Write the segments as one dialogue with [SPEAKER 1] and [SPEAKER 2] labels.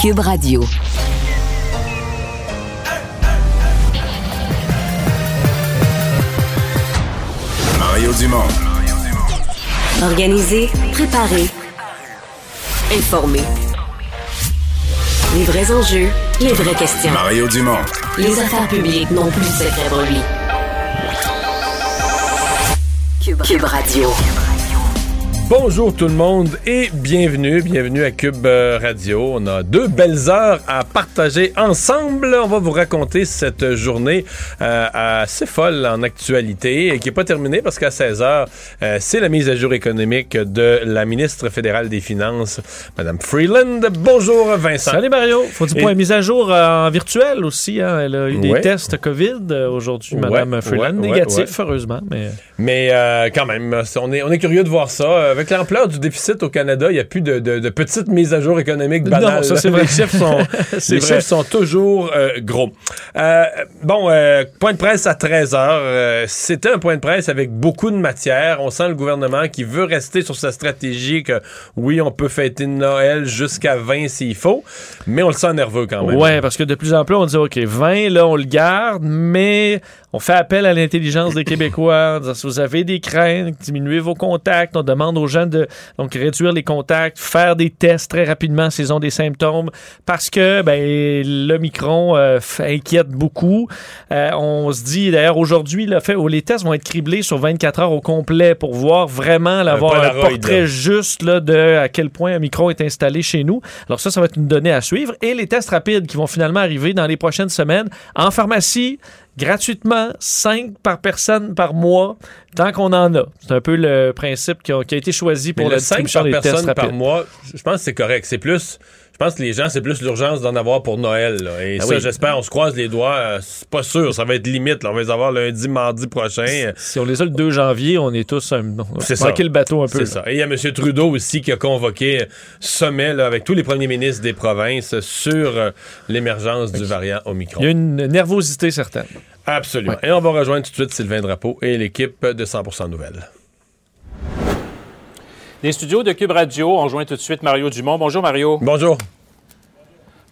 [SPEAKER 1] Cube Radio.
[SPEAKER 2] Mario Dumont.
[SPEAKER 1] Organiser, préparer, informer. Les vrais enjeux, les vraies questions.
[SPEAKER 2] Mario Dumont.
[SPEAKER 1] Les affaires publiques n'ont plus de secret lui. Cube, Cube Radio.
[SPEAKER 3] Bonjour tout le monde et bienvenue, bienvenue à Cube euh, Radio. On a deux belles heures à partager ensemble. On va vous raconter cette journée euh, assez folle en actualité et qui n'est pas terminée parce qu'à 16 heures, euh, c'est la mise à jour économique de la ministre fédérale des Finances, Madame Freeland. Bonjour Vincent.
[SPEAKER 4] Salut Mario. Faut
[SPEAKER 3] Et-
[SPEAKER 4] point mise à jour en virtuel aussi. Hein. Elle a eu des
[SPEAKER 3] Ouais.
[SPEAKER 4] tests COVID aujourd'hui, Madame
[SPEAKER 3] Ouais,
[SPEAKER 4] Freeland.
[SPEAKER 3] ouais,
[SPEAKER 4] Négatif, heureusement. Mais
[SPEAKER 3] Mais euh, quand même, on est, on est curieux de voir ça. Avec l'ampleur du déficit au Canada, il n'y a plus de, de- de petites mises à jour économiques banales.
[SPEAKER 4] Non, ça,
[SPEAKER 3] là.
[SPEAKER 4] c'est vrai.
[SPEAKER 3] Les chiffres sont,
[SPEAKER 4] C'est
[SPEAKER 3] les
[SPEAKER 4] vrai.
[SPEAKER 3] chiffres sont toujours euh, gros. Euh, bon, euh, point de presse à 13 heures. C'était un point de presse avec beaucoup de matière. On sent le gouvernement qui veut rester sur sa stratégie que oui, on peut fêter Noël jusqu'à 20 s'il faut, mais on le sent nerveux quand même.
[SPEAKER 4] ouais, parce que de plus en plus, on dit OK, 20, là, on le garde, mais on fait appel à l'intelligence des Québécois. Si vous avez des craintes, diminuez vos contacts. On demande aux gens de donc réduire les contacts, faire des tests très rapidement s'ils ont des symptômes, parce que ben, le micron euh, inquiète beaucoup. Euh, on se dit d'ailleurs aujourd'hui, le fait, où les tests vont être criblés sur 24 heures au complet pour voir vraiment
[SPEAKER 3] Un
[SPEAKER 4] avoir un
[SPEAKER 3] Polaroid,
[SPEAKER 4] portrait juste là, de à quel point un micro est installé chez nous. Alors ça, ça va être une donnée à suivre. Et les tests rapides qui vont finalement arriver dans les prochaines semaines en pharmacie, gratuitement, 5 par personne par mois, tant qu'on en a. C'est un peu le principe qui a, qui a été choisi
[SPEAKER 3] Mais
[SPEAKER 4] pour
[SPEAKER 3] le
[SPEAKER 4] la
[SPEAKER 3] 5
[SPEAKER 4] distribution
[SPEAKER 3] par
[SPEAKER 4] des tests
[SPEAKER 3] personne par
[SPEAKER 4] rapides.
[SPEAKER 3] mois, je pense que c'est correct. C'est plus. Je pense que les gens, c'est plus l'urgence d'en avoir pour Noël. là. Et
[SPEAKER 4] Ah
[SPEAKER 3] ça,
[SPEAKER 4] oui.
[SPEAKER 3] j'espère, on se croise les doigts. euh, c'est pas sûr, ça va être limite. là. On va les avoir lundi, mardi prochain. euh,
[SPEAKER 4] Si on les a le 2 janvier, on est tous un, on
[SPEAKER 3] C'est ça.
[SPEAKER 4] le bateau un peu.
[SPEAKER 3] C'est ça. Et il y a M. Trudeau aussi qui a convoqué sommet là, avec tous les premiers ministres des provinces sur euh, l'émergence du variant Omicron.
[SPEAKER 4] Il y a une nervosité certaine.
[SPEAKER 3] Absolument. Et on va rejoindre tout de suite Sylvain Drapeau et l'équipe de 100% Nouvelles.
[SPEAKER 5] Des studios de Cube Radio, on rejoint tout de suite Mario Dumont. Bonjour Mario.
[SPEAKER 3] Bonjour.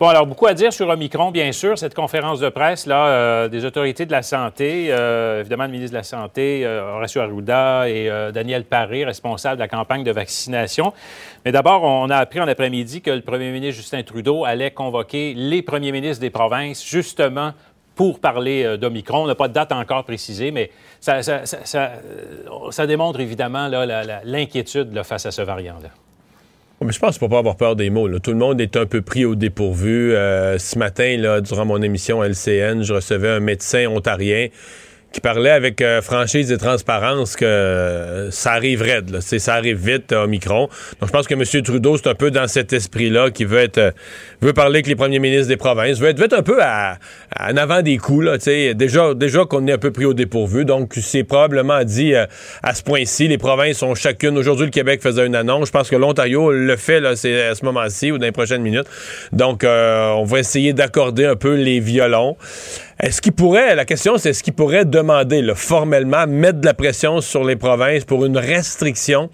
[SPEAKER 5] Bon, alors beaucoup à dire sur Omicron, bien sûr, cette conférence de presse là euh, des autorités de la santé, euh, évidemment le ministre de la Santé, euh, Horacio Arruda et Daniel Paré, responsable de la campagne de vaccination. Mais d'abord, on a appris en après-midi que le premier ministre Justin Trudeau allait convoquer les premiers ministres des provinces justement pour parler euh, d'Omicron. On n'a pas de date encore précisée, mais ça, euh, démontre évidemment l'inquiétude face à ce variant-là.
[SPEAKER 3] Mais je pense faut pas avoir peur des mots. Tout le monde est un peu pris au dépourvu. Euh, ce matin, durant mon émission LCN, je recevais un médecin ontarien qui parlait avec euh, franchise et transparence que euh, ça arrive raide. Là. Ça arrive vite, euh, Omicron. Donc, je pense que M. Trudeau, c'est un peu dans cet esprit-là qui veut être veut parler avec les premiers ministres des provinces, veut être, un peu à, à- en avant des coups. Là, déjà déjà qu'on est un peu pris au dépourvu. Donc, c'est probablement dit à ce point-ci. Les provinces ont chacune. Aujourd'hui, le Québec faisait une annonce. Je pense que l'Ontario le fait là, c'est à ce moment-ci ou dans les prochaines minutes. Donc, on va essayer d'accorder un peu les violons. Est-ce qu'il pourrait, la question c'est est-ce qu'il pourrait demander là, formellement, mettre de la pression sur les provinces pour une restriction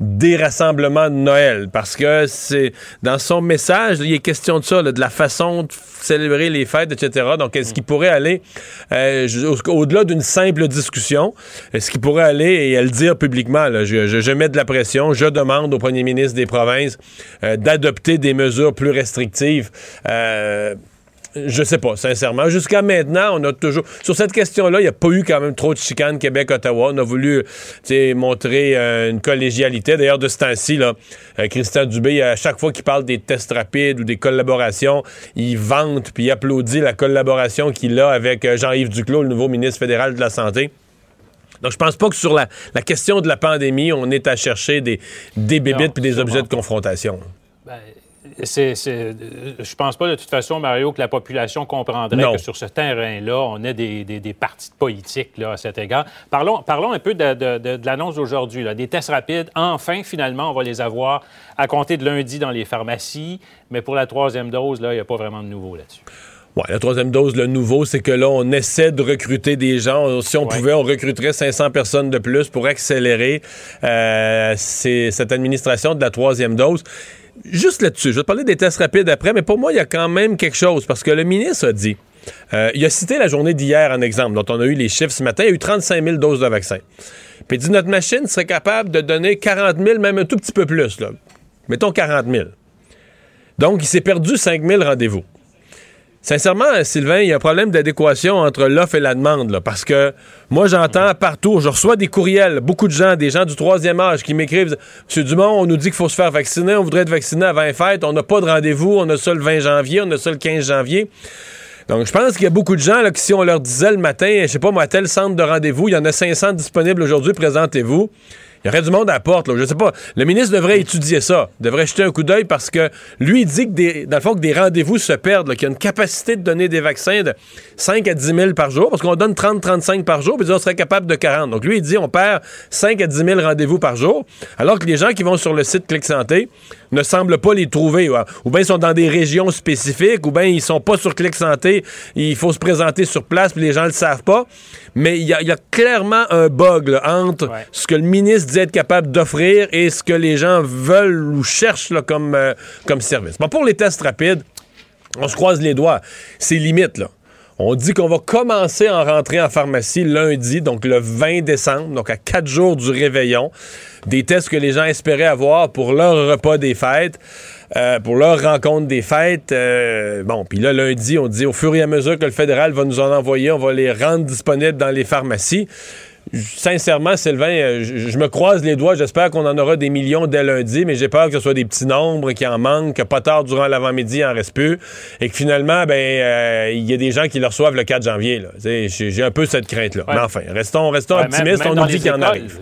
[SPEAKER 3] des rassemblements de Noël? Parce que c'est dans son message, il est question de ça, là, de la façon de célébrer les fêtes, etc. Donc, est-ce qu'il pourrait aller euh, au-delà d'une simple discussion? Est-ce qu'il pourrait aller et le dire publiquement? là, je, je- je mets de la pression, je demande au premier ministre des provinces euh, d'adopter des mesures plus restrictives. Euh, je sais pas, sincèrement. Jusqu'à maintenant, on a toujours. Sur cette question-là, il n'y a pas eu quand même trop de chicanes Québec-Ottawa. On a voulu montrer euh, une collégialité. D'ailleurs, de ce temps-ci, là, euh, Christian Dubé, à chaque fois qu'il parle des tests rapides ou des collaborations, il vante puis il applaudit la collaboration qu'il a avec euh, Jean-Yves Duclos, le nouveau ministre fédéral de la Santé. Donc, je pense pas que sur la, la question de la pandémie, on est à chercher des, des bébites puis des objets de confrontation.
[SPEAKER 5] Ben, c'est, c'est- euh, je pense pas de toute façon, Mario, que la population comprendrait
[SPEAKER 3] Non.
[SPEAKER 5] que sur ce terrain-là, on ait des, des, des partis politiques là, à cet égard. Parlons, parlons un peu de, de- de- de l'annonce d'aujourd'hui. là. Des tests rapides, enfin, finalement, on va les avoir à compter de lundi dans les pharmacies. Mais pour la troisième dose, il n'y a pas vraiment de nouveau là-dessus.
[SPEAKER 3] Ouais, la troisième dose, le nouveau, c'est que là, on essaie de recruter des gens. Si on
[SPEAKER 5] Ouais.
[SPEAKER 3] pouvait, on recruterait 500 personnes de plus pour accélérer euh, cette administration de la troisième dose. Juste là-dessus, je vais te parler des tests rapides après, mais pour moi, il y a quand même quelque chose, parce que le ministre a dit, euh, il a cité la journée d'hier en exemple, dont on a eu les chiffres ce matin, il y a eu 35 000 doses de vaccin. Puis il dit, notre machine serait capable de donner 40 000, même un tout petit peu plus. Mettons 40 000. Donc, il s'est perdu 5 000 rendez-vous. Sincèrement, Sylvain, il y a un problème d'adéquation entre l'offre et la demande, parce que moi, j'entends partout, je reçois des courriels, beaucoup de gens, des gens du troisième âge qui m'écrivent Monsieur Dumont, on nous dit qu'il faut se faire vacciner, on voudrait être vacciné avant les fêtes, on n'a pas de rendez-vous, on a ça le 20 janvier, on a ça le 15 janvier. Donc, je pense qu'il y a beaucoup de gens qui, si on leur disait le matin, je sais pas moi, tel centre de rendez-vous, il y en a 500 disponibles aujourd'hui, présentez-vous. Il y aurait du monde à la porte, là. Je sais pas. Le ministre devrait étudier ça, devrait jeter un coup d'œil parce que lui, il dit que des, dans le fond, que des rendez-vous se perdent, qu'il y a une capacité de donner des vaccins de 5 à 10 000 par jour parce qu'on donne 30-35 par jour, puis on serait capable de 40. Donc lui, il dit on perd 5 à 10 000 rendez-vous par jour, alors que les gens qui vont sur le site Clic Santé ne semblent pas les trouver. Ou bien ils sont dans des régions spécifiques, ou bien ils sont pas sur Clic Santé, il faut se présenter sur place, puis les gens le savent pas. Mais il y, a clairement un bug là, entre ce que le ministre dit être capable d'offrir et ce que les gens veulent ou cherchent là, comme, euh, comme service. Bon, pour les tests rapides, on se croise les doigts. C'est limite, là. On dit qu'on va commencer à en rentrer en pharmacie lundi, donc le 20 décembre, donc à quatre jours du réveillon. Des tests que les gens espéraient avoir pour leur repas des fêtes, euh, pour leur rencontre des fêtes. Euh, bon, puis là, lundi, on dit au fur et à mesure que le fédéral va nous en envoyer, on va les rendre disponibles dans les pharmacies sincèrement, Sylvain, euh, je, me croise les doigts. J'espère qu'on en aura des millions dès lundi, mais j'ai peur que ce soit des petits nombres qui en manquent, que pas tard durant l'avant-midi, il en reste plus, et que finalement, ben, euh, il y a des gens qui le reçoivent le 4 janvier. J'ai un peu cette crainte-là. Mais enfin, restons, restons optimistes. on nous dit qu'il en arrive.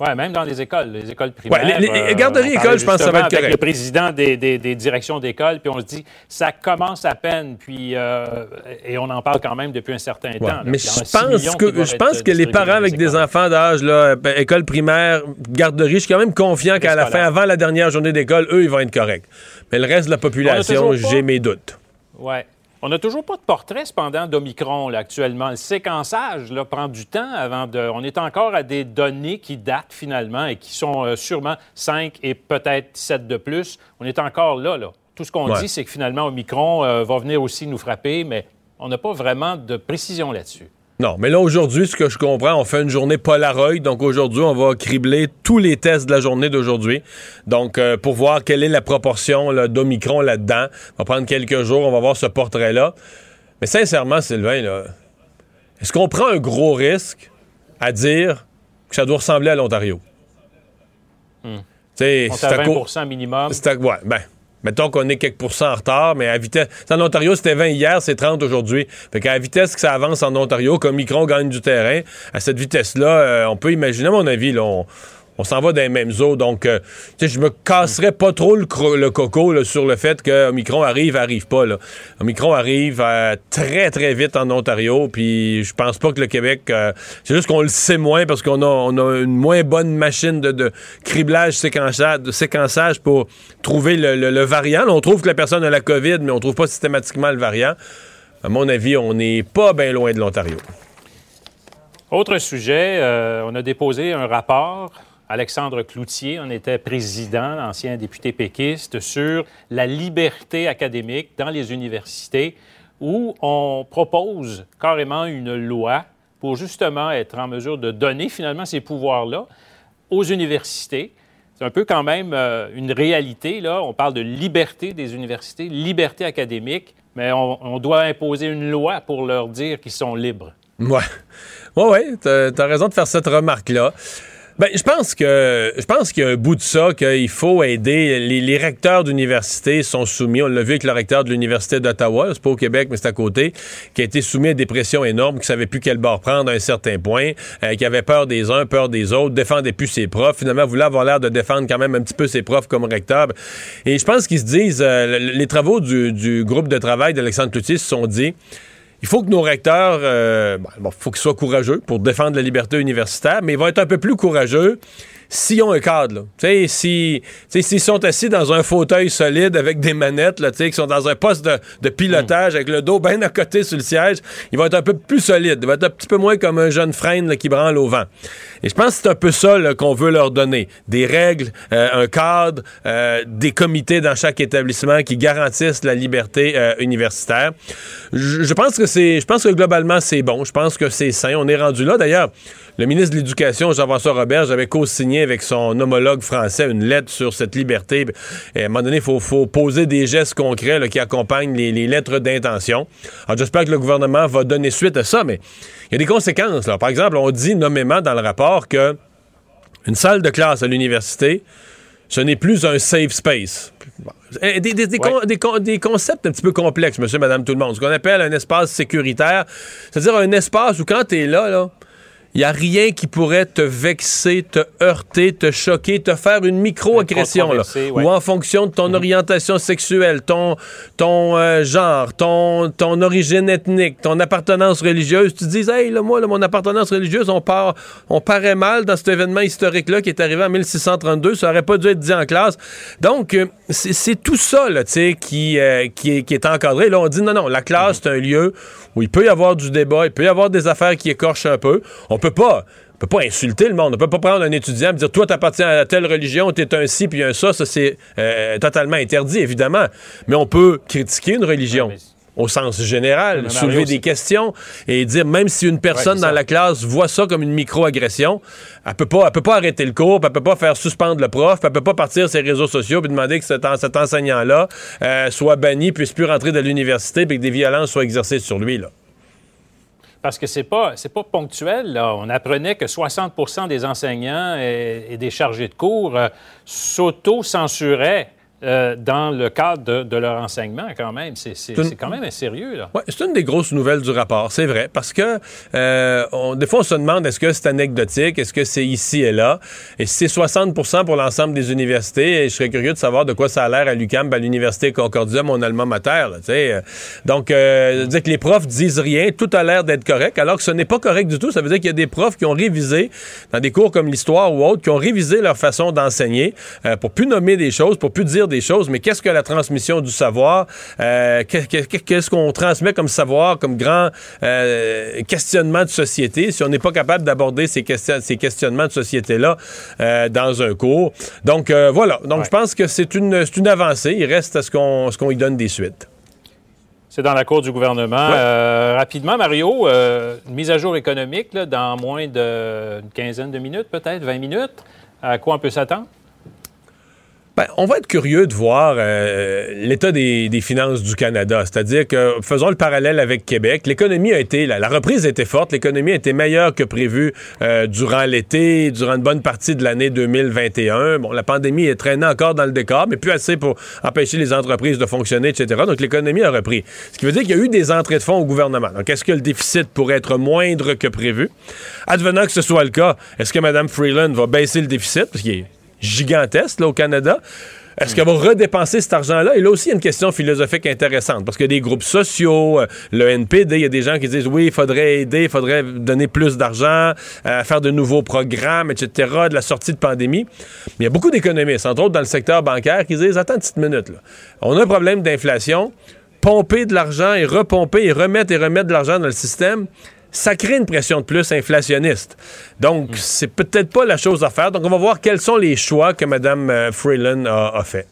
[SPEAKER 5] Oui, même dans les écoles, les écoles primaires.
[SPEAKER 3] Ouais, les, les, garderies écoles, je pense que ça va être correct.
[SPEAKER 5] Avec le président des, des, des directions d'école, puis on se dit, ça commence à peine, puis euh, et on en parle quand même depuis un certain temps.
[SPEAKER 3] Mais je pense que je pense que les parents avec des enfants d'âge là, ben, école primaire, garderie, je suis quand même confiant qu'à la fin, avant la dernière journée d'école, eux, ils vont être corrects. Mais le reste de la population, j'ai mes doutes.
[SPEAKER 5] Ouais. On n'a toujours pas de portrait, cependant, d'Omicron actuellement. Le séquençage là, prend du temps avant de. On est encore à des données qui datent finalement et qui sont euh, sûrement 5 et peut-être 7 de plus. On est encore là. là. Tout ce qu'on dit, c'est que finalement, Omicron euh, va venir aussi nous frapper, mais on n'a pas vraiment de précision là-dessus.
[SPEAKER 3] Non, mais là, aujourd'hui, ce que je comprends, on fait une journée Polaroid. Donc, aujourd'hui, on va cribler tous les tests de la journée d'aujourd'hui. Donc, euh, pour voir quelle est la proportion d'Omicron là-dedans. On va prendre quelques jours, on va voir ce portrait-là. Mais sincèrement, Sylvain, est-ce qu'on prend un gros risque à dire que ça doit ressembler à l'Ontario?
[SPEAKER 5] Hmm. C'est à 20 minimum.
[SPEAKER 3] Ouais, ben, Mettons qu'on est quelques pourcents en retard, mais à vitesse. En Ontario, c'était 20 hier, c'est 30 aujourd'hui. Fait qu'à la vitesse que ça avance en Ontario, comme Micron gagne du terrain, à cette vitesse-là, euh, on peut imaginer, à mon avis, là, on, on s'en va dans les mêmes eaux. Donc, euh, je me casserais pas trop le, coco sur le fait que Omicron arrive, arrive pas. Là. Omicron arrive euh, très, très vite en Ontario. Puis, je pense pas que le Québec. Euh, c'est juste qu'on le sait moins parce qu'on a, une moins bonne machine de, criblage, séquençage, de séquençage pour trouver le, variant. on trouve que la personne a la COVID, mais on trouve pas systématiquement le variant. À mon avis, on n'est pas bien loin de l'Ontario.
[SPEAKER 5] Autre sujet, on a déposé un rapport Alexandre Cloutier en était président, ancien député péquiste, sur la liberté académique dans les universités, où on propose carrément une loi pour justement être en mesure de donner finalement ces pouvoirs-là aux universités. C'est un peu quand même euh, une réalité, là. On parle de liberté des universités, liberté académique, mais on, doit imposer une loi pour leur dire qu'ils sont libres.
[SPEAKER 3] Ouais. Ouais, ouais, t'as as raison de faire cette remarque-là. Ben, je pense que je pense qu'il y a un bout de ça qu'il faut aider. Les, recteurs d'université sont soumis. On l'a vu avec le recteur de l'Université d'Ottawa, c'est pas au Québec, mais c'est à côté, qui a été soumis à des pressions énormes, qui savait plus quel bord prendre à un certain point, euh, qui avait peur des uns, peur des autres, défendait plus ses profs, finalement voulait avoir l'air de défendre quand même un petit peu ses profs comme recteur. Et je pense qu'ils se disent, euh, les travaux du, du, groupe de travail d'Alexandre Cloutier se sont dit, il faut que nos recteurs, euh, bon, faut qu'ils soient courageux pour défendre la liberté universitaire, mais ils vont être un peu plus courageux s'ils ont un cadre. Tu sais, s'ils sont assis dans un fauteuil solide avec des manettes, là, qui sont dans un poste de, pilotage avec le dos bien à côté sur le siège, ils vont être un peu plus solides. Ils vont être un petit peu moins comme un jeune freine qui branle au vent. Et je pense que c'est un peu ça là, qu'on veut leur donner. Des règles, euh, un cadre, euh, des comités dans chaque établissement qui garantissent la liberté euh, universitaire. Je, je pense que c'est, je pense que globalement c'est bon. Je pense que c'est sain. On est rendu là. D'ailleurs, le ministre de l'Éducation, Jean-François Robert, j'avais co-signé avec son homologue français une lettre sur cette liberté. Et à un moment donné, il faut, faut, poser des gestes concrets là, qui accompagnent les, les lettres d'intention. Alors, j'espère que le gouvernement va donner suite à ça, mais il y a des conséquences. Là. Par exemple, on dit nommément dans le rapport que une salle de classe à l'université, ce n'est plus un safe space. Des, des, des,
[SPEAKER 5] Ouais.
[SPEAKER 3] con- des con- des concepts un petit peu complexes, monsieur, madame, tout le monde. Ce qu'on appelle un espace sécuritaire, c'est-à-dire un espace où quand tu es là, là, il n'y a rien qui pourrait te vexer, te heurter, te choquer, te faire une micro-agression.
[SPEAKER 5] ouais.
[SPEAKER 3] Ou en fonction de ton orientation sexuelle, ton, ton euh, genre, ton, ton origine ethnique, ton appartenance religieuse, tu te dis, hey, là, moi, là, mon appartenance religieuse, on, part, on paraît mal dans cet événement historique-là qui est arrivé en 1632. Ça aurait pas dû être dit en classe. Donc, euh, c'est tout ça, là, tu sais, qui, euh, qui, est, qui est encadré. Là, on dit, non, non, la classe, c'est un lieu où il peut y avoir du débat, il peut y avoir des affaires qui écorchent un peu. On peut pas... On peut pas insulter le monde. On peut pas prendre un étudiant et dire toi t'appartiens à telle religion, t'es un ci puis un ça. Ça c'est euh, totalement interdit évidemment. Mais on peut critiquer une religion.
[SPEAKER 5] Ouais,
[SPEAKER 3] Au sens général, soulever des questions et dire même si une personne dans la classe voit ça comme une micro-agression, elle peut pas, elle peut pas arrêter le cours, elle peut pas faire suspendre le prof, elle peut pas partir sur ses réseaux sociaux puis demander que cet, en- cet enseignant-là euh, soit banni, puisse plus rentrer de l'université, puis que des violences soient exercées sur lui. Là.
[SPEAKER 5] Parce que c'est pas c'est pas ponctuel. Là. On apprenait que 60% des enseignants et, des chargés de cours euh, s'auto-censuraient euh, dans le cadre de, de leur enseignement, quand même. C'est
[SPEAKER 3] une-
[SPEAKER 5] quand même sérieux, là.
[SPEAKER 3] Ouais, c'est une des grosses nouvelles du rapport, c'est vrai, parce que euh, on- des fois on se demande est-ce que c'est anecdotique, est-ce que c'est ici et là, et si c'est 60% pour l'ensemble des universités, et je serais curieux de savoir de quoi ça a l'air à l'UQAM, à l'université Concordia, mon alma mater, là, tu sais. Donc, euh, dire que les profs disent rien, tout a l'air d'être correct, alors que ce n'est pas correct du tout. Ça veut dire qu'il y a des profs qui ont révisé dans des cours comme l'histoire ou autres, qui ont révisé leur façon d'enseigner euh, pour plus nommer des choses, pour plus dire des choses. Mais qu'est-ce que la transmission du savoir? Euh, qu'est- qu'est- Qu'est-ce qu'on transmet comme savoir, comme grand euh, questionnement de société, si on n'est pas capable d'aborder ces, question- ces questionnements de société-là euh, dans un cours. Donc voilà. Donc
[SPEAKER 5] Ouais.
[SPEAKER 3] je pense que c'est une, avancée. Il reste à ce qu'on qu'on y donne des suites.
[SPEAKER 5] C'est dans la cour du gouvernement. Euh, rapidement, Mario, euh, une mise à jour économique là, dans moins d'une quinzaine de minutes, peut-être, 20 minutes. À quoi on peut s'attendre?
[SPEAKER 3] Ben, on va être curieux de voir euh, l'état des, finances du Canada. C'est-à-dire que, faisons le parallèle avec Québec, l'économie a été, la, la reprise a été forte, l'économie a été meilleure que prévu euh, durant l'été, durant une bonne partie de l'année 2021. Bon, la pandémie est traînée encore dans le décor, mais plus assez pour empêcher les entreprises de fonctionner, etc. Donc, l'économie a repris. Ce qui veut dire qu'il y a eu des entrées de fonds au gouvernement. Donc, est-ce que le déficit pourrait être moindre que prévu? Advenant que ce soit le cas, est-ce que Mme Freeland va baisser le déficit? Parce qu'il est gigantesque au Canada. Est-ce qu'elle va redépenser cet argent-là? Et là aussi, il y a une question philosophique intéressante. Parce que des groupes sociaux, euh, le NPD, il y a des gens qui disent oui, il faudrait aider, il faudrait donner plus d'argent, euh, faire de nouveaux programmes, etc., de la sortie de pandémie. Mais il y a beaucoup d'économistes, entre autres dans le secteur bancaire, qui disent attends une petite minute. On a un problème d'inflation. Pomper de l'argent et repomper et remettre et remettre de l'argent dans le système, ça crée une pression de plus inflationniste. Donc, c'est peut-être pas la chose à faire. Donc, on va voir quels sont les choix que Mme euh, Freeland a, a fait.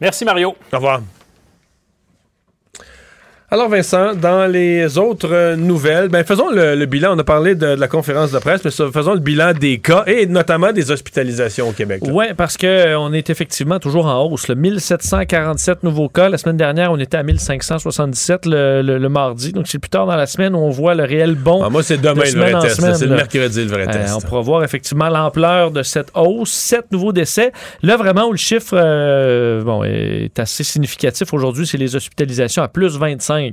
[SPEAKER 5] Merci, Mario.
[SPEAKER 3] Au revoir. Alors Vincent, dans les autres euh, nouvelles, ben faisons le, le bilan. On a parlé de, de la conférence de presse, mais faisons le bilan des cas et notamment des hospitalisations au Québec.
[SPEAKER 4] Oui, parce qu'on est effectivement toujours en hausse. là. 1747 nouveaux cas. La semaine dernière, on était à 1577 le, le- le mardi. Donc, c'est plus tard dans la semaine où on voit le réel bon.
[SPEAKER 3] Ah, moi, c'est demain
[SPEAKER 4] de
[SPEAKER 3] le vrai test. C'est le mercredi le vrai
[SPEAKER 4] Euh,
[SPEAKER 3] test.
[SPEAKER 4] on pourra voir effectivement l'ampleur de cette hausse. Sept nouveaux décès. Là, vraiment, où le chiffre euh, bon, est assez significatif aujourd'hui, c'est les hospitalisations à plus 25.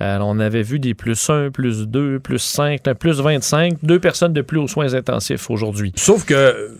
[SPEAKER 4] On avait vu des plus 1, plus 2, plus 5, un plus 25. Deux personnes de plus aux soins intensifs aujourd'hui.
[SPEAKER 3] Sauf que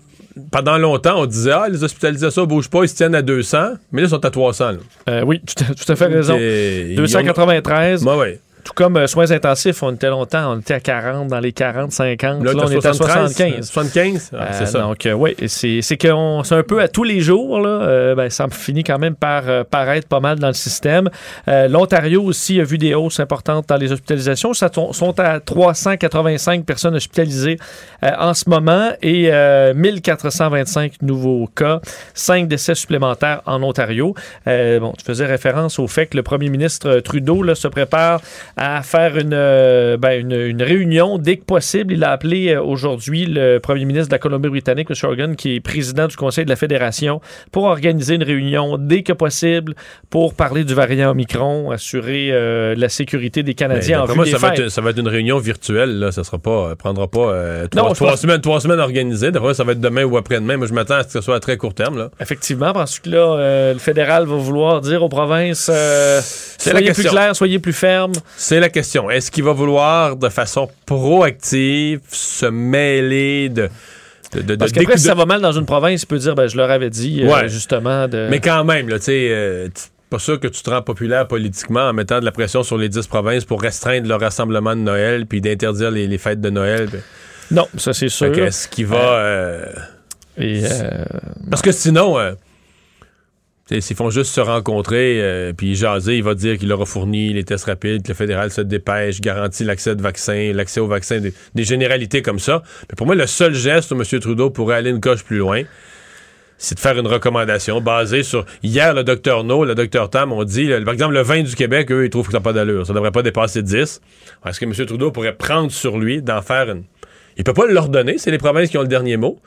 [SPEAKER 3] pendant longtemps, on disait ah les hospitalisations ne bougent pas, ils se tiennent à 200, mais là ils sont à 300. là.
[SPEAKER 4] Euh, oui, tout à, tout à fait raison.
[SPEAKER 3] Et ils ont-
[SPEAKER 4] 293.
[SPEAKER 3] Ouais, ouais.
[SPEAKER 4] Tout comme euh, soins intensifs, on était longtemps, on était à 40, dans les 40, 50. Là,
[SPEAKER 3] Là,
[SPEAKER 4] on est à
[SPEAKER 3] 73,
[SPEAKER 4] 75.
[SPEAKER 3] 75? Ah,
[SPEAKER 4] Euh,
[SPEAKER 3] c'est ça.
[SPEAKER 4] Donc, oui, c'est c'est qu'on- c'est un peu à tous les jours. Là, euh, ben, ça finit quand même par euh, paraître pas mal dans le système. Euh, L'Ontario aussi a vu des hausses importantes dans les hospitalisations. Ça sont- à 385 personnes hospitalisées euh, en ce moment et euh, 1425 nouveaux cas, 5 décès supplémentaires en Ontario. Euh, bon, tu faisais référence au fait que le premier ministre Trudeau là, se prépare à faire une, euh, ben, une, une réunion dès que possible. Il a appelé euh, aujourd'hui le premier ministre de la Colombie-Britannique, M. Hogan, qui est président du Conseil de la Fédération, pour organiser une réunion dès que possible pour parler du variant Omicron, assurer euh, la sécurité des Canadiens en
[SPEAKER 3] d'après
[SPEAKER 4] vue
[SPEAKER 3] moi,
[SPEAKER 4] des
[SPEAKER 3] ça va, être, ça va être une réunion virtuelle. Là. Ça sera pas, euh, prendra pas euh, trois,
[SPEAKER 4] Non,
[SPEAKER 3] trois
[SPEAKER 4] pense-
[SPEAKER 3] semaines, trois semaines organisées. D'après ça va être demain ou après-demain. Moi, je m'attends à ce que ce soit à très court terme. Là.
[SPEAKER 4] Effectivement, parce que là, euh, le fédéral va vouloir dire aux provinces euh, soyez plus clairs, soyez plus fermes.
[SPEAKER 3] C'est la question. Est-ce qu'il va vouloir, de façon proactive, se mêler de. de, de-
[SPEAKER 4] Parce qu'après, si ça va mal dans une province, il peut dire, ben, je leur avais dit, euh, justement, de...
[SPEAKER 3] Mais quand même, là, tu sais, euh, pas sûr que tu te rends populaire politiquement en mettant de la pression sur les 10 provinces pour restreindre le rassemblement de Noël puis d'interdire les, les fêtes de Noël. Puis-
[SPEAKER 4] Non, ça c'est sûr.
[SPEAKER 3] Est-ce qu'il va. euh,
[SPEAKER 4] Et,
[SPEAKER 3] Parce que sinon, s'ils font juste se rencontrer euh, puis jaser, il va dire qu'il leur a fourni les tests rapides, que le fédéral se dépêche, garantit l'accès de vaccins, l'accès aux vaccins, des, généralités comme ça. Mais pour moi, le seul geste où M. Trudeau pourrait aller une coche plus loin, c'est de faire une recommandation basée sur. Hier, le docteur No, le docteur Tam ont dit, par exemple, le vin du Québec, eux, ils trouvent que ça n'a pas d'allure. Ça ne devrait pas dépasser 10. Est-ce que M. Trudeau pourrait prendre sur lui d'en faire une? Il peut pas l'ordonner, c'est les provinces qui ont le dernier mot,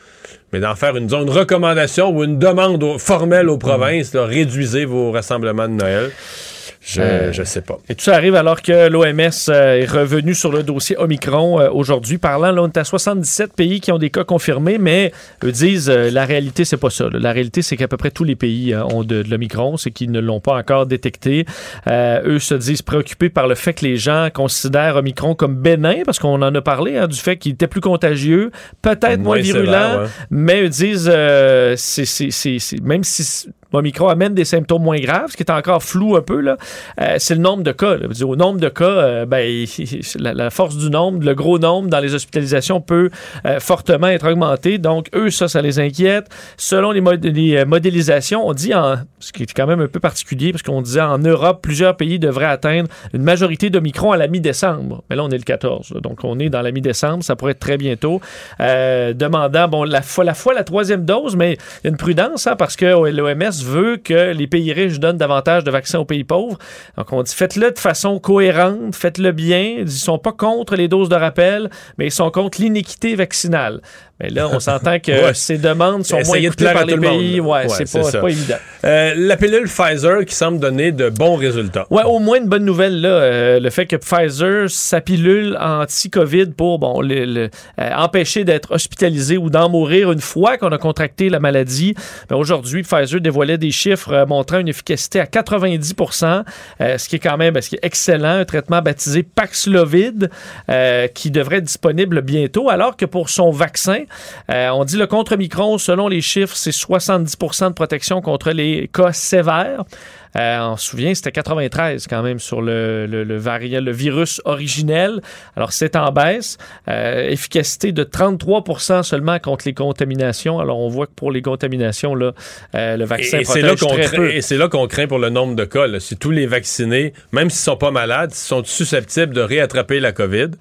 [SPEAKER 3] mais d'en faire une, une recommandation ou une demande formelle aux provinces, là, réduisez vos rassemblements de Noël. Je,
[SPEAKER 4] Euh,
[SPEAKER 3] je sais pas.
[SPEAKER 4] Et tout ça arrive alors que l'OMS est revenu sur le dossier Omicron euh, aujourd'hui, parlant, là, on est à 77 pays qui ont des cas confirmés, mais eux disent euh, la réalité, c'est pas ça. là. La réalité, c'est qu'à peu près tous les pays euh, ont de, de l'Omicron, c'est qu'ils ne l'ont pas encore détecté. Euh, eux se disent préoccupés par le fait que les gens considèrent Omicron comme bénin, parce qu'on en a parlé, hein, du fait qu'il était plus contagieux, peut-être moins,
[SPEAKER 3] Moins
[SPEAKER 4] virulent,
[SPEAKER 3] sévère, ouais.
[SPEAKER 4] mais eux disent, euh, c'est, c'est- c'est- c'est- même si Omicron amène des symptômes moins graves, ce qui est encore flou un peu, là, euh, c'est le nombre de cas. Au nombre de cas, euh, ben, la, force du nombre, le gros nombre dans les hospitalisations peut euh, fortement être augmenté. Donc, eux, ça, ça les inquiète. Selon les, mod- les, modélisations, on dit, en, ce qui est quand même un peu particulier, parce qu'on disait en Europe, plusieurs pays devraient atteindre une majorité d'Omicron à la mi-décembre. Mais là, on est le 14. là. donc, on est dans la mi-décembre. Ça pourrait être très bientôt. Demandant, bon, la fois, la la troisième dose, mais il y a une prudence, hein, parce que l'OMS veut que les pays riches donnent davantage de vaccins aux pays pauvres. Donc, on dit faites-le de façon cohérente, faites-le bien. Ils sont pas contre les doses de rappel, mais ils sont contre l'iniquité vaccinale. Mais là, on s'entend que
[SPEAKER 3] Ouais.
[SPEAKER 4] ces demandes sont moins
[SPEAKER 3] Essayer de
[SPEAKER 4] écoutées
[SPEAKER 3] plaire
[SPEAKER 4] par les
[SPEAKER 3] monde,
[SPEAKER 4] pays.
[SPEAKER 3] là.
[SPEAKER 4] Ouais,
[SPEAKER 3] Ouais,
[SPEAKER 4] c'est pas, évident.
[SPEAKER 3] Euh, la pilule Pfizer qui semble donner de bons résultats.
[SPEAKER 4] Ouais, au moins une bonne nouvelle, là, euh, le fait que Pfizer, sa pilule anti-COVID pour bon, le- le- euh, empêcher d'être hospitalisé ou d'en mourir une fois qu'on a contracté la maladie. Ben, Aujourd'hui, Pfizer dévoilait des chiffres montrant une efficacité à 90% euh, ce qui est quand même ben, ce qui est excellent, un traitement baptisé Paxlovid qui devrait être disponible bientôt, alors que pour son vaccin, euh, on dit le contre Micron, selon les chiffres, c'est 70% de protection contre les cas sévères. Euh, on se souvient, c'était 93 quand même sur le, le, le variant, le virus originel. Alors, c'est en baisse. Euh, efficacité de 33% seulement contre les contaminations. Alors, on voit que pour les contaminations, là, euh, le vaccin
[SPEAKER 3] Et, là
[SPEAKER 4] protège
[SPEAKER 3] qu'on
[SPEAKER 4] très
[SPEAKER 3] craint,
[SPEAKER 4] peu.
[SPEAKER 3] et c'est là qu'on craint pour le nombre de cas. là. Si tous les vaccinés, même s'ils sont pas malades, sont susceptibles de réattraper la COVID.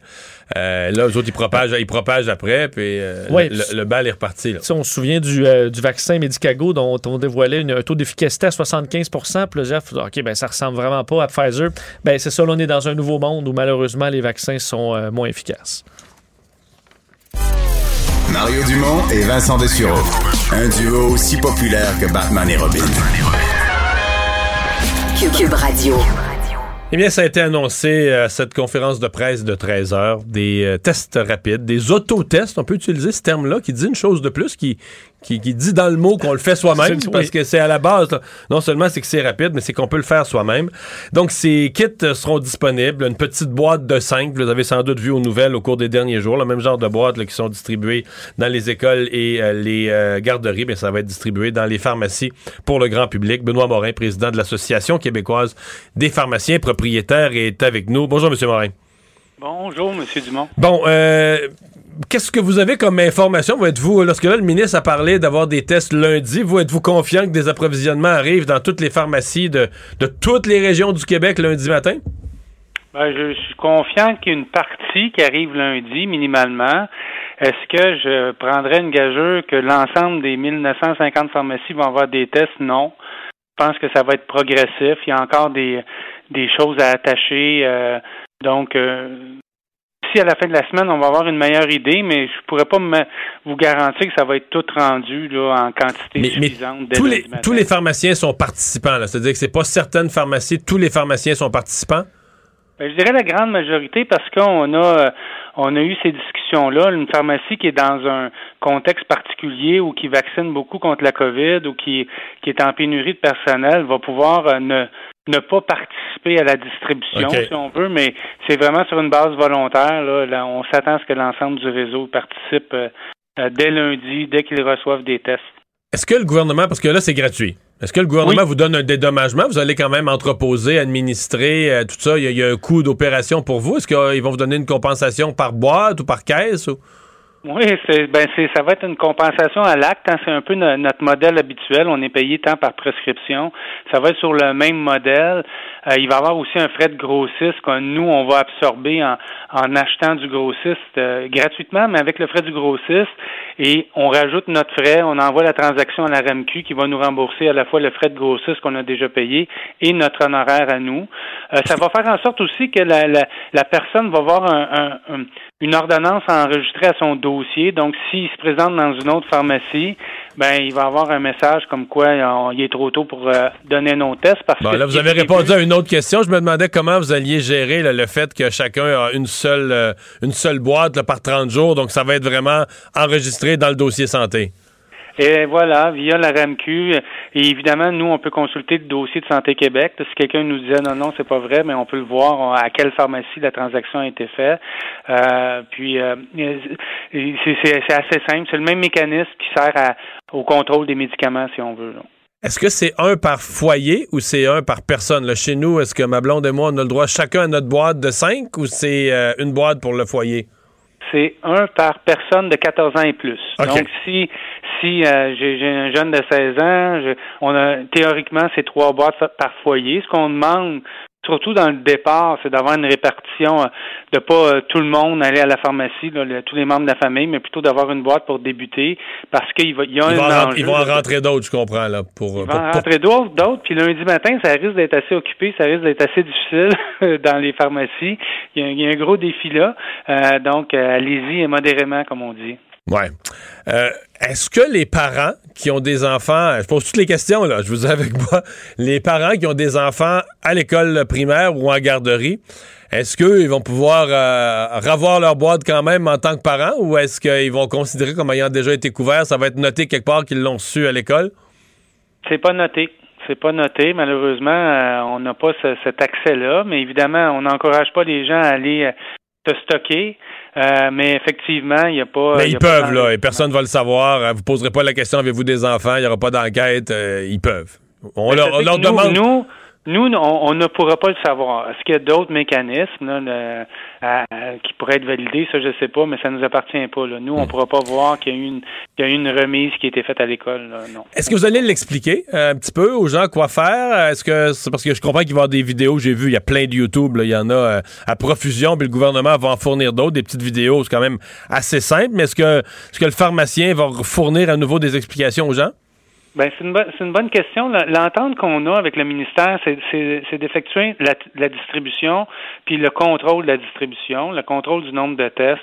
[SPEAKER 3] Euh, là, eux autres, ils propagent, ils propagent après, puis euh,
[SPEAKER 4] Ouais,
[SPEAKER 3] le, le bal est reparti. là.
[SPEAKER 4] On se souvient du, euh, du vaccin Medicago dont on dévoilait une- un taux d'efficacité à 75% Puis Plusieurs font, OK, ben, ça ressemble vraiment pas à Pfizer. Ben, c'est ça, là, on est dans un nouveau monde où malheureusement les vaccins sont euh, moins efficaces.
[SPEAKER 2] Mario Dumont et Vincent Dessureau. Un duo aussi populaire que Batman et Robin.
[SPEAKER 1] Cube, Cube Radio.
[SPEAKER 3] Eh bien, ça a été annoncé à cette conférence de presse de 13 heures, des euh, tests rapides, des autotests, on peut utiliser ce terme-là, qui dit une chose de plus, qui, qui, qui dit dans le mot qu'on le fait soi-même, parce que c'est à la base, là, non seulement c'est que c'est rapide, mais c'est qu'on peut le faire soi-même. Donc, ces kits euh, seront disponibles. Une petite boîte de 5, vous avez sans doute vu aux nouvelles au cours des derniers jours, le même genre de boîtes là, qui sont distribuées dans les écoles et euh, les euh, garderies, bien, ça va être distribué dans les pharmacies pour le grand public. Benoît Morin, président de l'Association québécoise des pharmaciens propriétaires, est avec nous. Bonjour, Monsieur Morin.
[SPEAKER 6] Bonjour, Monsieur Dumont.
[SPEAKER 3] Bon, euh, qu'est-ce que vous avez comme information? Vous êtes-vous, lorsque là, le ministre a parlé d'avoir des tests lundi, vous êtes-vous confiant que des approvisionnements arrivent dans toutes les pharmacies de, de toutes les régions du Québec lundi matin?
[SPEAKER 6] Ben, je suis confiant qu'il y a une partie qui arrive lundi, minimalement. Est-ce que je prendrais une gageure que l'ensemble des 1950 pharmacies vont avoir des tests? Non. Je pense que ça va être progressif. Il y a encore des, des choses à attacher. euh, donc, euh, si à la fin de la semaine, on va avoir une meilleure idée, mais je pourrais pas me- vous garantir que ça va être tout rendu là, en quantité
[SPEAKER 3] Mais, mais
[SPEAKER 6] suffisante. dès
[SPEAKER 3] tous, les, tous les pharmaciens sont participants. C'est-à-dire que c'est pas certaines pharmacies, tous les pharmaciens sont participants?
[SPEAKER 6] Ben, je dirais la grande majorité parce qu'on a euh, on a eu ces discussions-là. Une pharmacie qui est dans un contexte particulier ou qui vaccine beaucoup contre la COVID ou qui, qui est en pénurie de personnel va pouvoir euh, ne, ne pas participer à la distribution, si on veut, mais c'est vraiment sur une base volontaire. Là, Là, on s'attend à ce que l'ensemble du réseau participe euh, euh, dès lundi, dès qu'ils reçoivent des tests.
[SPEAKER 3] Est-ce que le gouvernement, parce que là, c'est gratuit, est-ce que le gouvernement vous donne un dédommagement? Vous allez quand même entreposer, administrer, euh, tout ça. Il y, y a un coût d'opération pour vous. Est-ce qu'ils vont vous donner une compensation par boîte ou par caisse? ou-
[SPEAKER 6] Oui, c'est ben c'est ça va être une compensation à l'acte. hein. C'est un peu no- notre modèle habituel. On est payé tant par prescription. Ça va être sur le même modèle. Euh, il va y avoir aussi un frais de grossiste que nous on va absorber en, en achetant du grossiste euh, gratuitement, mais avec le frais du grossiste. Et on rajoute notre frais. On envoie la transaction à la RAMQ qui va nous rembourser à la fois le frais de grossiste qu'on a déjà payé et notre honoraire à nous. Euh, ça va faire en sorte aussi que la, la, la personne va avoir un, un- un- une ordonnance enregistrée à son dossier. Donc, s'il se présente dans une autre pharmacie, ben il va avoir un message comme quoi euh, il est trop tôt pour euh, donner un autre test. Parce
[SPEAKER 3] Bon,
[SPEAKER 6] que
[SPEAKER 3] là, vous avez répondu à une autre question. Je me demandais comment vous alliez gérer le fait que chacun a une seule, euh, une seule boîte par 30 jours. Donc, ça va être vraiment enregistré dans le dossier santé.
[SPEAKER 6] Et voilà, via la RAMQ. Et évidemment, nous, on peut consulter le dossier de Santé Québec. Si quelqu'un nous disait non, non, c'est pas vrai, mais on peut le voir à quelle pharmacie la transaction a été faite. Euh, puis, euh, c'est assez simple. C'est le même mécanisme qui sert à- au contrôle des médicaments, si on veut.
[SPEAKER 3] Est-ce que c'est un par foyer ou c'est un par personne? Là, chez nous, est-ce que ma blonde et moi, on a le droit chacun à notre boîte de 5 ou c'est euh, une boîte pour le foyer?
[SPEAKER 6] C'est un par personne de 14 ans et plus. Donc, si si euh, j'ai j'ai un jeune de 16 ans, je- on a théoriquement c'est trois boîtes par foyer. Ce qu'on demande, surtout dans le départ, c'est d'avoir une répartition, euh, de pas euh, tout le monde aller à la pharmacie, là, le- tous les membres de la famille, mais plutôt d'avoir une boîte pour débuter, parce qu'il va- il y a
[SPEAKER 3] Ils
[SPEAKER 6] un
[SPEAKER 3] vont, ils vont en rentrer d'autres, je comprends, là. Pour,
[SPEAKER 6] il
[SPEAKER 3] pour-
[SPEAKER 6] va en rentrer d'autres, d'autres, puis lundi matin, ça risque d'être assez occupé, ça risque d'être assez difficile dans les pharmacies. Il y a, il y a un gros défi là, Euh, donc euh, allez-y et modérément, comme on dit.
[SPEAKER 3] Ouais. Euh, Est-ce que les parents qui ont des enfants, je pose toutes les questions, là, je vous ai avec moi, les parents qui ont des enfants à l'école primaire ou en garderie, est-ce qu'ils vont pouvoir euh, revoir leur boîte quand même en tant que parents ou est-ce qu'ils vont considérer comme ayant déjà été couverts, ça va être noté quelque part qu'ils l'ont su à l'école?
[SPEAKER 6] C'est pas noté. C'est pas noté. Malheureusement, euh, on n'a pas ce- cet accès-là. Mais évidemment, on n'encourage pas les gens à aller se stocker. Euh, mais effectivement, il n'y a pas.
[SPEAKER 3] Mais ils peuvent, là, et personne ne va le savoir. Vous poserez pas la question, avez-vous des enfants? Il n'y aura pas d'enquête. euh, ils peuvent. On leur, on
[SPEAKER 6] nous,
[SPEAKER 3] demande...
[SPEAKER 6] Nous, nous, on, on ne pourra pas le savoir. Est-ce qu'il y a d'autres mécanismes là, le- à- à- qui pourraient être validés? Ça, je ne sais pas, mais ça ne nous appartient pas. Là. Nous, on ne pourra pas voir qu'il y, a eu une, qu'il y a eu une remise qui a été faite à l'école.
[SPEAKER 3] Est-ce que vous allez l'expliquer euh, un petit peu aux gens quoi faire? Est-ce que c'est parce que je comprends qu'il va y avoir des vidéos, j'ai vu, il y a plein de YouTube, là, il y en a euh, à profusion, puis le gouvernement va en fournir d'autres, des petites vidéos, c'est quand même assez simple, mais est-ce que, est-ce que le pharmacien va fournir à nouveau des explications aux gens?
[SPEAKER 6] Ben, c'est une, bonne- c'est une bonne question. L'entente qu'on a avec le ministère, c'est- c'est c'est d'effectuer la, la distribution, puis le contrôle de la distribution, le contrôle du nombre de tests.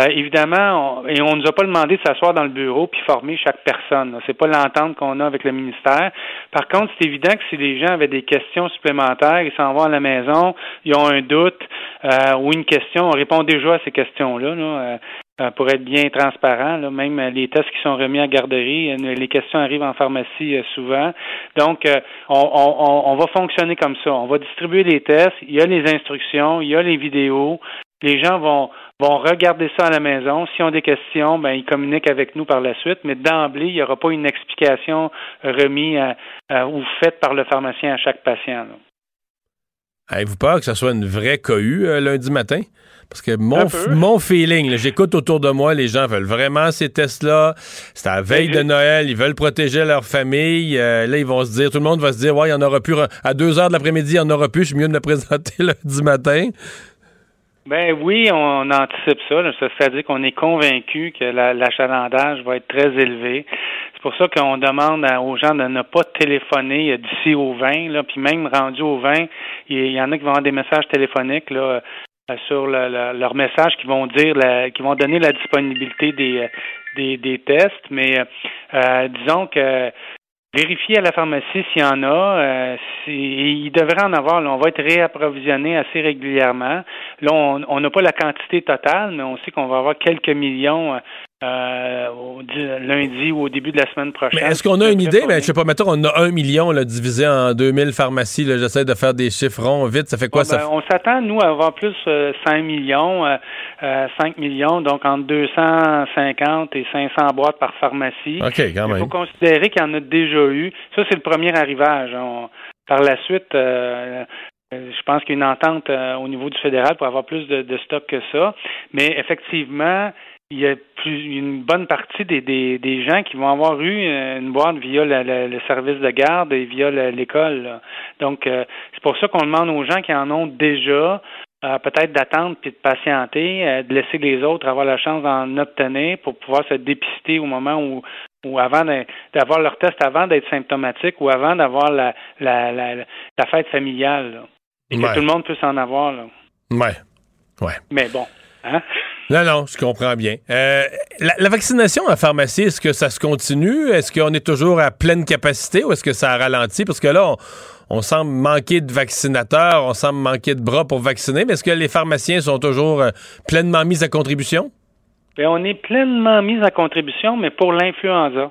[SPEAKER 6] Euh, évidemment, on, et on nous a pas demandé de s'asseoir dans le bureau puis former chaque personne. C'est pas l'entente qu'on a avec le ministère. Par contre, c'est évident que si les gens avaient des questions supplémentaires, ils s'en vont à la maison, ils ont un doute euh, ou une question, on répond déjà à ces questions-là. là. Euh, pour être bien transparent. Même les tests qui sont remis à garderie, euh, les questions arrivent en pharmacie euh, souvent. Donc, on, on, on, va fonctionner comme ça. On va distribuer les tests, il y a les instructions, il y a les vidéos. Les gens vont, vont regarder ça à la maison. S'ils ont des questions, ben, ils communiquent avec nous par la suite. Mais d'emblée, il n'y aura pas une explication remise ou faite par le pharmacien à chaque patient.
[SPEAKER 3] Avez-vous peur que ce soit une vraie cohue lundi matin? Parce que mon, mon feeling, j'écoute autour de moi, les gens veulent vraiment ces tests-là. C'est à la veille de Noël, ils veulent protéger leur famille. Euh, là, ils vont se dire, tout le monde va se dire, ouais, il y en aura plus. À 2 heures de l'après-midi, il y en aura plus. Je suis mieux de me présenter lundi matin.
[SPEAKER 6] Ben oui, on, anticipe ça. C'est-à-dire qu'on est convaincu que l'achalandage va être très élevé. C'est pour ça qu'on demande aux gens de ne pas téléphoner d'ici au 20. Là, puis même rendu au 20, il y, en a qui vont avoir des messages téléphoniques là, euh, sur le, leur message qui vont dire qui vont donner la disponibilité des, euh, des, des tests, mais euh, disons que vérifier à la pharmacie s'il y en a. Euh, il devrait en avoir. Là, on va être réapprovisionné assez régulièrement. Là, on n'a pas la quantité totale, mais on sait qu'on va avoir quelques millions euh, lundi ou au début de la semaine prochaine.
[SPEAKER 3] est-ce qu'on a une idée? Mais ben, je sais pas, mettons, on a un million là, divisé en 2000 pharmacies. J'essaie de faire des chiffres ronds vite. Ça fait quoi ça?
[SPEAKER 6] Ben, on s'attend, nous, à avoir plus euh, 5 millions, euh, 5 euh, millions, donc entre 250 et 500 boîtes par pharmacie.
[SPEAKER 3] OK, quand même.
[SPEAKER 6] Il faut considérer qu'il y en a déjà eu. Ça, c'est le premier arrivage. par la suite, je pense qu'il y a une entente au niveau du fédéral pour avoir plus de, de stock que ça. Mais effectivement, il y a plus, une bonne partie des, des, des, gens qui vont avoir eu euh, une boîte via le service de garde et via l'école. Donc, euh, c'est pour ça qu'on demande aux gens qui en ont déjà euh, peut-être d'attendre puis de patienter, de laisser les autres avoir la chance d'en obtenir pour pouvoir se dépister au moment où ou avant d'avoir leur test avant d'être symptomatique ou avant d'avoir la, la, la, la, fête familiale. Et que tout le monde puisse en avoir. Là.
[SPEAKER 3] Ouais. Ouais.
[SPEAKER 6] Mais bon. Hein?
[SPEAKER 3] Non, non, je comprends bien. Euh, la, vaccination en pharmacie, est-ce que ça se continue? Est-ce qu'on est toujours à pleine capacité ou est-ce que ça a ralenti? Parce que là, on, semble manquer de vaccinateurs, on semble manquer de bras pour vacciner, mais est-ce que les pharmaciens sont toujours euh, pleinement mis à contribution?
[SPEAKER 6] Bien, on est pleinement mis à contribution, mais pour l'influenza.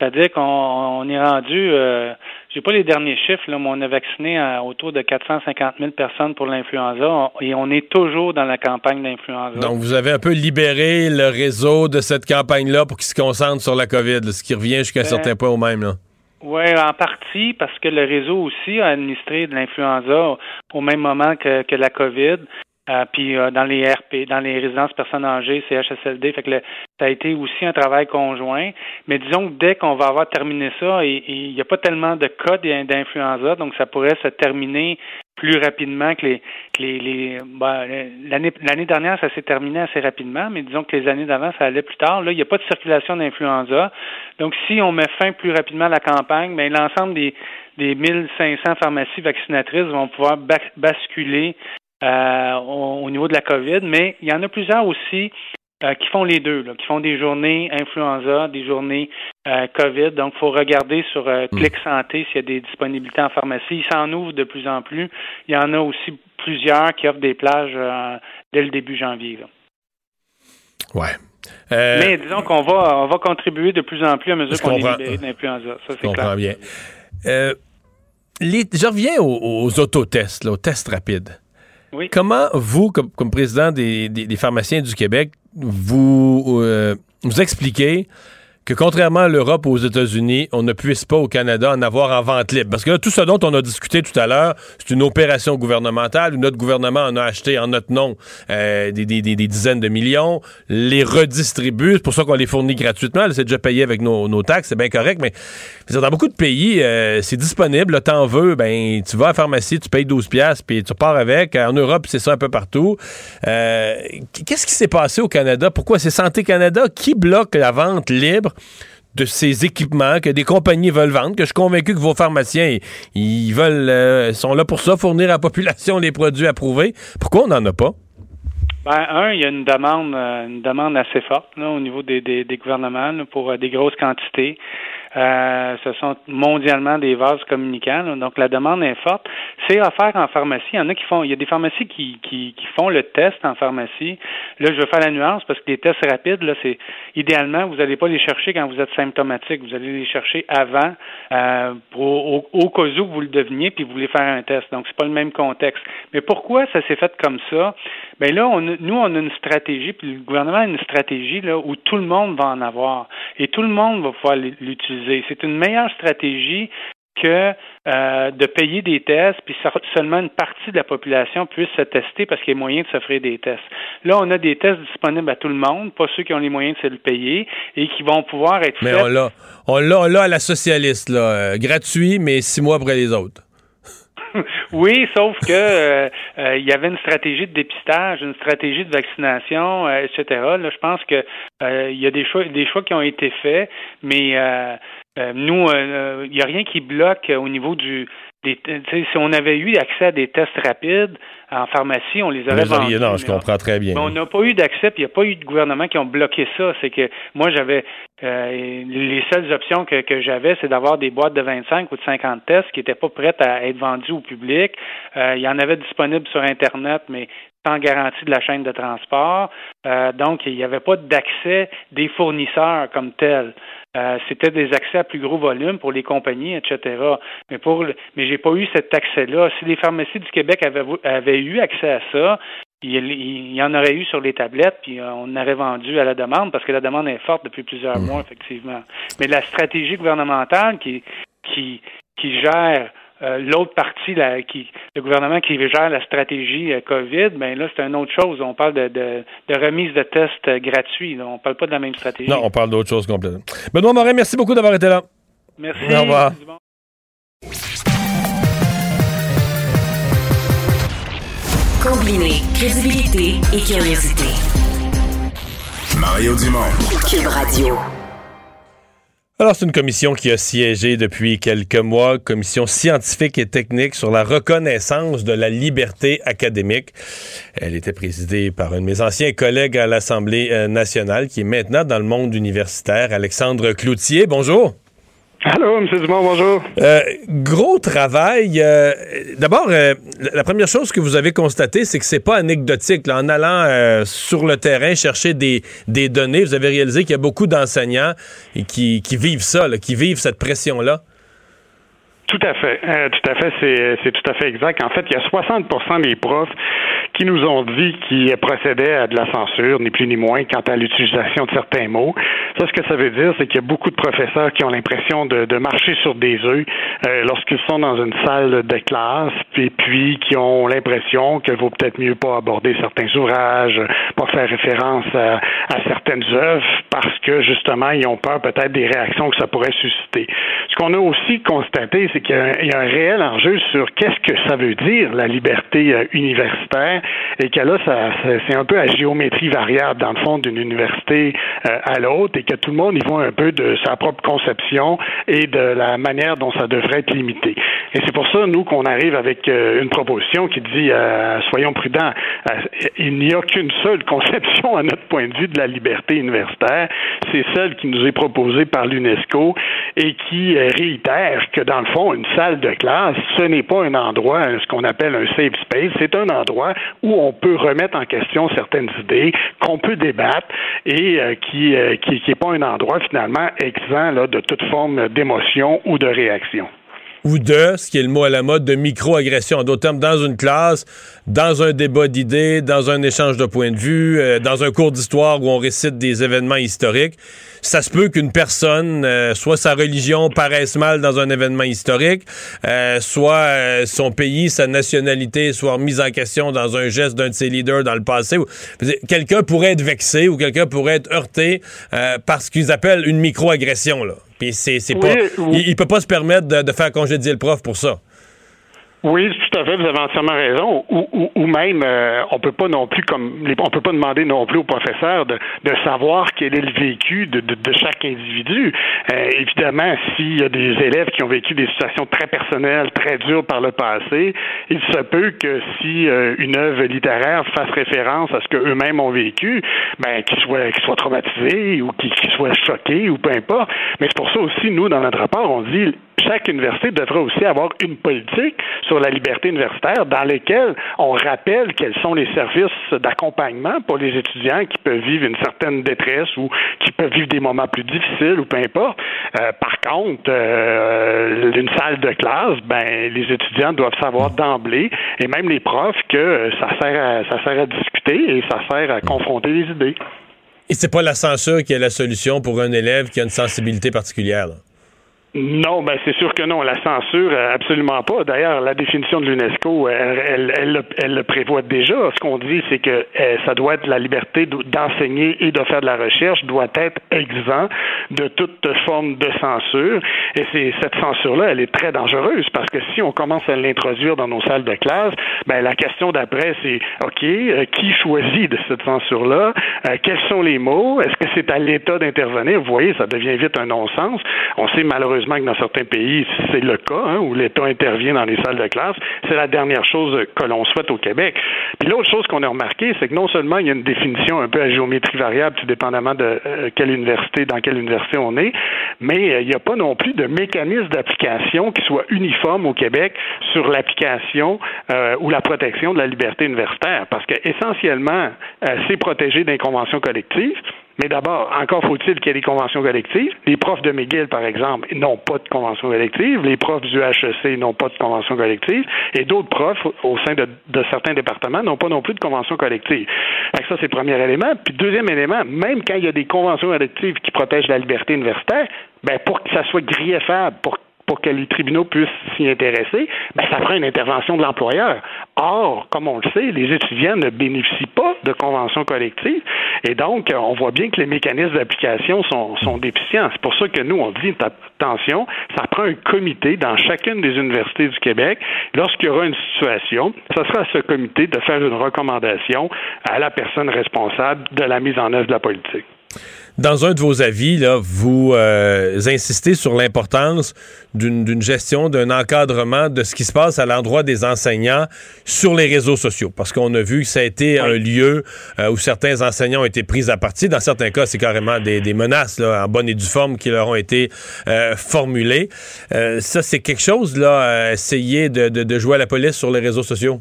[SPEAKER 6] C'est-à-dire qu'on est rendu, euh, j'ai pas les derniers chiffres, là, mais on a vacciné autour de 450 000 personnes pour l'influenza et on est toujours dans la campagne d'influenza.
[SPEAKER 3] Donc, vous avez un peu libéré le réseau de cette campagne-là pour qu'il se concentre sur la COVID, ce qui revient jusqu'à un ben, certain point au même. Là.
[SPEAKER 6] Oui, en partie, parce que le réseau aussi a administré de l'influenza au même moment que, que la COVID. Euh, puis euh, dans les RP, dans les résidences personnes âgées, CHSLD, fait que ça a été aussi un travail conjoint. Mais disons que dès qu'on va avoir terminé ça, il n'y a pas tellement de cas d'influenza, donc ça pourrait se terminer plus rapidement que les, les, l'année l'année dernière ça s'est terminé assez rapidement, mais disons que les années d'avant ça allait plus tard. Là, il n'y a pas de circulation d'influenza. Donc si on met fin plus rapidement à la campagne, ben l'ensemble des des 1500 pharmacies vaccinatrices vont pouvoir basculer euh, au, niveau de la COVID, mais il y en a plusieurs aussi euh, qui font les deux, qui font des journées influenza, des journées euh, COVID. Donc, il faut regarder sur hmm. Clic Santé s'il y a des disponibilités en pharmacie. Il s'en ouvre de plus en plus. Il y en a aussi plusieurs qui offrent des plages dès le début janvier.
[SPEAKER 3] Ouais.
[SPEAKER 6] Mais disons qu'on va, on va contribuer de plus en plus à mesure qu'on est libéré d'influenza. Ça, c'est clair.
[SPEAKER 3] bien. je reviens aux, aux autotests, aux tests rapides. Comment vous, comme, président des, pharmaciens du Québec, vous, euh, vous expliquez que contrairement à l'Europe ou aux États-Unis, on ne puisse pas au Canada en avoir en vente libre. Parce que tout ce dont on a discuté tout à l'heure, c'est une opération gouvernementale où notre gouvernement en a acheté en notre nom euh, des, dizaines de millions, les redistribue, c'est pour ça qu'on les fournit gratuitement, c'est déjà payé avec nos, taxes, c'est bien correct, mais dans beaucoup de pays, euh, c'est disponible, t'en veux, ben tu vas à la pharmacie, tu payes 12 pièces puis tu repars avec. En Europe, c'est ça un peu partout. Euh, qu'est-ce qui s'est passé au Canada? Pourquoi c'est Santé Canada qui bloque la vente libre? De ces équipements que des compagnies veulent vendre, que je suis convaincu que vos pharmaciens, ils veulent, euh, sont là pour ça, fournir à la population les produits approuvés. Pourquoi on n'en a pas?
[SPEAKER 6] Ben, un, il y a une demande, euh, une demande assez forte au niveau des, des, gouvernements pour euh, des grosses quantités. Euh, ce sont mondialement des vases communicants, donc la demande est forte. C'est offert en pharmacie. Il y en a qui font, il y a des pharmacies qui, qui, qui font le test en pharmacie. Là, je veux faire la nuance parce que les tests rapides, là, c'est idéalement, vous n'allez pas les chercher quand vous êtes symptomatique. Vous allez les chercher avant, euh, pour, au, cas où vous le deveniez, puis vous voulez faire un test. Donc, c'est pas le même contexte. Mais pourquoi ça s'est fait comme ça? Bien là, on, nous, on a une stratégie, puis le gouvernement a une stratégie là, où tout le monde va en avoir et tout le monde va pouvoir l'utiliser. C'est une meilleure stratégie que euh, de payer des tests, puis seulement une partie de la population puisse se tester parce qu'il y a moyen de s'offrir des tests. Là, on a des tests disponibles à tout le monde, pas ceux qui ont les moyens de se le payer et qui vont pouvoir être
[SPEAKER 3] mais on l'a, on l'a, à la socialiste, là, euh, gratuit, mais six mois après les autres.
[SPEAKER 6] oui, sauf que euh, euh, il y avait une stratégie de dépistage, une stratégie de vaccination, euh, etc. Là, je pense que il y a des choix, des choix qui ont été faits, mais nous, il n'y a rien qui bloque au niveau du si on avait eu accès à des tests rapides en pharmacie, on les aurait vendus.
[SPEAKER 3] Non, je comprends très bien.
[SPEAKER 6] Mais on n'a pas eu d'accès, puis il n'y a pas eu de gouvernement qui ont bloqué ça. C'est que moi, j'avais euh, les seules options que, que j'avais, c'est d'avoir des boîtes de 25 ou de 50 tests qui n'étaient pas prêtes à être vendues au public. Euh, il y en avait disponibles sur Internet, mais sans garantie de la chaîne de transport. Euh, donc, il n'y avait pas d'accès des fournisseurs comme tels. Euh, c'était des accès à plus gros volume pour les compagnies, etc. Mais pour mais j'ai pas eu cet accès-là. Si les pharmacies du Québec avaient, avaient eu accès à ça, il, y en aurait eu sur les tablettes, puis euh, on aurait vendu à la demande, parce que la demande est forte depuis plusieurs mmh. mois, effectivement. Mais la stratégie gouvernementale qui, qui, qui gère euh, l'autre partie, qui, le gouvernement qui gère la stratégie euh, COVID, ben là, c'est une autre chose. On parle de, de, remise de tests euh, gratuits. On ne parle pas de la même stratégie.
[SPEAKER 3] Non, on parle d'autre chose complètement. Benoît Morin, merci beaucoup d'avoir été là.
[SPEAKER 6] Merci.
[SPEAKER 3] Au revoir.
[SPEAKER 1] Combiner crédibilité et curiosité.
[SPEAKER 2] Mario Dumont.
[SPEAKER 1] Cube Radio.
[SPEAKER 3] Alors, c'est une commission qui a siégé depuis quelques mois, commission scientifique et technique sur la reconnaissance de la liberté académique. Elle était présidée par un de mes anciens collègues à l'Assemblée euh, nationale, qui est maintenant dans le monde universitaire, Alexandre Cloutier. Bonjour.
[SPEAKER 7] Allô, M. Dumont, bonjour.
[SPEAKER 3] Euh, gros travail. Euh, d'abord, euh, la première chose que vous avez constaté, c'est que c'est pas anecdotique. en allant sur le terrain chercher des, des données, vous avez réalisé qu'il y a beaucoup d'enseignants qui, qui vivent ça, qui vivent cette pression-là.
[SPEAKER 7] Tout à fait. tout à fait, c'est tout à fait exact. En fait, il y a 60% des profs qui nous ont dit qu'ils procédaient à de la censure, ni plus ni moins, quant à l'utilisation de certains mots. Ça, ce que ça veut dire, c'est qu'il y a beaucoup de professeurs qui ont l'impression de, marcher sur des œufs euh, lorsqu'ils sont dans une salle de classe, et puis qui ont l'impression qu'il vaut peut-être mieux pas aborder certains ouvrages, pas faire référence à, à certaines œuvres, parce que justement, ils ont peur peut-être des réactions que ça pourrait susciter. Ce qu'on a aussi constaté, c'est qu'il y, a un réel enjeu sur qu'est-ce que ça veut dire la liberté euh, universitaire et que là, c'est un peu à géométrie variable, dans le fond, d'une université euh, à l'autre, et que tout le monde y voit un peu de sa propre conception et de la manière dont ça devrait être limité. Et c'est pour ça, nous, qu'on arrive avec euh, une proposition qui dit, euh, soyons prudents, il n'y a qu'une seule conception, à notre point de vue, de la liberté universitaire, c'est celle qui nous est proposée par l'UNESCO et qui réitère que, dans le fond, une salle de classe, ce n'est pas un endroit, ce qu'on appelle un safe space, c'est un endroit où on peut remettre en question certaines idées, qu'on peut débattre et euh, qui n'est euh, qui, qui pas un endroit finalement exempt là, de toute forme d'émotion ou de réaction
[SPEAKER 3] ou de, ce qui est le mot à la mode, de micro-agression. En d'autres termes, dans une classe, dans un débat d'idées, dans un échange de points de vue, euh, dans un cours d'histoire où on récite des événements historiques, ça se peut qu'une personne, euh, soit sa religion paraisse mal dans un événement historique, euh, soit son pays, sa nationalité soit remise en question dans un geste d'un de ses leaders dans le passé. Quelqu'un pourrait être vexé ou quelqu'un pourrait être heurté par ce qu'ils appellent une micro-agression. Là. Puis c'est, pas. Il, peut pas se permettre de, faire congédier le prof pour ça.
[SPEAKER 7] Oui, tout à fait, vous avez entièrement raison. Ou, ou, même, euh, on peut pas non plus comme on peut pas demander non plus aux professeurs de, de savoir quel est le vécu de, de, de chaque individu. Euh, évidemment, s'il y a des élèves qui ont vécu des situations très personnelles, très dures par le passé, il se peut que si euh, une œuvre littéraire fasse référence à ce qu'eux-mêmes ont vécu, ben qu'ils soient qu'ils soient traumatisés ou qu'ils soient choqués ou peu importe. Mais c'est pour ça aussi, nous, dans notre rapport, on dit chaque université devrait aussi avoir une politique sur la liberté universitaire dans laquelle on rappelle quels sont les services d'accompagnement pour les étudiants qui peuvent vivre une certaine détresse ou qui peuvent vivre des moments plus difficiles ou peu importe. Euh, par contre, euh, une salle de classe, ben les étudiants doivent savoir d'emblée et même les profs que ça sert à, ça sert à discuter et ça sert à confronter les idées.
[SPEAKER 3] Et c'est pas la censure qui est la solution pour un élève qui a une sensibilité particulière.
[SPEAKER 7] Non, ben c'est sûr que non. La censure, euh, absolument pas. D'ailleurs, la définition de l'UNESCO, elle, elle, elle, le prévoit déjà. Ce qu'on dit, c'est que euh, ça doit être la liberté d'enseigner et de faire de la recherche doit être exempt de toute forme de censure. Et c'est cette censure-là, elle est très dangereuse parce que si on commence à l'introduire dans nos salles de classe, ben la question d'après, c'est OK, euh, qui choisit de cette censure-là? Quels sont les mots? Est-ce que c'est à l'État d'intervenir? Vous voyez, ça devient vite un non-sens. On sait malheureusement que dans certains pays, c'est le cas, hein, où l'État intervient dans les salles de classe. C'est la dernière chose que l'on souhaite au Québec. Puis l'autre chose qu'on a remarqué, c'est que non seulement il y a une définition un peu à géométrie variable, tout dépendamment de euh, quelle université, dans quelle université on est, mais euh, il n'y a pas non plus de mécanisme d'application qui soit uniforme au Québec sur l'application euh, ou la protection de la liberté universitaire. Parce que essentiellement, c'est protégé des conventions collectives. Mais d'abord, encore faut-il qu'il y ait des conventions collectives. Les profs de McGill, par exemple, n'ont pas de convention collective. Les profs du HEC n'ont pas de convention collective. Et d'autres profs, au sein de, certains départements, n'ont pas non plus de convention collective. ça, c'est le premier élément. Puis deuxième élément, même quand il y a des conventions collectives qui protègent la liberté universitaire, ben pour que ça soit grieffable, pour pour que les tribunaux puissent s'y intéresser, ben, ça prend une intervention de l'employeur. Or, comme on le sait, les étudiants ne bénéficient pas de conventions collectives et donc on voit bien que les mécanismes d'application sont, sont déficients. C'est pour ça que nous, on dit attention, ça prend un comité dans chacune des universités du Québec. Lorsqu'il y aura une situation, ce sera à ce comité de faire une recommandation à la personne responsable de la mise en œuvre de la politique.
[SPEAKER 3] Dans un de vos avis, là, vous euh, insistez sur l'importance d'une gestion, d'un encadrement de ce qui se passe à l'endroit des enseignants sur les réseaux sociaux. Parce qu'on a vu que ça a été un lieu euh, où certains enseignants ont été pris à partie. Dans certains cas, c'est carrément des, menaces là, en bonne et due forme qui leur ont été euh, formulées. ça, c'est quelque chose, là, essayer de, de jouer à la police sur les réseaux sociaux?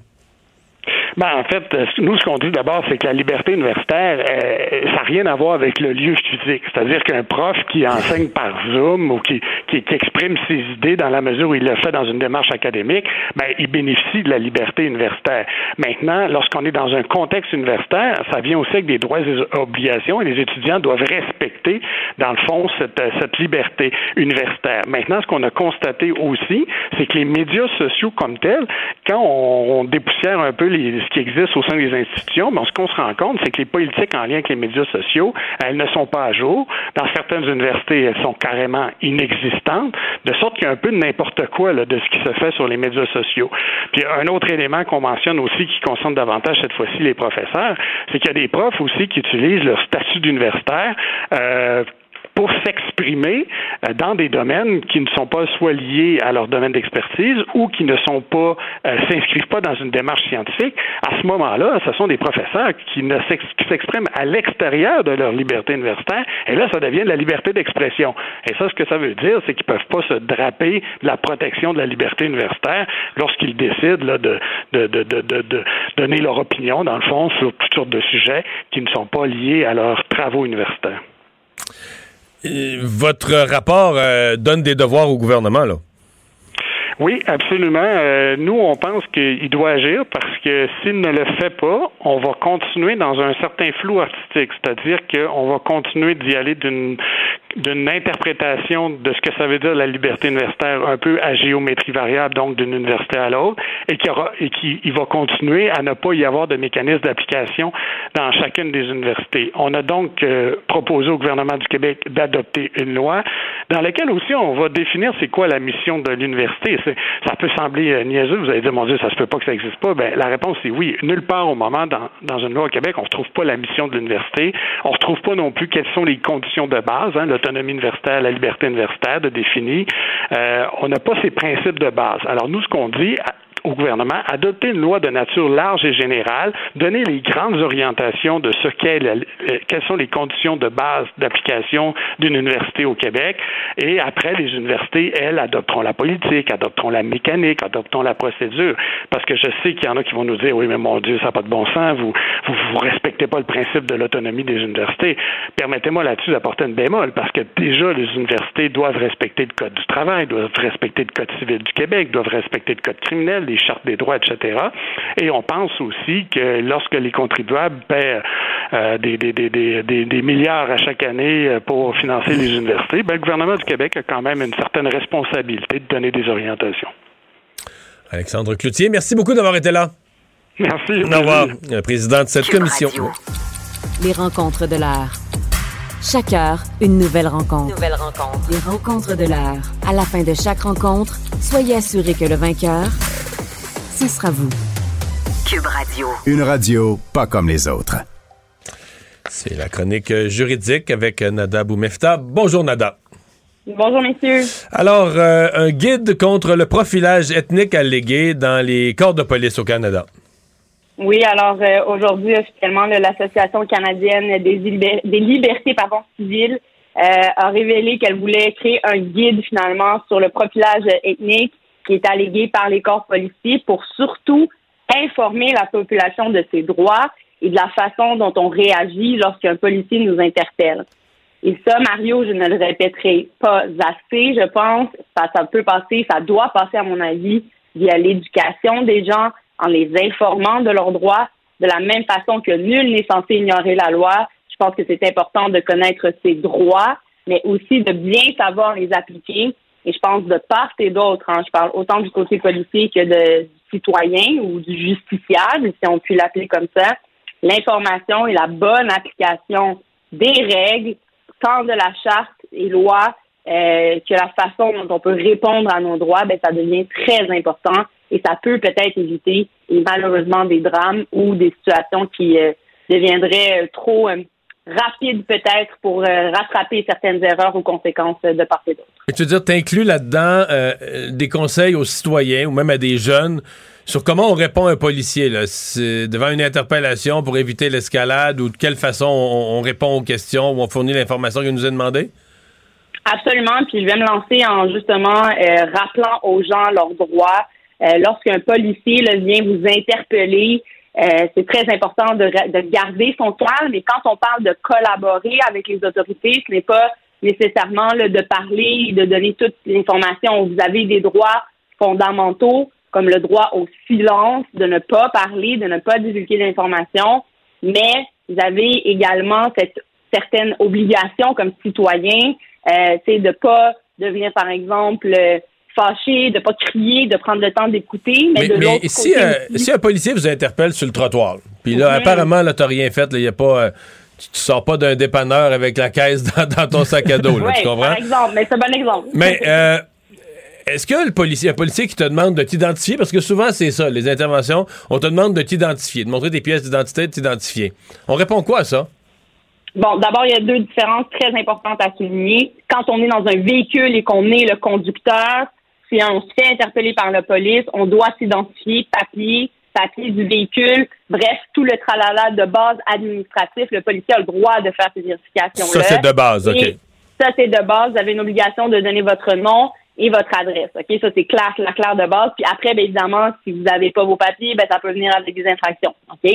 [SPEAKER 7] Ben, en fait, euh, nous, ce qu'on dit d'abord, c'est que la liberté universitaire, euh, ça n'a rien à voir avec le lieu physique. C'est-à-dire qu'un prof qui enseigne par Zoom ou qui, qui, exprime ses idées dans la mesure où il le fait dans une démarche académique, ben, il bénéficie de la liberté universitaire. Maintenant, lorsqu'on est dans un contexte universitaire, ça vient aussi avec des droits et obligations et les étudiants doivent respecter, dans le fond, cette, euh, cette liberté universitaire. Maintenant, ce qu'on a constaté aussi, c'est que les médias sociaux comme tels, quand on, on dépoussière un peu les, qui existe au sein des institutions, mais ce qu'on se rend compte, c'est que les politiques en lien avec les médias sociaux, elles ne sont pas à jour. Dans certaines universités, elles sont carrément inexistantes, de sorte qu'il y a un peu de n'importe quoi là, de ce qui se fait sur les médias sociaux. Puis un autre élément qu'on mentionne aussi qui concerne davantage cette fois-ci les professeurs, c'est qu'il y a des profs aussi qui utilisent leur statut d'universitaire euh, pour s'exprimer euh, dans des domaines qui ne sont pas soit liés à leur domaine d'expertise ou qui ne sont pas euh, s'inscrivent pas dans une démarche scientifique. À ce moment-là, ce sont des professeurs qui ne s'expriment à l'extérieur de leur liberté universitaire et là, ça devient de la liberté d'expression. Et ça, ce que ça veut dire, c'est qu'ils peuvent pas se draper de la protection de la liberté universitaire lorsqu'ils décident de, donner leur opinion, dans le fond, sur toutes sortes de sujets qui ne sont pas liés à leurs travaux universitaires.
[SPEAKER 3] Votre rapport euh, donne des devoirs au gouvernement, là.
[SPEAKER 7] Oui, absolument. Euh, nous, on pense qu'il doit agir parce que s'il ne le fait pas, on va continuer dans un certain flou artistique, c'est-à-dire qu'on va continuer d'y aller d'une d'une interprétation de ce que ça veut dire la liberté universitaire un peu à géométrie variable, donc d'une université à l'autre, et qui aura et qui il va continuer à ne pas y avoir de mécanisme d'application dans chacune des universités. On a donc euh, proposé au gouvernement du Québec d'adopter une loi dans laquelle aussi on va définir c'est quoi la mission de l'université. Ça peut sembler euh, niaiseux, vous allez dire mon Dieu, ça se peut pas que ça n'existe pas. Ben la réponse est oui. Nulle part au moment dans, dans une loi au Québec, on ne retrouve pas la mission de l'université. On ne retrouve pas non plus quelles sont les conditions de base. Hein, l'autonomie universitaire, la liberté universitaire de définir. Euh, on n'a pas ces principes de base. Alors nous, ce qu'on dit, au gouvernement adopter une loi de nature large et générale, donner les grandes orientations de ce qu'est euh, quelles sont les conditions de base d'application d'une université au Québec, et après les universités, elles, adopteront la politique, adopteront la mécanique, adopteront la procédure, parce que je sais qu'il y en a qui vont nous dire, oui, mais mon Dieu, ça n'a pas de bon sens, vous, vous, vous respectez pas le principe de l'autonomie des universités. Permettez-moi là-dessus d'apporter une bémol, parce que déjà, les universités doivent respecter le Code du travail, doivent respecter le Code civil du Québec, doivent respecter le Code criminel, les chartes des droits, etc. Et on pense aussi que lorsque les contribuables paient euh, des, des, des, des, milliards à chaque année euh, pour financer les universités, ben, le gouvernement du Québec a quand même une certaine responsabilité de donner des orientations.
[SPEAKER 3] Alexandre Cloutier, merci beaucoup d'avoir été là.
[SPEAKER 7] Merci.
[SPEAKER 3] Au revoir, président de cette commission.
[SPEAKER 1] Les rencontres de l'art. Chaque heure, une nouvelle rencontre. Nouvelle rencontre. Les rencontres de l'heure. À la fin de chaque rencontre, soyez assurés que le vainqueur, ce sera vous.
[SPEAKER 2] Cube Radio. Une radio pas comme les autres.
[SPEAKER 3] C'est la chronique juridique avec Nada Boumefta. Bonjour Nada.
[SPEAKER 8] Bonjour messieurs.
[SPEAKER 3] Alors, euh, un guide contre le profilage ethnique allégué dans les corps de police au Canada.
[SPEAKER 8] Oui, alors euh, aujourd'hui, officiellement, l'Association canadienne des, des libertés pardon, civiles euh, a révélé qu'elle voulait créer un guide finalement sur le profilage ethnique qui est allégué par les corps policiers pour surtout informer la population de ses droits et de la façon dont on réagit lorsqu'un policier nous interpelle. Et ça, Mario, je ne le répéterai pas assez, je pense. Ça, ça peut passer, ça doit passer, à mon avis, via l'éducation des gens, en les informant de leurs droits, de la même façon que nul n'est censé ignorer la loi. Je pense que c'est important de connaître ses droits, mais aussi de bien savoir les appliquer. Et je pense de part et d'autre, hein, je parle autant du côté policier que de citoyen ou du justiciable, si on peut l'appeler comme ça, l'information et la bonne application des règles, tant de la charte et loi euh, que la façon dont on peut répondre à nos droits, ben, ça devient très important et ça peut peut-être éviter et malheureusement des drames ou des situations qui euh, deviendraient euh, trop euh, rapides peut-être pour rattraper certaines erreurs ou conséquences de part et d'autre.
[SPEAKER 3] Tu veux dire, tu inclus là-dedans des conseils aux citoyens ou même à des jeunes sur comment on répond à un policier là, devant une interpellation pour éviter l'escalade ou de quelle façon on, répond aux questions ou on fournit l'information qu'il nous a demandé?
[SPEAKER 8] Absolument. Puis je vais me lancer en justement rappelant aux gens leurs droits, lorsqu'un policier vient vous interpeller, euh, c'est très important de, de, garder son calme. Mais quand on parle de collaborer avec les autorités, ce n'est pas nécessairement de parler, de donner toute l'information. Vous avez des droits fondamentaux comme le droit au silence, de ne pas parler, de ne pas divulguer l'information, mais vous avez également cette certaine obligation comme citoyen, euh, c'est de pas devenir, par exemple, fâché, de pas crier, de prendre le temps d'écouter. Mais, mais,
[SPEAKER 3] si, euh, si, un policier vous interpelle sur le trottoir, puis là, apparemment, là, t'as rien fait, il y a pas... Euh, tu, sors pas d'un dépanneur avec la caisse dans, ton sac à dos, là, tu comprends? par
[SPEAKER 8] exemple, mais c'est un bon exemple.
[SPEAKER 3] Mais euh, est-ce que le policier, un policier qui te demande de t'identifier, parce que souvent c'est ça, les interventions, on te demande de t'identifier, de montrer tes pièces d'identité, de t'identifier. On répond quoi à ça?
[SPEAKER 8] Bon, d'abord, il y a deux différences très importantes à souligner. Quand on est dans un véhicule et qu'on est le conducteur, si on se fait interpeller par la police, on doit s'identifier, papier, papier du véhicule, bref, tout le tralala de base administratif. Le policier a le droit de faire ces vérifications-là.
[SPEAKER 3] Ça, c'est de base, OK.
[SPEAKER 8] ça, c'est de base. Vous avez une obligation de donner votre nom et votre adresse. OK? Ça, c'est clair, la clair de base. Puis après, bien évidemment, si vous n'avez pas vos papiers, ben, ça peut venir avec des infractions. OK?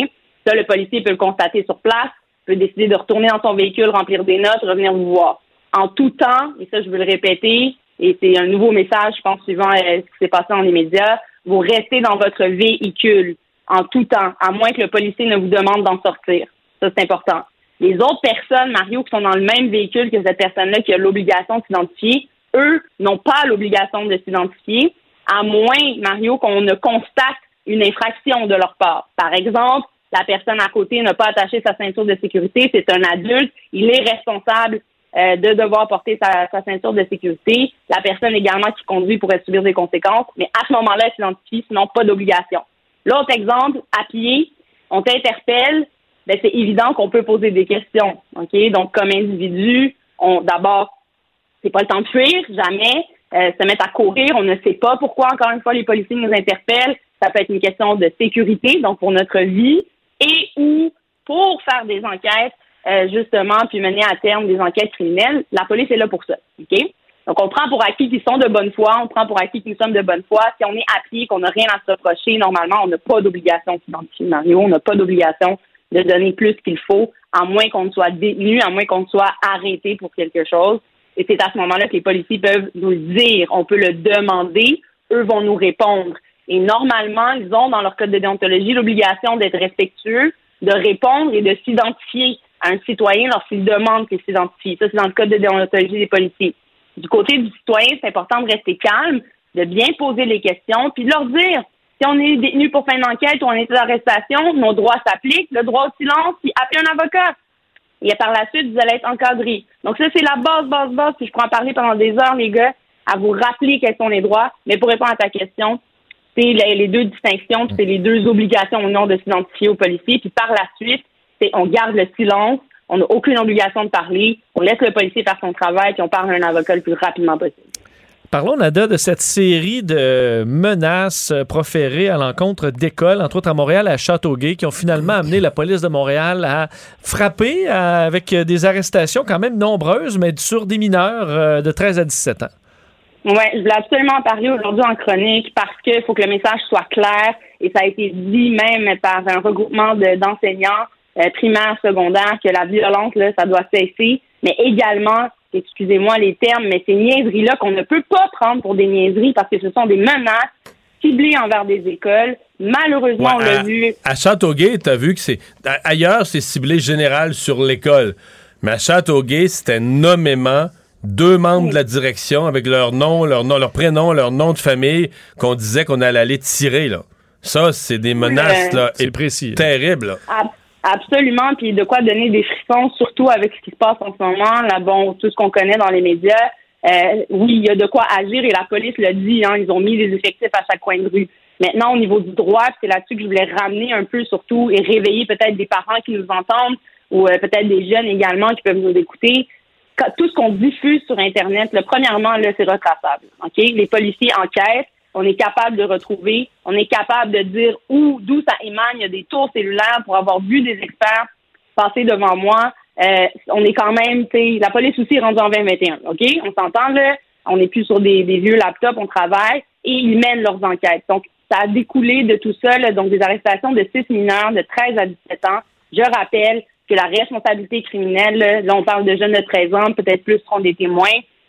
[SPEAKER 8] Ça, le policier peut le constater sur place, peut décider de retourner dans son véhicule, remplir des notes, revenir vous voir. En tout temps, et ça, je veux le répéter, et c'est un nouveau message, je pense, suivant euh, ce qui s'est passé dans les médias, vous restez dans votre véhicule en tout temps, à moins que le policier ne vous demande d'en sortir. Ça, c'est important. Les autres personnes, Mario, qui sont dans le même véhicule que cette personne-là qui a l'obligation de s'identifier, eux n'ont pas l'obligation de s'identifier, à moins, Mario, qu'on ne constate une infraction de leur part. Par exemple, la personne à côté n'a pas attaché sa ceinture de sécurité, c'est un adulte, il est responsable euh, de devoir porter sa, ceinture de sécurité. La personne également qui conduit pourrait subir des conséquences, mais à ce moment-là, elle s'identifie, sinon pas d'obligation. L'autre exemple, à pied, on t'interpelle, ben c'est évident qu'on peut poser des questions. Ok, donc comme individu, on d'abord, c'est pas le temps de fuir, jamais. Euh, se mettre à courir, on ne sait pas pourquoi. Encore une fois, les policiers nous interpellent. Ça peut être une question de sécurité, donc pour notre vie, et ou pour faire des enquêtes, euh, justement, puis mener à terme des enquêtes criminelles. La police est là pour ça. OK? Donc, on prend pour acquis qu'ils sont de bonne foi, on prend pour acquis que nous sommes de bonne foi. Si on est pied, qu'on n'a rien à se reprocher, normalement, on n'a pas d'obligation d'identifier Mario, on n'a pas d'obligation de donner plus qu'il faut, à moins qu'on soit détenu, à moins qu'on soit arrêté pour quelque chose. Et c'est à ce moment-là que les policiers peuvent nous le dire, on peut le demander, eux vont nous répondre. Et normalement, ils ont dans leur code de déontologie l'obligation d'être respectueux, de répondre et de s'identifier un citoyen lorsqu'il demande qu'il s'identifie. Ça, c'est dans le code de déontologie des policiers. Du côté du citoyen, c'est important de rester calme, de bien poser les questions, puis de leur dire si on est détenu pour fin d'enquête ou en état d'arrestation, nos droits s'appliquent, le droit au silence, puis appelez un avocat. Et par la suite, vous allez être encadré. Donc ça, c'est la base, base, base, puis je pourrais en parler pendant des heures, les gars, à vous rappeler quels sont les droits. Mais pour répondre à ta question, c'est les, deux distinctions, c'est les deux obligations au nom de s'identifier aux policiers. Puis par la suite, on garde le silence, on n'a aucune obligation de parler, on laisse le policier faire son travail, puis on parle à un avocat le plus rapidement possible.
[SPEAKER 4] Parlons, Nada, de cette série de menaces proférées à l'encontre d'écoles, entre autres à Montréal, à Châteauguay, qui ont finalement amené la police de Montréal à frapper avec des arrestations quand même nombreuses, mais sur des mineurs euh, de 13 à 17 ans.
[SPEAKER 8] Oui, je voulais absolument parler aujourd'hui en chronique parce qu'il faut que le message soit clair et ça a été dit même par un regroupement d'enseignants euh, primaires, secondaires, que la violence, là, ça doit cesser, mais également, excusez-moi les termes, mais ces niaiseries-là qu'on ne peut pas prendre pour des niaiseries parce que ce sont des menaces ciblées envers des écoles. Malheureusement, on l'a vu.
[SPEAKER 3] À Châteauguay, tu as vu que c'est. Ailleurs, c'est ciblé général sur l'école. Mais à Châteauguay, c'était nommément deux membres de la direction avec leur nom, leur nom, leur prénom, leur nom de famille qu'on disait qu'on allait aller tirer là. Ça, c'est des menaces là,
[SPEAKER 4] précis,
[SPEAKER 3] terribles.
[SPEAKER 8] Absolument, puis de quoi donner des frissons, surtout avec ce qui se passe en ce moment, là, bon, tout ce qu'on connaît dans les médias. Euh, oui, il y a de quoi agir et la police l'a dit, hein, ils ont mis des effectifs à chaque coin de rue. Maintenant, au niveau du droit, c'est là-dessus que je voulais ramener un peu surtout et réveiller peut-être des parents qui nous entendent ou euh, peut-être des jeunes également qui peuvent nous écouter tout ce qu'on diffuse sur Internet, le premièrement, là, c'est retraçable. OK? Les policiers enquêtent, on est capable de retrouver, on est capable de dire où, d'où ça émane. Il y a des tours cellulaires pour avoir vu des experts passer devant moi. Euh, on est quand même, tu la police aussi est rendue en 2021. OK? On s'entend, là. On n'est plus sur des, vieux laptops, on travaille et ils mènent leurs enquêtes. Donc, ça a découlé de tout ça, donc des arrestations de six mineurs de 13 à 17 ans. Je rappelle, que la responsabilité criminelle, là, on parle de jeunes de 13 ans, peut-être plus seront des témoins,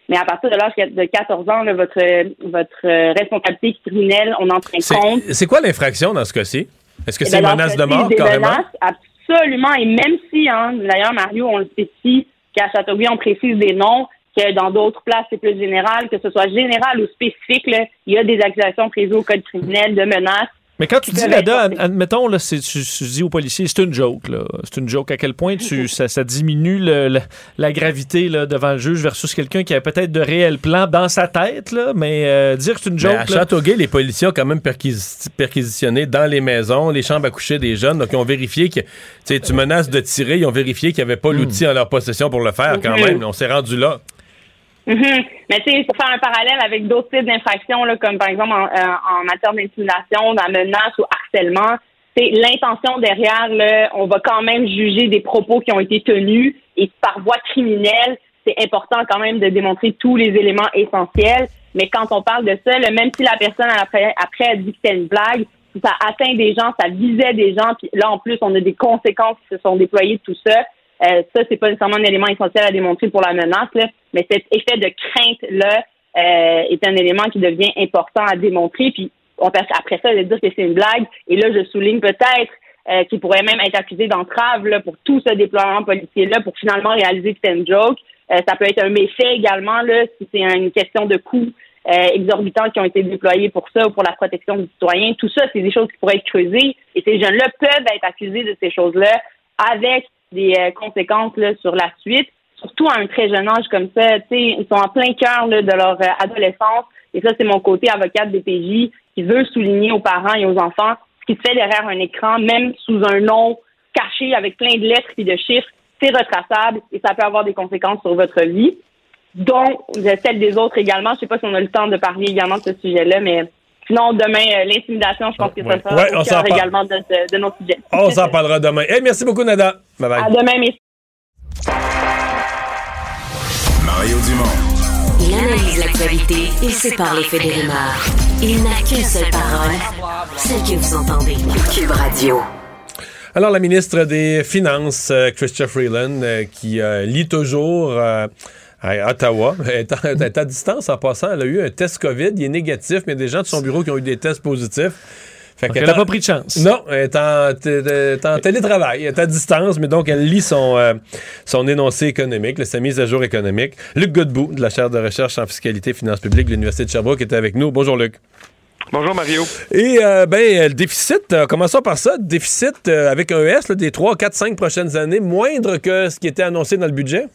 [SPEAKER 8] mais à partir de l'âge de 14 ans, votre, votre euh, responsabilité criminelle, on en tient compte.
[SPEAKER 3] C'est quoi l'infraction dans ce cas-ci? Est-ce que eh c'est une menace de mort, carrément?
[SPEAKER 8] absolument. Et même si, hein, d'ailleurs, Mario, on le sait ici, qu'à Châteauguay, on précise des noms, que dans d'autres places, c'est plus général, que ce soit général ou spécifique, là, il y a des accusations prises au code criminel de menaces
[SPEAKER 4] mais quand tu dis là-dedans, admettons, là, tu, tu, dis aux policiers, c'est une joke. Là. C'est une joke. À quel point tu, ça, ça diminue le, la gravité là, devant le juge versus quelqu'un qui a peut-être de réels plans dans sa tête, là, mais euh, dire que c'est une joke. Mais à
[SPEAKER 3] Châteauguay, les policiers ont quand même perquisitionné dans les maisons, les chambres à coucher des jeunes. Donc, ils ont vérifié que tu menaces de tirer. Ils ont vérifié qu'il n'y avait pas hmm. l'outil en leur possession pour le faire quand même. On s'est rendu là.
[SPEAKER 8] Mm-hmm. Mais tu sais, pour faire un parallèle avec d'autres types d'infractions, comme par exemple en, euh, matière d'intimidation, de menace ou harcèlement, c'est l'intention derrière, là, on va quand même juger des propos qui ont été tenus et par voie criminelle, c'est important quand même de démontrer tous les éléments essentiels. Mais quand on parle de ça, même si la personne après, après a dit que c'était une blague, ça atteint des gens, ça visait des gens, puis là en plus on a des conséquences qui se sont déployées de tout ça. Euh, ça, c'est pas nécessairement un élément essentiel à démontrer pour la menace, là, mais cet effet de crainte-là euh, est un élément qui devient important à démontrer. Puis on, après ça, de dire que c'est une blague. Et là, je souligne peut-être qui pourrait même être accusé d'entrave pour tout ce déploiement policier-là pour finalement réaliser une joke. ça peut être un méfait également là, si c'est une question de coûts exorbitants qui ont été déployés pour ça ou pour la protection du citoyen. Tout ça, c'est des choses qui pourraient être creusées et ces jeunes-là peuvent être accusés de ces choses-là avec des conséquences là, sur la suite surtout à un très jeune âge comme ça, ils sont en plein cœur de leur euh, adolescence. Et ça, c'est mon côté avocate des PJ qui veut souligner aux parents et aux enfants ce qui se fait derrière un écran, même sous un nom caché avec plein de lettres et de chiffres. C'est retraçable et ça peut avoir des conséquences sur votre vie, dont celle des autres également. Je ne sais pas si on a le temps de parler également de ce sujet-là, mais Sinon, demain, euh, l'intimidation, je pense que ça sera ouais, au cœur également de, de, nos sujets.
[SPEAKER 3] On s'en parlera demain. Hey, merci beaucoup, Nada.
[SPEAKER 8] Bye bye. À demain, messieurs.
[SPEAKER 1] Mario Dumont. Il analyse l'actualité et sépare les faits des rumeurs. Il n'a qu'une seule parole, celle que vous entendez. Cube Radio.
[SPEAKER 3] Alors, la ministre des Finances, euh, Christian Freeland, euh, qui euh, lit toujours à Ottawa, est, est à distance en passant. Elle a eu un test COVID, il est négatif, mais il y a des gens de son bureau qui ont eu des tests positifs.
[SPEAKER 4] Fait elle n'a pas pris de chance.
[SPEAKER 3] Non, elle est en, télétravail, elle est à distance, mais donc elle lit son, euh, son énoncé économique, sa mise à jour économique. Luc Godbout, de la chaire de recherche en fiscalité et finances publiques de l'Université de Sherbrooke, est avec nous. Bonjour Luc.
[SPEAKER 9] Bonjour Mario.
[SPEAKER 3] Et euh, ben le déficit, euh, commençons par ça, déficit avec un S des 3, 4, 5 prochaines années, moindre que ce qui était annoncé dans le budget?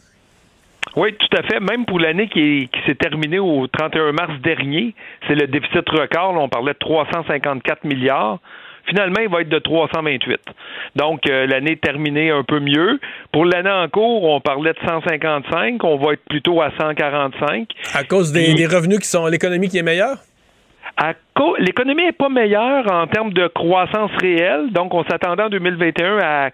[SPEAKER 9] Oui, tout à fait. Même pour l'année qui, s'est terminée au 31 mars dernier, c'est le déficit record. on parlait de 354 milliards. Finalement, il va être de 328. Donc, euh, l'année terminée un peu mieux. Pour l'année en cours, on parlait de 155. On va être plutôt à 145.
[SPEAKER 3] À cause des, revenus qui sont l'économie qui est meilleure?
[SPEAKER 9] L'économie n'est pas meilleure en termes de croissance réelle. Donc, on s'attendait en 2021 à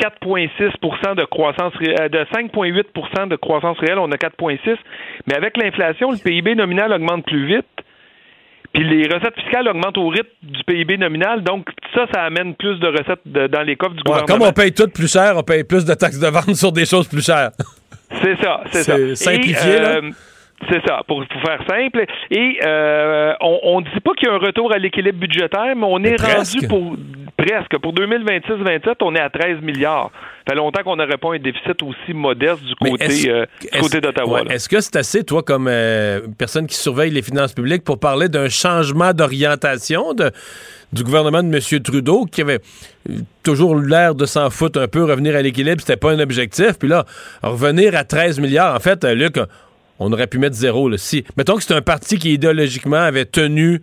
[SPEAKER 9] 4,6% de croissance euh, de 5,8% de croissance réelle, on a 4,6 mais avec l'inflation, le PIB nominal augmente plus vite. Puis les recettes fiscales augmentent au rythme du PIB nominal, donc ça, ça amène plus de recettes dans les coffres du gouvernement.
[SPEAKER 3] Comme on paye tout plus cher, on paye plus de taxes de vente sur des choses plus chères.
[SPEAKER 9] C'est ça, c'est ça.
[SPEAKER 3] Simplifié, là. Euh,
[SPEAKER 9] c'est ça, pour, faire simple. Et euh, on ne dit pas qu'il y a un retour à l'équilibre budgétaire, mais on est rendu pour presque. Pour 2026-27, on est à 13 milliards. Ça fait longtemps qu'on n'aurait pas un déficit aussi modeste du côté, euh, côté d'Ottawa.
[SPEAKER 3] Est-ce que c'est assez, toi, comme euh, personne qui surveille les finances publiques, pour parler d'un changement d'orientation du gouvernement de M. Trudeau, qui avait toujours l'air de s'en foutre un peu, revenir à l'équilibre, c'était pas un objectif. Puis là, revenir à 13 milliards, en fait, Luc, on aurait pu mettre zéro. Là. Si, mettons que c'est un parti qui idéologiquement avait tenu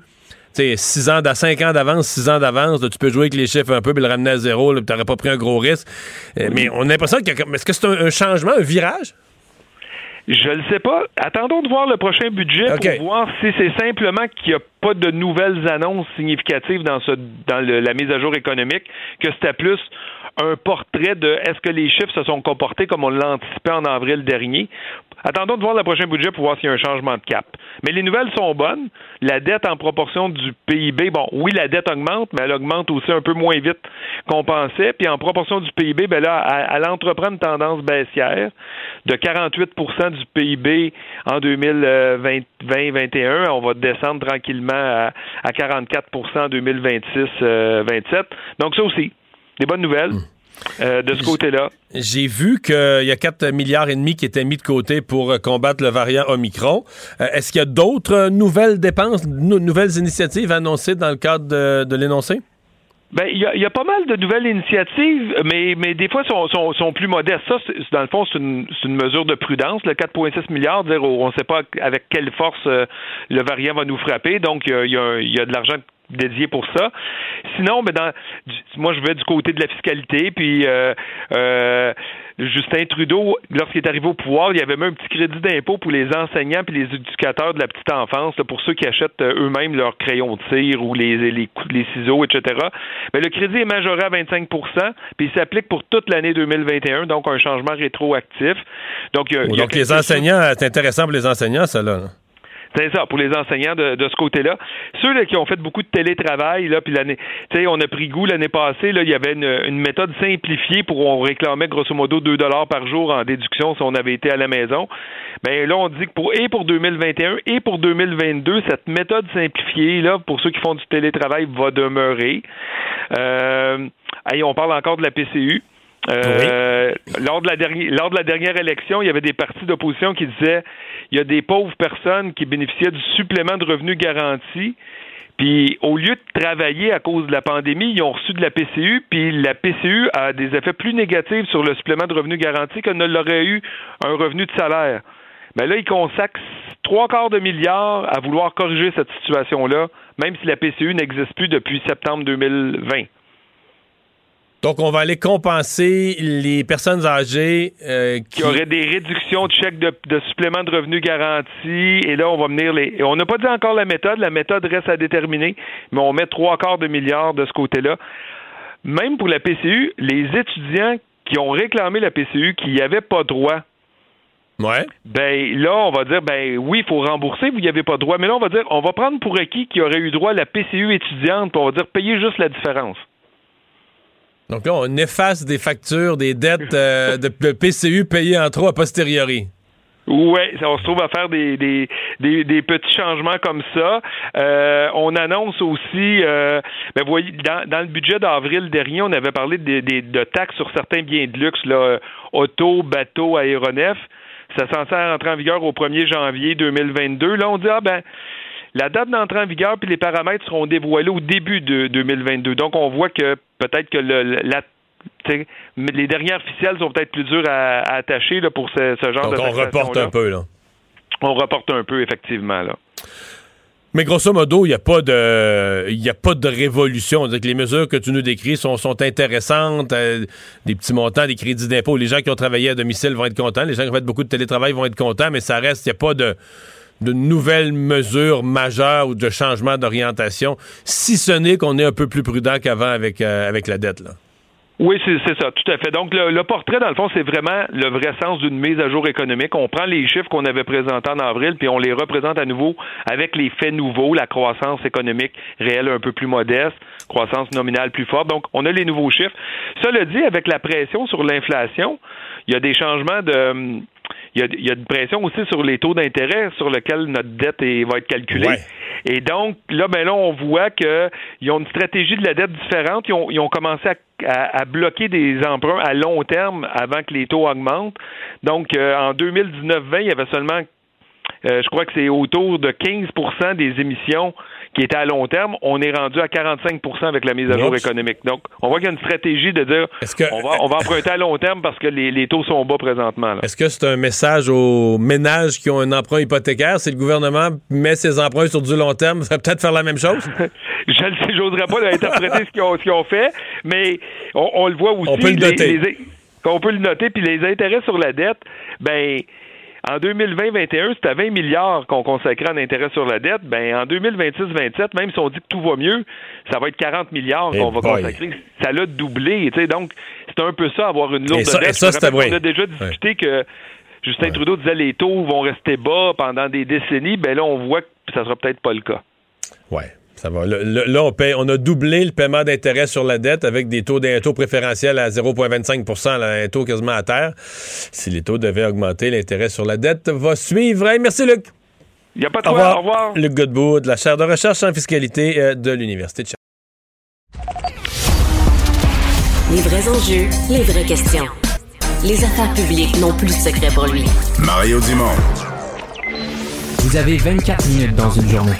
[SPEAKER 3] 6 ans, 5 ans d'avance, 6 ans d'avance, tu peux jouer avec les chiffres un peu et le ramener à zéro, tu n'aurais pas pris un gros risque. Euh, mais on a l'impression que. Est-ce que c'est un, changement, un virage?
[SPEAKER 9] Je ne sais pas. Attendons de voir le prochain budget pour voir si c'est simplement qu'il n'y a pas de nouvelles annonces significatives dans, ce, dans la mise à jour économique, que c'était plus un portrait de est-ce que les chiffres se sont comportés comme on l'anticipait en avril dernier Attendons de voir le prochain budget pour voir s'il y a un changement de cap. Mais les nouvelles sont bonnes. La dette en proportion du PIB, bon, oui, la dette augmente, mais elle augmente aussi un peu moins vite qu'on pensait. Puis en proportion du PIB, ben là, elle, entreprend une tendance baissière de 48% du PIB en 2020-2021. On va descendre tranquillement à, 44% en 2026-27. Donc ça aussi, des bonnes nouvelles. Hum. Euh, de ce côté-là.
[SPEAKER 3] J'ai vu qu'il y a 4 milliards et demi qui étaient mis de côté pour euh, combattre le variant Omicron. Euh, est-ce qu'il y a d'autres nouvelles dépenses, nouvelles initiatives annoncées dans le cadre de, l'énoncé?
[SPEAKER 9] Ben, il y, a, pas mal de nouvelles initiatives, mais, mais des fois sont, sont, plus modestes. Ça, dans le fond, c'est une, mesure de prudence. Le 4,6 milliards, dire on ne sait pas avec quelle force le variant va nous frapper. Donc, il y, y a, de l'argent dédié pour ça. Sinon, ben dans, moi je vais du côté de la fiscalité, puis euh, euh, Justin Trudeau, lorsqu'il est arrivé au pouvoir, il y avait même un petit crédit d'impôt pour les enseignants puis les éducateurs de la petite enfance, pour ceux qui achètent euh, eux-mêmes leurs crayons de cire ou les, les, les ciseaux, etc. Mais le crédit est majoré à 25% puis il s'applique pour toute l'année 2021, donc un changement rétroactif.
[SPEAKER 3] Donc, donc les enseignants, c'est intéressant pour les enseignants, ça là.
[SPEAKER 9] C'est ça, pour les enseignants de, ce côté-là. Ceux là, qui ont fait beaucoup de télétravail, là, puis l'année, tu sais, on a pris goût l'année passée, là, il y avait une, méthode simplifiée pour on réclamait grosso modo 2 dollars par jour en déduction si on avait été à la maison. Mais ben, là, on dit que pour et pour 2021 et pour 2022, cette méthode simplifiée là, pour ceux qui font du télétravail, va demeurer. Euh, on parle encore de la PCU. Euh, lors, de la dernière, lors de la dernière élection, il y avait des partis d'opposition qui disaient il y a des pauvres personnes qui bénéficiaient du supplément de revenus garanti. Puis au lieu de travailler à cause de la pandémie, ils ont reçu de la PCU, puis la PCU a des effets plus négatifs sur le supplément de revenus garanti que ne l'aurait eu un revenu de salaire. Mais là, ils consacrent trois quarts de milliard à vouloir corriger cette situation-là, même si la PCU n'existe plus depuis septembre 2020.
[SPEAKER 3] Donc, on va aller compenser les personnes âgées
[SPEAKER 9] euh, qui... auraient des réductions de chèques de, supplément de revenus garantis. Et là, on va venir les. on n'a pas dit encore la méthode. La méthode reste à déterminer, mais on met trois quarts de milliard de ce côté-là. Même pour la PCU, les étudiants qui ont réclamé la PCU, qui n'y avaient pas droit.
[SPEAKER 3] Ouais.
[SPEAKER 9] Ben là, on va dire, ben oui, il faut rembourser, vous n'y avez pas droit. Mais là, on va dire, on va prendre pour acquis qui aurait eu droit à la PCU étudiante, puis on va dire, payer juste la différence.
[SPEAKER 3] Donc là, on efface des factures, des dettes euh, de, PCU payées en trop a posteriori.
[SPEAKER 9] Oui, on se trouve à faire des, des, des, petits changements comme ça. Euh, on annonce aussi, euh, ben, voyez, dans, dans le budget d'avril dernier, on avait parlé de, de, taxes sur certains biens de luxe, là, auto, bateau, aéronefs. Ça censé rentrer en vigueur au 1er janvier 2022. Là, on dit, ah ben, la date d'entrée en vigueur puis les paramètres seront dévoilés au début de 2022. Donc, on voit que peut-être que le, la les dernières ficelles sont peut-être plus dures à, attacher là, pour ce, genre
[SPEAKER 3] Donc
[SPEAKER 9] de
[SPEAKER 3] on reporte un peu, là.
[SPEAKER 9] On reporte un peu, effectivement, là.
[SPEAKER 3] Mais grosso modo, il n'y a pas de, il a pas de révolution. que les mesures que tu nous décris sont, sont intéressantes. Euh, des petits montants, des crédits d'impôt. Les gens qui ont travaillé à domicile vont être contents. Les gens qui ont fait beaucoup de télétravail vont être contents. Mais ça reste, il n'y a pas de, de nouvelles mesures majeures ou de changements d'orientation, si ce n'est qu'on est un peu plus prudent qu'avant avec, euh, la dette.
[SPEAKER 9] Oui, c'est ça, tout à fait. Donc, le, portrait, dans le fond, c'est vraiment le vrai sens d'une mise à jour économique. On prend les chiffres qu'on avait présentés en avril, puis on les représente à nouveau avec les faits nouveaux, la croissance économique réelle un peu plus modeste, croissance nominale plus forte. Donc, on a les nouveaux chiffres. Cela dit, avec la pression sur l'inflation, il y a des changements de il y, a, une pression aussi sur les taux d'intérêt sur lesquels notre dette va être calculée. Et donc, là, ben là, on voit qu'ils ont une stratégie de la dette différente. Ils ont, ils ont commencé à, bloquer des emprunts à long terme avant que les taux augmentent. Donc, euh, en 2019-20, il y avait seulement, euh, je crois que c'est autour de 15% des émissions qui était à long terme, on est rendu à 45% avec la mise à jour économique. Donc, on voit qu'il y a une stratégie de dire on, va, on va emprunter à long terme parce que les, taux sont bas présentement.
[SPEAKER 3] Est-ce que c'est un message aux ménages qui ont un emprunt hypothécaire? Si le gouvernement met ses emprunts sur du long terme, ça va peut-être faire la même chose?
[SPEAKER 9] Je ne sais, j'oserais pas interpréter ce qu'ils ont, fait, mais on, le voit aussi.
[SPEAKER 3] On peut le noter.
[SPEAKER 9] on peut le noter, puis les intérêts sur la dette, ben en 2020-21, c'était 20 milliards qu'on consacrait en intérêt sur la dette. Ben, en 2026-27, même si on dit que tout va mieux, ça va être 40 milliards qu'on va consacrer. Ça l'a doublé. Donc, c'est un peu ça, avoir une lourde dette.
[SPEAKER 3] Ça, on
[SPEAKER 9] a déjà discuté que Justin Trudeau disait les taux vont rester bas pendant des décennies. Ben là, on voit que ça sera peut-être pas le cas.
[SPEAKER 3] Ouais. Ça va. là, on, paye, on a doublé le paiement d'intérêt sur la dette avec des taux d'un taux préférentiel à 0,25 un taux quasiment à terre. Si les taux devaient augmenter, l'intérêt sur la dette va suivre. merci, Luc.
[SPEAKER 9] Il n'y a pas de quoi. Au revoir.
[SPEAKER 3] Luc Godbout, de la chaire de recherche en fiscalité euh, de l'Université de
[SPEAKER 1] Les vrais enjeux, les vraies questions. Les affaires publiques n'ont plus de secret pour lui.
[SPEAKER 2] Mario Dumont.
[SPEAKER 10] Vous avez 24 minutes dans une journée.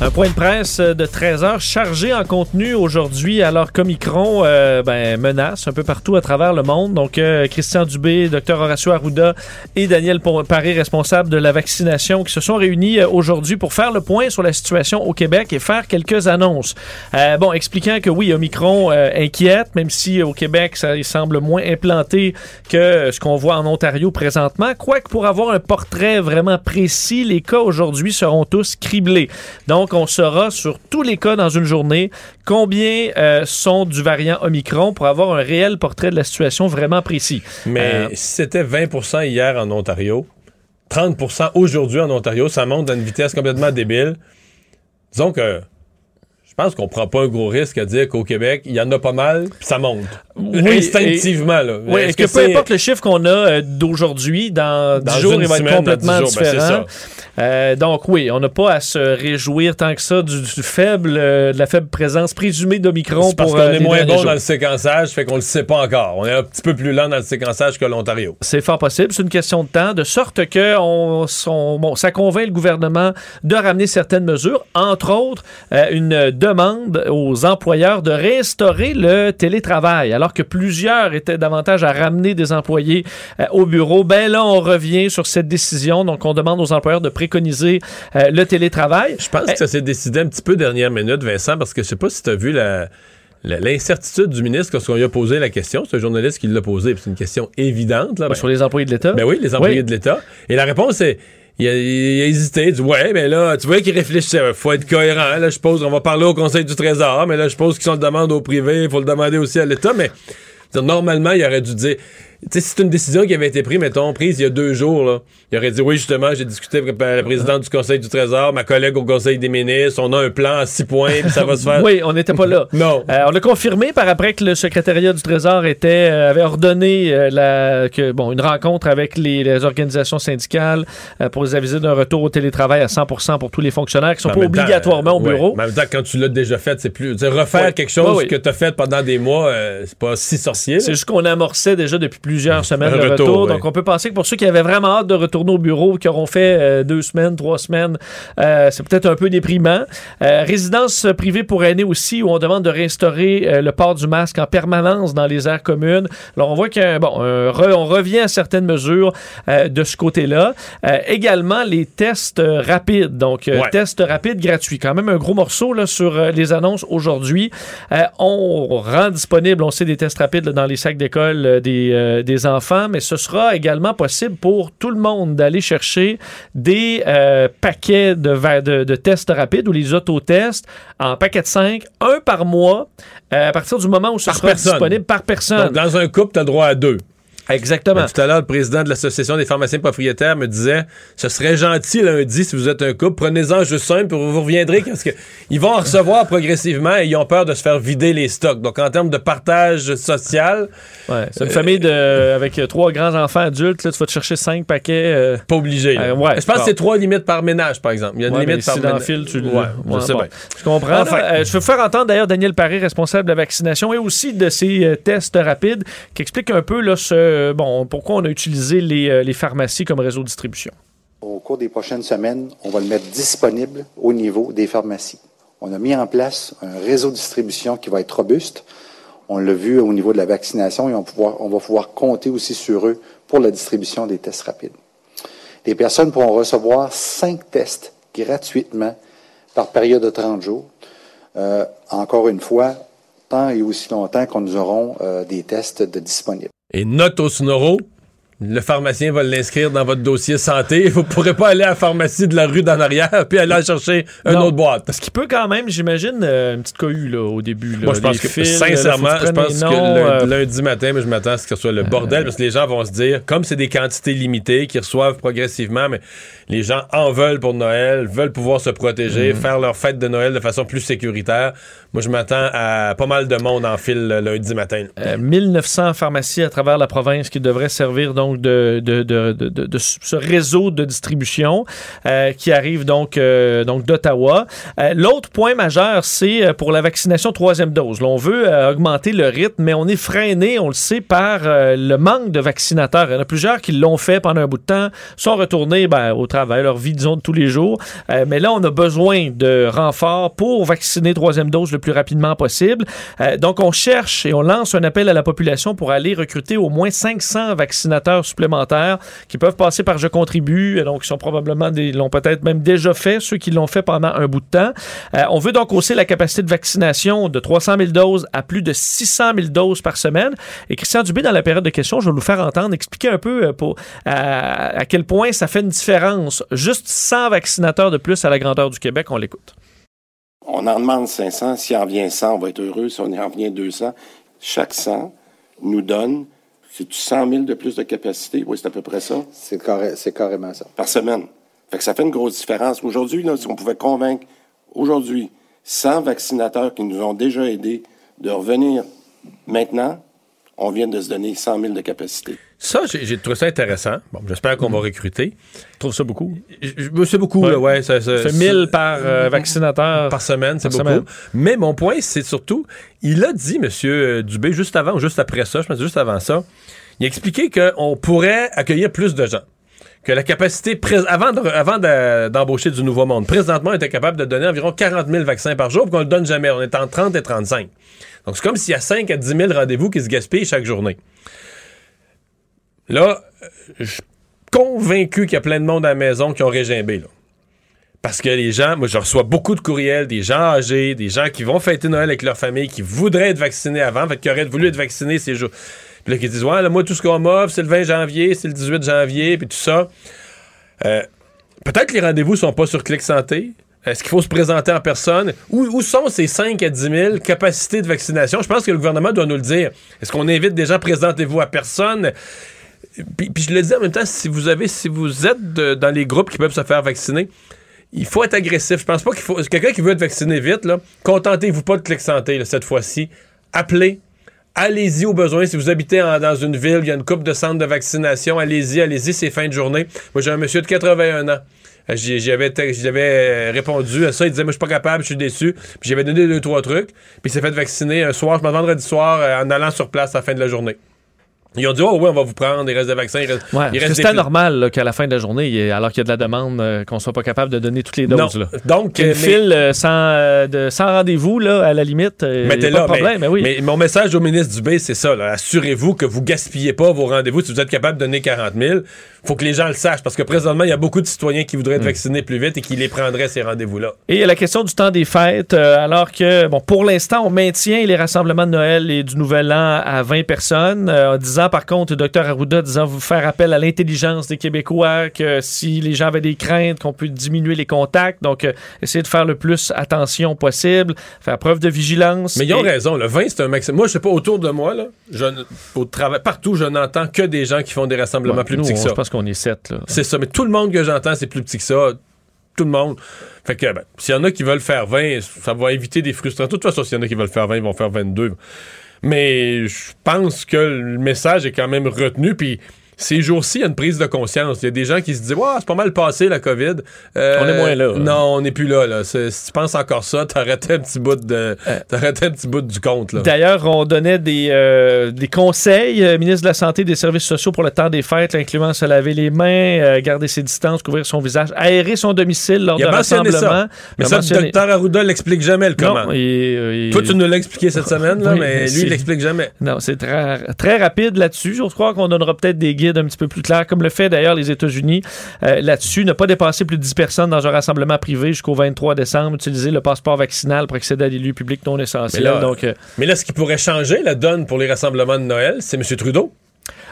[SPEAKER 4] Un point de presse de 13 heures chargé en contenu aujourd'hui alors qu'Omicron euh, ben, menace un peu partout à travers le monde. Donc euh, Christian Dubé, Dr Horacio Arruda et Daniel Paré, responsable de la vaccination, qui se sont réunis euh, aujourd'hui pour faire le point sur la situation au Québec et faire quelques annonces. Euh, bon, expliquant que oui, Omicron inquiète, même si au Québec, ça semble moins implanté que ce qu'on voit en Ontario présentement. Quoique pour avoir un portrait vraiment précis, les cas aujourd'hui seront tous criblés. Donc, on saura sur tous les cas dans une journée combien euh, sont du variant Omicron pour avoir un réel portrait de la situation vraiment précis.
[SPEAKER 3] Mais
[SPEAKER 4] Euh,
[SPEAKER 3] si c'était 20% hier en Ontario, 30% aujourd'hui en Ontario, ça monte à une vitesse complètement débile. Disons que je pense qu'on prend pas un gros risque à dire qu'au Québec, il y en a pas mal, puis ça monte.
[SPEAKER 4] Oui,
[SPEAKER 3] Instinctivement, là.
[SPEAKER 4] Oui, est-ce que, peu importe le chiffre qu'on a euh, d'aujourd'hui, dans,
[SPEAKER 3] Dans
[SPEAKER 4] 10 jours, il va
[SPEAKER 3] semaine,
[SPEAKER 4] être complètement
[SPEAKER 3] dans 10 jours, c'est
[SPEAKER 4] différent. Euh, donc oui, on n'a pas à se réjouir tant que ça du, du faible, euh, de la faible présence présumée d'Omicron
[SPEAKER 3] parce
[SPEAKER 4] pour
[SPEAKER 3] qu'on
[SPEAKER 4] euh,
[SPEAKER 3] est moins bon
[SPEAKER 4] jours.
[SPEAKER 3] dans le séquençage, fait qu'on le sait pas encore. On est un petit peu plus lent dans le séquençage que l'Ontario.
[SPEAKER 4] C'est fort possible, c'est une question de temps, de sorte que on, on- bon, ça convainc le gouvernement de ramener certaines mesures, entre autres une demande aux employeurs de réinstaurer le télétravail, alors que plusieurs étaient davantage à ramener des employés au bureau. Ben là, on revient sur cette décision, donc on demande aux employeurs de préconiser euh, le télétravail.
[SPEAKER 3] Je pense que ça s'est décidé un petit peu dernière minute, Vincent, parce que je sais pas si tu as vu la. L'incertitude du ministre lorsqu'on lui a posé la question, c'est un journaliste qui l'a posé, c'est une question évidente. Là, ben-
[SPEAKER 4] sur les employés de l'État.
[SPEAKER 3] Ben oui, les employés
[SPEAKER 4] Oui.
[SPEAKER 3] de l'État. Et la réponse est. Il a, il a hésité, il dit Ouais, mais là, tu vois qu'il réfléchissait. Faut être cohérent. Là, je suppose qu'on va parler au Conseil du Trésor, mais là, je suppose qu'ils on le demande au privé, il faut le demander aussi à l'État. Mais normalement, il aurait dû dire. Si c'est une décision qui avait été prise, mettons, prise il y a deux jours, là, il aurait dit Oui, justement, j'ai discuté avec la présidente du Conseil du Trésor, ma collègue au Conseil des ministres, on a un plan à six points, puis ça va se faire.
[SPEAKER 4] Oui, on n'était pas là.
[SPEAKER 3] Non.
[SPEAKER 4] Euh, on a confirmé par après que le secrétariat du Trésor était, euh, avait ordonné euh, la, que, bon, une rencontre avec les, les organisations syndicales pour les aviser d'un retour au télétravail à 100 pour tous les fonctionnaires qui sont
[SPEAKER 3] En
[SPEAKER 4] pas obligatoirement au
[SPEAKER 3] ouais,
[SPEAKER 4] bureau.
[SPEAKER 3] mais en même temps, quand tu l'as déjà fait, c'est plus. refaire
[SPEAKER 4] Ouais.
[SPEAKER 3] quelque chose
[SPEAKER 4] Ouais, ouais.
[SPEAKER 3] que tu as fait pendant des mois, c'est pas si sorcier.
[SPEAKER 4] C'est juste qu'on amorçait déjà depuis plusieurs semaines le
[SPEAKER 3] retour,
[SPEAKER 4] retour.
[SPEAKER 3] ouais.
[SPEAKER 4] Donc, on peut penser que pour ceux qui avaient vraiment hâte de retourner au bureau, qui auront fait euh, deux semaines, trois semaines, euh, c'est peut-être un peu déprimant. Euh, résidence privée pour aînés aussi, où on demande de réinstaurer euh, le port du masque en permanence dans les aires communes. Alors, on voit qu'on bon, un re- on revient à certaines mesures de ce côté-là. Également, les tests rapides. Donc,
[SPEAKER 3] Ouais.
[SPEAKER 4] tests rapides gratuits. Quand même un gros morceau là, sur les annonces aujourd'hui. On rend disponible, on sait, des tests rapides là, dans les sacs d'école des, euh, des enfants, mais ce sera également possible pour tout le monde d'aller chercher des euh, paquets de, va- de, de tests rapides ou les autotests en paquet de 5, un par mois, euh, à partir du moment où ce
[SPEAKER 3] Par
[SPEAKER 4] sera
[SPEAKER 3] personne.
[SPEAKER 4] disponible par personne.
[SPEAKER 3] Donc, dans un couple, tu as le droit à deux.
[SPEAKER 4] Exactement.
[SPEAKER 3] Ben, tout à l'heure, le président de l'Association des pharmaciens propriétaires me disait ce serait gentil lundi si vous êtes un couple, prenez-en juste simple, puis vous reviendrez parce que ils vont en recevoir progressivement et ils ont peur de se faire vider les stocks. Donc, en termes de partage social,
[SPEAKER 4] Ouais, c'est une famille de, avec euh, trois grands enfants adultes. Là, tu vas te chercher cinq paquets. euh,
[SPEAKER 3] pas obligé.
[SPEAKER 4] Euh, ouais,
[SPEAKER 3] je pense
[SPEAKER 4] bon.
[SPEAKER 3] que c'est trois limites par ménage, par exemple. Il y a une
[SPEAKER 4] Ouais,
[SPEAKER 3] limite par
[SPEAKER 4] si
[SPEAKER 3] ménage.
[SPEAKER 4] fil, tu
[SPEAKER 3] Ouais, je sais
[SPEAKER 4] bon.
[SPEAKER 3] bien.
[SPEAKER 4] Je comprends.
[SPEAKER 3] Enfin.
[SPEAKER 4] là. Je veux faire entendre d'ailleurs Daniel Paré, responsable de la vaccination et aussi de ces euh, tests rapides, qui explique un peu là, ce, bon, pourquoi on a utilisé les, euh, les pharmacies comme réseau de distribution?
[SPEAKER 11] Au cours des prochaines semaines, on va le mettre disponible au niveau des pharmacies. On a mis en place un réseau de distribution qui va être robuste. On l'a vu au niveau de la vaccination et on, va pouvoir compter aussi sur eux pour la distribution des tests rapides. Les personnes pourront recevoir cinq tests gratuitement par période de 30 jours. Euh, encore une fois, tant et aussi longtemps qu'on nous aurons euh, des tests disponibles.
[SPEAKER 3] Et note au Snoro, le pharmacien va l'inscrire dans votre dossier santé. Vous ne pourrez pas aller à la pharmacie de la rue d'en arrière puis aller en chercher une
[SPEAKER 4] Non.
[SPEAKER 3] autre boîte.
[SPEAKER 4] Parce qu'il peut quand même, j'imagine, euh, une petite cohue là, au début. Là,
[SPEAKER 3] Moi, je pense que,
[SPEAKER 4] fils,
[SPEAKER 3] sincèrement, je pense que lundi,
[SPEAKER 4] euh,
[SPEAKER 3] lundi matin, mais je m'attends à ce que ce soit le bordel, parce que les gens vont se dire, comme c'est des quantités limitées qui reçoivent progressivement, mais les gens en veulent pour Noël, veulent pouvoir se protéger,
[SPEAKER 4] Mhm.
[SPEAKER 3] faire leur fête de Noël de façon plus sécuritaire. Moi, je m'attends à pas mal de monde en file le lundi matin.
[SPEAKER 4] Euh, 1900 pharmacies à travers la province qui devraient servir donc de, ce réseau de distribution euh, qui arrive donc, euh, donc d'Ottawa. Euh, L'autre point majeur, c'est pour la vaccination troisième dose. On veut augmenter le rythme, mais on est freiné, on le sait, par le manque de vaccinateurs. Il y en a plusieurs qui l'ont fait pendant un bout de temps, sont retournés ben, au travail, leur vie, disons, de tous les jours. Mais là, on a besoin de renforts pour vacciner troisième dose le plus rapidement possible. Donc, on cherche et on lance un appel à la population pour aller recruter au moins 500 vaccinateurs supplémentaires qui peuvent passer par Je contribue. Donc, ils sont probablement des, l'ont peut-être même déjà fait, ceux qui l'ont fait pendant un bout de temps. Euh, on veut donc hausser la capacité de vaccination de 300 000 doses à plus de 600 000 doses par semaine. Et Christian Dubé, dans la période de questions, je vais vous faire entendre, expliquer un peu euh, à quel point ça fait une différence. Juste 100 vaccinateurs de plus à la grandeur du Québec, on l'écoute.
[SPEAKER 12] On en demande 500. S'il en vient 100, on va être heureux. Si on en vient 200, chaque 100 nous donne, c'est 100 000 de plus de capacité? Oui, c'est à peu près ça.
[SPEAKER 11] C'est carré- c'est carrément ça.
[SPEAKER 12] Par semaine. Fait que ça fait une grosse différence. Aujourd'hui, si on pouvait convaincre, aujourd'hui, 100 vaccinateurs qui nous ont déjà aidés de revenir maintenant, on vient de se donner 100 000 de capacité.
[SPEAKER 3] Ça, j'ai trouvé ça intéressant. Bon, j'espère qu'on va recruter.
[SPEAKER 4] Je trouve ça beaucoup?
[SPEAKER 3] C'est beaucoup,
[SPEAKER 4] Ouais.
[SPEAKER 3] là, ouais. Ça, ça-
[SPEAKER 4] 1000 par euh, vaccinateur.
[SPEAKER 3] par semaine, c'est beaucoup.
[SPEAKER 4] semaine.
[SPEAKER 3] Mais mon point, c'est surtout, il a dit, M. Dubé, juste avant ou juste après ça, je pense juste avant ça, il a expliqué qu'on pourrait accueillir plus de gens. Que la capacité, avant de- avant de- d'embaucher du Nouveau Monde, présentement, on était capable de donner environ 40 000 vaccins par jour, puis qu'on le donne jamais. On est en 30 et 35. Donc, c'est comme s'il y a 5 à 10 000 rendez-vous qui se gaspillent chaque journée. Là, euh, je suis convaincu qu'il y a plein de monde à la maison qui ont régimbé, là. Parce que les gens, moi, je reçois beaucoup de courriels, des gens âgés, des gens qui vont fêter Noël avec leur famille, qui voudraient être vaccinés avant, qui auraient voulu être vaccinés ces jours. Puis là, qui disent, ouais, là, moi, tout ce qu'on m'offre, c'est le 20 janvier, c'est le 18 janvier, puis tout ça. Euh, Peut-être que les rendez-vous sont pas sur Clic Santé. Est-ce qu'il faut se présenter en personne? Où, sont ces 5 à 10 000 capacités de vaccination? Je pense que le gouvernement doit nous le dire. Est-ce qu'on invite des gens, présentez-vous à personne? Puis, je le dis en même temps, si vous avez, si vous êtes dans les groupes qui peuvent se faire vacciner, il faut être agressif. Je pense pas qu'il faut. Quelqu'un qui veut être vacciné vite, contentez-vous pas de Clic Santé cette fois-ci. Appelez. Allez-y au besoin. Si vous habitez dans une ville, il y a une coupe de centres de vaccination, allez-y, allez-y, c'est fin de journée. Moi, j'ai un monsieur de 81 ans. J'avais euh, répondu à ça. Il disait, moi, je suis pas capable, je suis déçu. Puis j'avais donné deux, trois trucs. Puis il s'est fait vacciner un soir, je pense, vendredi soir, euh, en allant sur place à la fin de la journée. Ils ont dit, oh oui, on va vous prendre, il reste des vaccins. Il reste,
[SPEAKER 4] Ouais,
[SPEAKER 3] il reste des
[SPEAKER 4] là, qu'à la fin de la journée, alors qu'il y a de la demande, euh, qu'on soit pas capable de donner toutes les doses.
[SPEAKER 3] Non.
[SPEAKER 4] Là.
[SPEAKER 3] Donc,
[SPEAKER 4] ait
[SPEAKER 3] euh,
[SPEAKER 4] une
[SPEAKER 3] mais-
[SPEAKER 4] file euh, sans, euh, sans rendez-vous, là, à la limite,
[SPEAKER 3] Mettez
[SPEAKER 4] pas
[SPEAKER 3] là,
[SPEAKER 4] de problème. Mais, oui.
[SPEAKER 3] mais mon message au ministre Dubé, c'est ça. là. Assurez-vous que vous gaspillez pas vos rendez-vous. Si vous êtes capable de donner 40 000, faut que les gens le sachent. Parce que présentement, il y a beaucoup de citoyens qui voudraient être vaccinés plus vite et qui les prendraient, ces rendez-vous-là.
[SPEAKER 4] Et il y a la question du temps des fêtes, alors que, bon, pour l'instant, on maintient les rassemblements de Noël et du Nouvel An à 20 personnes, en disant, par contre, le docteur Arruda disant, vous faire appel à l'intelligence des Québécois, que si les gens avaient des craintes, qu'on peut diminuer les contacts, donc euh, essayer de faire le plus attention possible, faire preuve de vigilance.
[SPEAKER 3] Mais ils ont
[SPEAKER 4] Et-
[SPEAKER 3] raison. Le 20, c'est un maximum. Moi, je sais pas, autour de moi, là, je, au travail, partout, je n'entends que des gens qui font des rassemblements
[SPEAKER 4] Ouais,
[SPEAKER 3] plus
[SPEAKER 4] nous,
[SPEAKER 3] petits que ça.
[SPEAKER 4] Je pense qu'on est sept.
[SPEAKER 3] C'est ça. Mais tout le monde que j'entends, c'est plus petit que ça. Tout le monde. Fait que, ben, s'il y en a qui veulent faire 20, ça va éviter des frustrations. De toute façon, s'il y en a qui veulent faire 20, ils vont faire 22. Mais je pense que le message est quand même retenu. Puis ces jours-ci, il y a une prise de conscience. Il y a des gens qui se disent Ouais, c'est pas mal passé la COVID. Euh,
[SPEAKER 4] On est moins là.
[SPEAKER 3] Non, on n'est plus là. Si tu penses encore ça, t'arrêtais un petit bout de. T'arrêtais un petit bout du compte.
[SPEAKER 4] D'ailleurs, on donnait des, euh, des conseils, euh, ministre de la Santé et des Services sociaux pour le temps des fêtes, là, incluant se laver les mains, euh, garder ses distances, couvrir son visage, aérer son domicile lors
[SPEAKER 3] Il
[SPEAKER 4] de
[SPEAKER 3] a mentionné
[SPEAKER 4] rassemblements.
[SPEAKER 3] ça. Mais ça, le docteur Arruda l'explique jamais le comment.
[SPEAKER 4] Non, il- il-
[SPEAKER 3] Toi, tu nous l'as expliqué cette semaine, là,
[SPEAKER 4] Oui,
[SPEAKER 3] mais lui, il l'explique jamais.
[SPEAKER 4] Non, c'est très, très rapide là-dessus. Je crois qu'on donnera peut-être des guides un petit peu plus clairs, comme le fait d'ailleurs les États-Unis euh, là-dessus. Ne pas dépasser plus de 10 personnes dans un rassemblement privé jusqu'au 23 décembre. Utiliser le passeport vaccinal pour accéder à des lieux publics non essentiels.
[SPEAKER 3] Mais là,
[SPEAKER 4] Donc, euh,
[SPEAKER 3] Mais là, ce qui pourrait changer la donne pour les rassemblements de Noël, c'est M. Trudeau.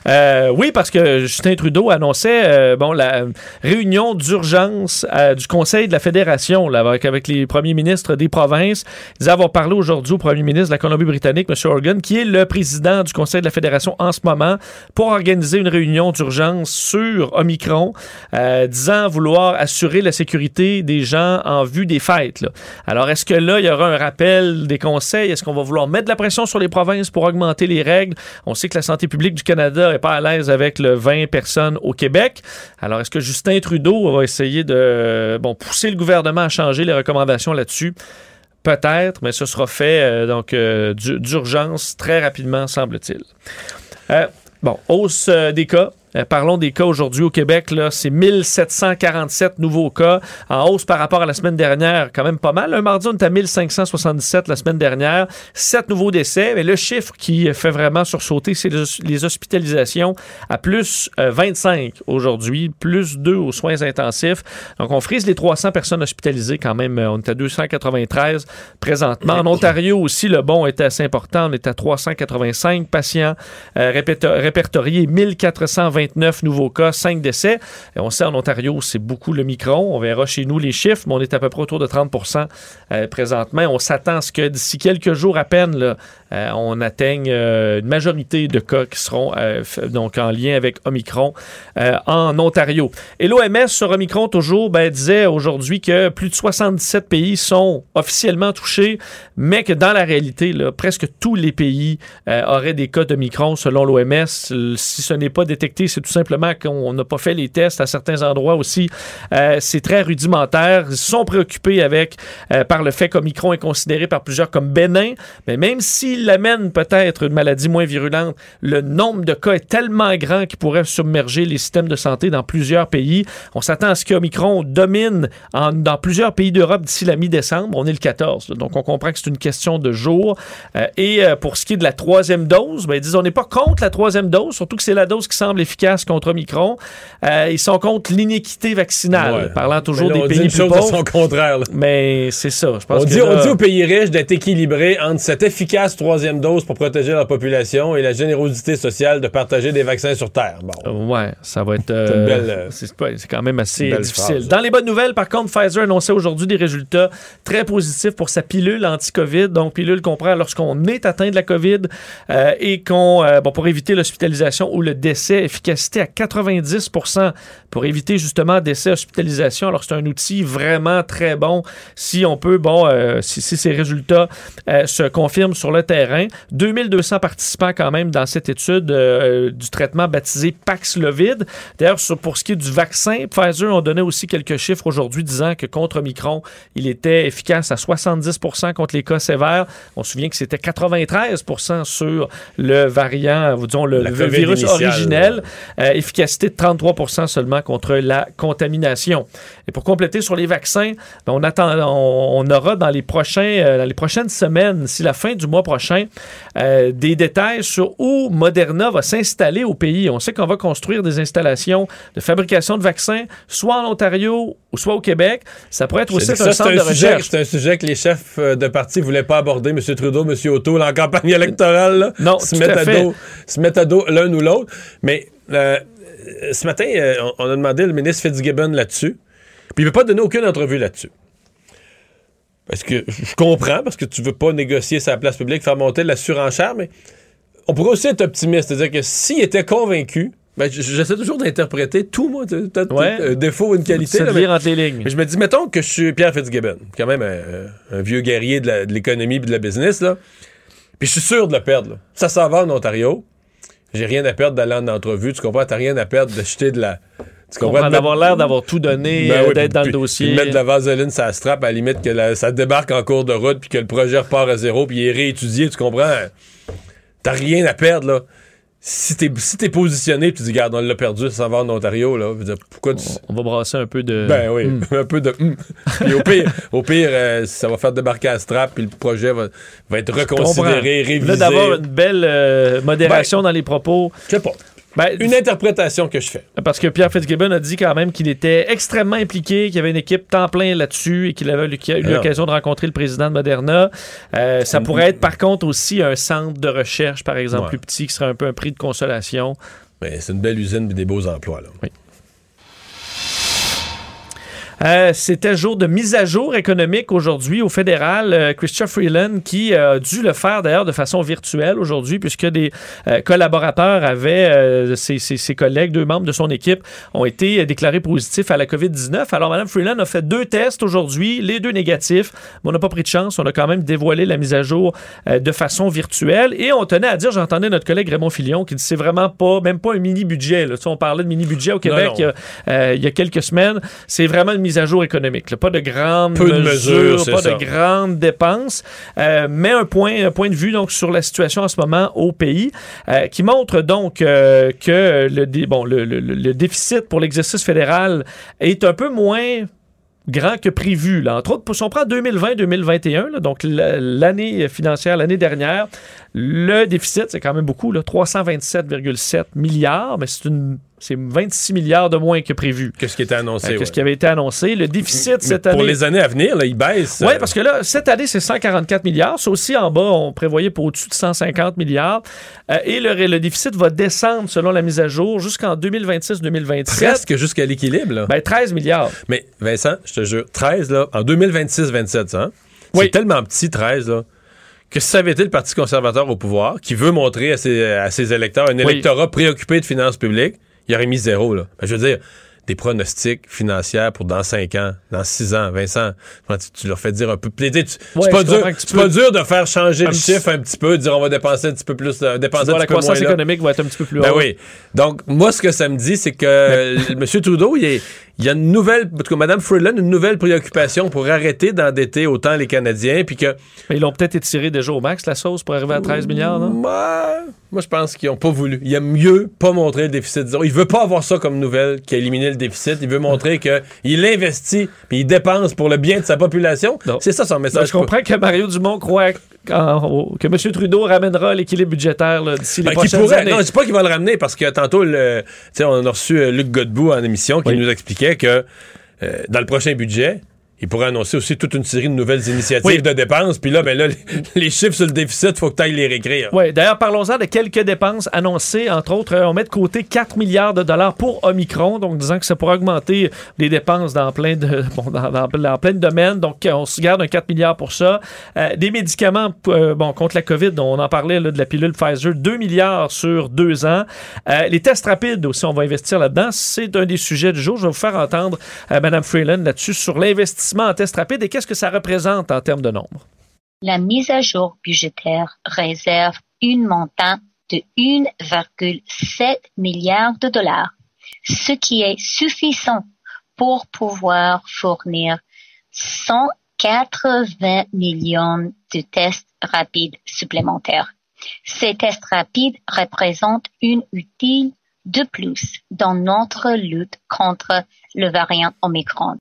[SPEAKER 4] Euh, oui, parce que Justin Trudeau annonçait euh, bon, la réunion d'urgence euh, du Conseil de la Fédération là, avec, les premiers ministres des provinces. Il disait parlé aujourd'hui au premier ministre de la Colombie-Britannique, M. Organ, qui est le président du Conseil de la Fédération en ce moment, pour organiser une réunion d'urgence sur Omicron, disant vouloir assurer la sécurité des gens en vue des fêtes. là. Alors, est-ce que là, il y aura un rappel des conseils? Est-ce qu'on va vouloir mettre de la pression sur les provinces pour augmenter les règles? On sait que la santé publique du Canada pas à l'aise avec le 20 personnes au Québec. Alors, est-ce que Justin Trudeau va essayer de pousser le gouvernement à changer les recommandations là-dessus? Peut-être, mais ce sera fait euh, donc euh, d'urgence très rapidement, semble-t-il. Euh, bon, hausse des cas. Euh, parlons des cas aujourd'hui au Québec. C'est 1747 nouveaux cas, en hausse par rapport à la semaine dernière. Quand même pas mal. Un mardi, on était à 1577 la semaine dernière. Sept nouveaux décès. Mais le chiffre qui fait vraiment sursauter, c'est les hospitalisations à plus 25 euh, aujourd'hui, plus 2 aux soins intensifs. Donc, on frise les 300 personnes hospitalisées quand même. On est à 293 présentement. En Ontario aussi, le bon était assez important. On est à 385 patients euh, répertoriés, 1420 29 nouveaux cas, 5 décès. On sait en Ontario, c'est beaucoup le micron. On verra chez nous les chiffres, mais on est à peu près autour de 30% euh, présentement. On s'attend à ce que d'ici quelques jours à peine, euh, on atteigne euh, une majorité de cas qui seront donc en lien avec Omicron en Ontario. Et l'OMS sur Omicron, toujours, ben, disait aujourd'hui que plus de 77 pays sont officiellement touchés, mais que dans la réalité, presque tous les pays auraient des cas d'Omicron selon l'OMS. Si ce n'est pas détecté c'est tout simplement qu'on n'a pas fait les tests à certains endroits aussi. Euh, c'est très rudimentaire. Ils sont préoccupés avec euh, par le fait qu'Omicron est considéré par plusieurs comme bénin, mais même s'il amène peut-être une maladie moins virulente, le nombre de cas est tellement grand qu'il pourrait submerger les systèmes de santé dans plusieurs pays. On s'attend à ce qu'Omicron domine dans plusieurs pays d'Europe d'ici la mi-décembre. On est le 14, donc on comprend que c'est une question de jours. Euh, et pour ce qui est de la troisième dose, ben, ils disent on n'est pas contre la troisième dose, surtout que c'est la dose qui semble efficace contre Omicron. Euh, ils sont contre l'inéquité vaccinale, parlant toujours des pays plus pauvres.
[SPEAKER 3] son contraire.
[SPEAKER 4] Mais c'est ça. Je pense
[SPEAKER 3] on, dit, on dit aux pays riches d'être équilibrés entre cette efficace troisième dose pour protéger leur population et la générosité sociale de partager des vaccins sur Terre. Bon.
[SPEAKER 4] Euh, ouais, ça va être. Euh, c'est quand même assez difficile. Dans les bonnes nouvelles, par contre, Pfizer annonçait aujourd'hui des résultats très positifs pour sa pilule anti-COVID. Donc, pilule qu'on prend lorsqu'on est atteint de la COVID et qu'on, bon, pour éviter l'hospitalisation ou le décès efficace à 90 pour éviter justement décès, hospitalisation. Alors, c'est un outil vraiment très bon si on peut, bon, euh, si, ces résultats euh, se confirment sur le terrain. 2200 participants quand même dans cette étude euh, du traitement baptisé Paxlovid. D'ailleurs, pour ce qui est du vaccin, Pfizer ont donné aussi quelques chiffres aujourd'hui disant que contre Omicron, il était efficace à 70 contre les cas sévères. On se souvient que c'était 93% sur le variant, disons, le, le virus originel. Euh, efficacité de 33 seulement contre la contamination. Et pour compléter sur les vaccins, ben, on, attend, on, aura dans les, prochains, euh, les prochaines semaines, d'ici la fin du mois prochain, euh, des détails sur où Moderna va s'installer au pays. On sait qu'on va construire des installations de fabrication de vaccins, soit en Ontario ou soit au Québec. Ça pourrait être aussi un centre de recherche.
[SPEAKER 3] C'est un sujet que les chefs de parti ne voulaient pas aborder, M. Trudeau, M. O'Toole, en campagne électorale.
[SPEAKER 4] non,
[SPEAKER 3] se, mettre à, dos, se mettre à dos l'un ou l'autre. Mais euh, ce matin, euh, on a demandé le ministre Fitzgibbon là-dessus. Puis il ne veut pas donner aucune entrevue là-dessus. Parce que je comprends, parce que tu veux pas négocier sa place publique, faire monter la surenchère, mais on pourrait aussi être optimiste. C'est-à-dire que s'il était convaincu, ben, j'essaie toujours d'interpréter tout, moi, peut-être un défaut ou une qualité.
[SPEAKER 4] mais, entre les lignes.
[SPEAKER 3] Mais je me dis, mettons que je suis Pierre Fitzgibbon, quand même un, vieux guerrier de l'économie et de la business, là. Puis je suis sûr de le perdre. Ça s'en va en Ontario j'ai rien à perdre d'aller en entrevue. Tu comprends? T'as rien à perdre de jeter de la.
[SPEAKER 4] Tu comprends? D'avoir l'air d'avoir tout donné, ben euh, d'être dans le dossier.
[SPEAKER 3] mettre de la vaseline, ça strap à la limite que ça débarque en cours de route puis que le projet repart à zéro puis il est réétudié. Tu comprends? T'as rien à perdre, là si t'es si positionné tu dis regarde on l'a perdu ça va en Ontario là pourquoi
[SPEAKER 4] on va brasser un peu de
[SPEAKER 3] ben oui hmm. un peu de puis au pire au pire euh, ça va faire débarquer à strap puis le projet va, va être reconsidéré révisé
[SPEAKER 4] d'avoir une belle euh, modération ben, dans les propos
[SPEAKER 3] je sais pas ben, une interprétation que je fais.
[SPEAKER 4] Parce que Pierre Fitzgibbon a dit quand même qu'il était extrêmement impliqué, qu'il y avait une équipe temps plein là-dessus et qu'il avait eu l'occasion de rencontrer le président de Moderna. Euh, ça pourrait être par contre aussi un centre de recherche, par exemple, plus petit, qui serait un peu un prix de consolation.
[SPEAKER 3] Mais c'est une belle usine et des beaux emplois. Là.
[SPEAKER 4] Oui. Euh, C'était jour de mise à jour économique aujourd'hui au fédéral. Euh, Christopher Freeland qui a dû le faire d'ailleurs de façon virtuelle aujourd'hui puisque des euh, collaborateurs avaient, euh, ses, ses- ses collègues, deux membres de son équipe ont été déclarés positifs à la COVID-19. Alors Mme Freeland a fait deux tests aujourd'hui, les deux négatifs. Mais on n'a pas pris de chance. On a quand même dévoilé la mise à jour euh, de façon virtuelle. Et on tenait à dire, j'entendais notre collègue Raymond Filion qui dit c'est vraiment pas, même pas un mini-budget. là. Tu sais, On parlait de mini-budget au Québec
[SPEAKER 3] non.
[SPEAKER 4] il y a, euh, il y a quelques semaines. C'est vraiment une mise à jour économique. là. Pas de grandes
[SPEAKER 3] Peu de
[SPEAKER 4] mesures, pas
[SPEAKER 3] ça.
[SPEAKER 4] de grandes dépenses, euh, mais un point, un point de vue donc sur la situation en ce moment au pays, euh, qui montre donc euh, que le, dé- bon, le, le- déficit pour l'exercice fédéral est un peu moins grand que prévu. Là. Entre autres, si on prend 2020-2021, là, donc la- l'année financière, l'année dernière, le déficit, c'est quand même beaucoup, là, 327,7 milliards, mais c'est une c'est 26 milliards de moins que prévu.
[SPEAKER 3] Qu'est-ce qui était annoncé?
[SPEAKER 4] Euh, que
[SPEAKER 3] ouais.
[SPEAKER 4] ce qui avait été annoncé. Le déficit cette
[SPEAKER 3] pour
[SPEAKER 4] année.
[SPEAKER 3] les années à venir, là, il baisse.
[SPEAKER 4] Oui,
[SPEAKER 3] euh,
[SPEAKER 4] parce que là, cette année, c'est 144 milliards. Ça aussi, en bas, on prévoyait pour au-dessus de 150 milliards. Euh, et le, le déficit va descendre, selon la mise à jour, jusqu'en 2026-2027.
[SPEAKER 3] presque jusqu'à l'équilibre. là.
[SPEAKER 4] Ben, 13 milliards.
[SPEAKER 3] Mais Vincent, je te jure, 13, là, en 2026-27, ça, hein,
[SPEAKER 4] Oui.
[SPEAKER 3] c'est tellement petit, 13, là, que si ça avait été le Parti conservateur au pouvoir, qui veut montrer à ses, à ses électeurs un électorat préoccupé de finances publiques, il aurait mis zéro. Là. Je veux dire, des pronostics financiers pour dans 5 ans, dans 6 ans, Vincent, tu, tu leur fais dire un peu.
[SPEAKER 4] Ouais,
[SPEAKER 3] c'est pas, dur,
[SPEAKER 4] peux-
[SPEAKER 3] pas dur de faire changer
[SPEAKER 4] Un
[SPEAKER 3] le chiffre un petit peu, dire on va dépenser un petit peu plus, euh, dépenser
[SPEAKER 4] vois,
[SPEAKER 3] un
[SPEAKER 4] la
[SPEAKER 3] petit peu moins
[SPEAKER 4] croissance
[SPEAKER 3] là.
[SPEAKER 4] économique va être un petit peu plus
[SPEAKER 3] Ben
[SPEAKER 4] haute.
[SPEAKER 3] oui. Donc, moi, ce que ça me dit, c'est que M. Trudeau, il, est- il y a une nouvelle, en tout cas, Mme Freeland, une nouvelle préoccupation pour arrêter d'endetter autant les Canadiens, puis que.
[SPEAKER 4] Mais ils l'ont peut-être étiré déjà au max, la sauce, pour arriver à 13 milliards, non?
[SPEAKER 3] Moi, moi je pense qu'ils n'ont pas voulu. Il aime mieux pas montrer le déficit zéro. Il veut pas avoir ça comme nouvelle, qui a éliminé le déficit. Il veut montrer qu'il investit, puis il dépense pour le bien de sa population. C'est ça son
[SPEAKER 4] Ben,
[SPEAKER 3] message.
[SPEAKER 4] je comprends que Mario Dumont croit que M. Trudeau ramènera l'équilibre budgétaire d'ici les
[SPEAKER 3] Ben, qui
[SPEAKER 4] prochaines
[SPEAKER 3] pourrait.
[SPEAKER 4] années.
[SPEAKER 3] Non, je dis pas qu'il va le ramener parce que tantôt, le, on a reçu euh, Luc Godbout en émission qui nous expliquait que euh, dans le prochain budget, il pourrait annoncer aussi toute une série de nouvelles initiatives
[SPEAKER 4] Oui.
[SPEAKER 3] de dépenses. Puis là, ben là, les, chiffres sur le déficit, il faut que tu ailles les réécrire.
[SPEAKER 4] Oui, d'ailleurs, parlons-en de quelques dépenses annoncées. Entre autres, euh, on met de côté 4 milliards de dollars pour Omicron, donc disant que ça pourrait augmenter les dépenses dans plein de, bon, dans, dans- dans plein de domaines. Donc, euh, on se garde un 4 milliards pour ça. Euh, des médicaments euh, bon, contre la COVID, on en parlait là, de la pilule Pfizer, 2 milliards sur deux ans. Euh, les tests rapides aussi, on va investir là-dedans. C'est un des sujets du jour. Je vais vous faire entendre Mme Freeland là-dessus sur l'investissement
[SPEAKER 13] La mise à jour budgétaire réserve un montant de 1,7 milliard de dollars, ce qui est suffisant pour pouvoir fournir 180 millions de tests rapides supplémentaires. Ces tests rapides représentent une outil de plus dans notre lutte contre le variant Omicron.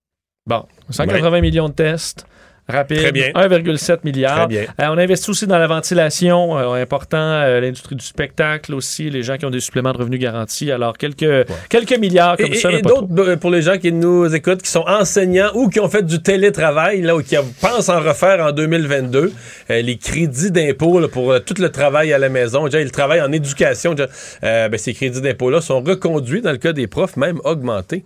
[SPEAKER 4] Bon, 180 millions de tests. Rapide,
[SPEAKER 3] Très bien.
[SPEAKER 4] 1,7 milliard.
[SPEAKER 3] Très bien.
[SPEAKER 4] Euh, on investit aussi dans la ventilation, euh, important, euh, l'industrie du spectacle aussi, les gens qui ont des suppléments de revenus garantis. Alors, quelques, quelques milliards comme
[SPEAKER 3] Et,
[SPEAKER 4] ça.
[SPEAKER 3] et- d'autres, euh, pour les gens qui nous écoutent, qui sont enseignants ou qui ont fait du télétravail, là, ou qui pensent en refaire en 2022, euh, les crédits d'impôt pour tout le travail à la maison, déjà, le travail en éducation, déjà, ben, ces crédits d'impôt-là sont reconduits dans le cas des profs, même augmentés.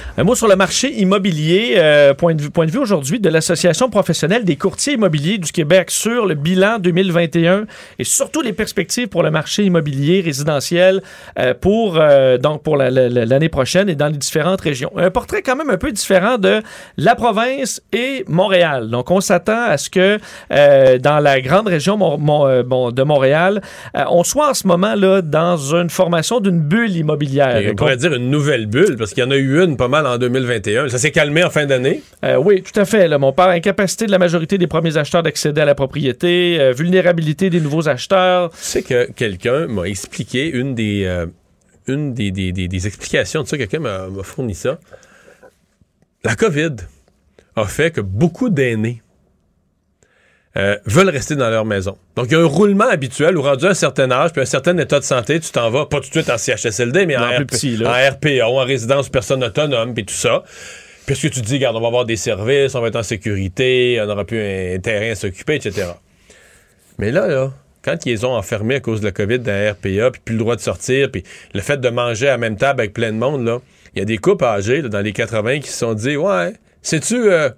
[SPEAKER 4] Un mot sur le marché immobilier. euh, point, de vue, point de vue aujourd'hui de l'Association professionnelle des courtiers immobiliers du Québec sur le bilan 2021 et surtout les perspectives pour le marché immobilier résidentiel euh, pour, euh, donc pour la- la- la- l'année prochaine et dans les différentes régions. Un portrait quand même un peu différent de la province et Montréal. Donc, on s'attend à ce que dans la grande région Mon- Mon- bon, de Montréal, on soit en ce moment là dans une formation d'une bulle immobilière.
[SPEAKER 3] Et on pourrait dire une nouvelle bulle, parce qu'il y en a eu une pas mal en 2021. Ça s'est calmé en fin d'année?
[SPEAKER 4] Euh, oui, tout à fait. Là, on parle incapacité de la majorité des premiers acheteurs d'accéder à la propriété, euh, vulnérabilité des nouveaux acheteurs.
[SPEAKER 3] Tu sais que quelqu'un m'a expliqué une des, euh, une des, des- des- des explications de ça. Quelqu'un m'a fourni ça. La COVID a fait que beaucoup d'aînés euh, veulent rester dans leur maison. Donc, il y a un roulement habituel où, rendu à un certain âge puis un certain état de santé, tu t'en vas, pas tout de suite en CHSLD, mais en, RP
[SPEAKER 4] petit,
[SPEAKER 3] en RPA, en résidence personne autonome, puis tout ça. Puis ce que tu te dis, regarde, on va avoir des services, on va être en sécurité, on aura plus un terrain à s'occuper, etc. Mais là, là, quand ils les ont enfermés à cause de la COVID dans la RPA, puis plus le droit de sortir, puis le fait de manger à la même table avec plein de monde, là, il y a des couples âgés là, dans les 80 qui se sont dit Ouais, sais-tu, euh,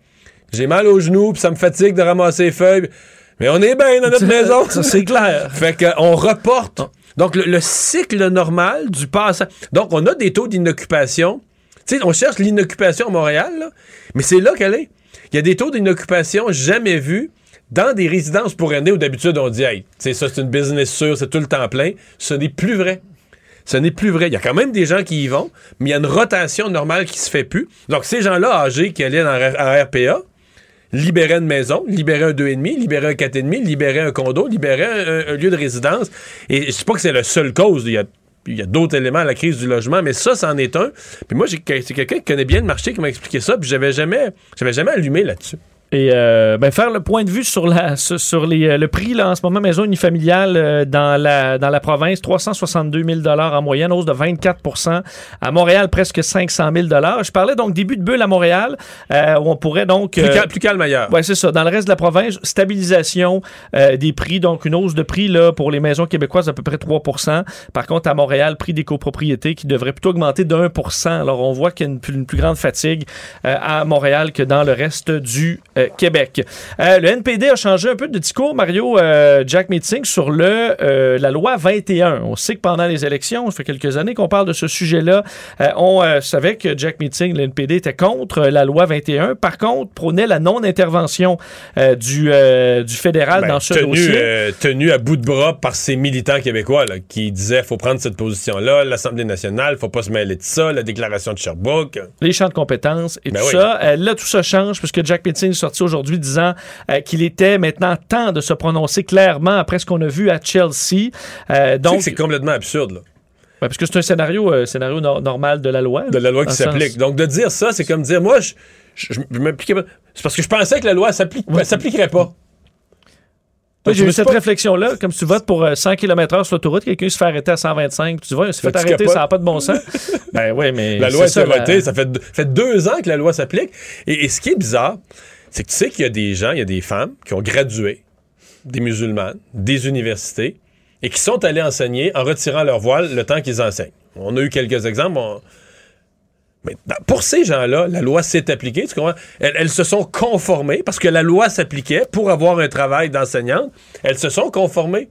[SPEAKER 3] j'ai mal aux genoux, puis ça me fatigue de ramasser les feuilles. Mais on est bien dans notre maison.
[SPEAKER 4] Ça, c'est clair.
[SPEAKER 3] Fait qu'on reporte. Donc, le, le cycle normal du passage. Donc, on a des taux d'inoccupation. Tu sais, on cherche l'inoccupation à Montréal, là, mais c'est là qu'elle est. Il y a des taux d'inoccupation jamais vus dans des résidences pour aînés où d'habitude on dit, hey, tu sais, ça c'est une business sûre, c'est tout le temps plein. Ce n'est plus vrai. Ce n'est plus vrai. Il y a quand même des gens qui y vont, mais il y a une rotation normale qui se fait plus. Donc, ces gens-là âgés qui allaient en RPA, libérer une maison, libérer un 2,5, libérer un 4,5, libérer un condo, libérer un, lieu de résidence. Et je sais pas que c'est la seule cause. Il y a, d'autres éléments à la crise du logement, mais ça, c'en est un. Puis moi, c'est quelqu'un qui connaît bien le marché qui m'a expliqué ça, puis j'avais jamais, jamais allumé là-dessus.
[SPEAKER 4] Et euh, ben, faire le point de vue sur, la, sur, les, euh, le prix là, en ce moment, maison unifamiliale euh, dans, la, dans la province, 362 000 en moyenne, hausse de 24% À Montréal, presque 500 000 Je parlais donc début de bulle à Montréal, euh, où on pourrait donc...
[SPEAKER 3] Plus, cal- plus calme ailleurs.
[SPEAKER 4] Oui, c'est ça. Dans le reste de la province, stabilisation euh, des prix, donc une hausse de prix là, pour les maisons québécoises d'à peu près 3% Par contre, à Montréal, prix des copropriétés qui devrait plutôt augmenter de 1% Alors, on voit qu'il y a une, plus- une plus grande fatigue euh, à Montréal que dans le reste du euh, Québec. Euh, le NPD a changé un peu de discours, Mario euh, Jack Meeting, sur le, euh, la loi 21. On sait que pendant les élections, ça fait quelques années qu'on parle de ce sujet-là, euh, on euh, savait que Jack Meeting, le NPD, était contre euh, la loi 21. Par contre, prônait la non-intervention euh, du, euh, du fédéral
[SPEAKER 3] Ben,
[SPEAKER 4] dans ce
[SPEAKER 3] tenu,
[SPEAKER 4] dossier.
[SPEAKER 3] euh, tenu à bout de bras par ces militants québécois là, qui disaient faut prendre cette position-là, l'Assemblée nationale, faut pas se mêler de ça, la déclaration de Sherbrooke.
[SPEAKER 4] les champs de compétences et
[SPEAKER 3] Ben
[SPEAKER 4] tout
[SPEAKER 3] oui.
[SPEAKER 4] ça. Euh, là, tout ça change puisque Jack Meeting sorti aujourd'hui disant euh, qu'il était maintenant temps de se prononcer clairement après ce qu'on a vu à Chelsea. Euh,
[SPEAKER 3] Donc c'est complètement absurde. Là.
[SPEAKER 4] Ouais, parce que c'est un scénario, euh, scénario nor- normal de la loi.
[SPEAKER 3] de la loi qui s'applique. Donc, de dire ça, c'est comme dire, moi, je, je, je m'appliquais pas. C'est parce que je pensais que la loi s'applique, s'appliquerait pas.
[SPEAKER 4] J'ai eu cette
[SPEAKER 3] pas-
[SPEAKER 4] réflexion-là. Comme si tu votes pour euh, 100 km/h sur l'autoroute, quelqu'un se fait arrêter à 125, puis tu vois, il s'est fait
[SPEAKER 3] Là, tu
[SPEAKER 4] arrêter, ça n'a pas de bon sens. ben oui, mais.
[SPEAKER 3] La loi
[SPEAKER 4] la-
[SPEAKER 3] votée, ça fait, deux- fait deux ans que la loi s'applique. Et, et ce qui est bizarre, c'est que tu sais qu'il y a des gens, il y a des femmes qui ont gradué, des musulmanes, des universités, et qui sont allés enseigner en retirant leur voile le temps qu'ils enseignent. On a eu quelques exemples. Mais dans- pour ces gens-là, la loi s'est appliquée. Elles se sont conformées parce que la loi s'appliquait pour avoir un travail d'enseignante. Elles se sont conformées.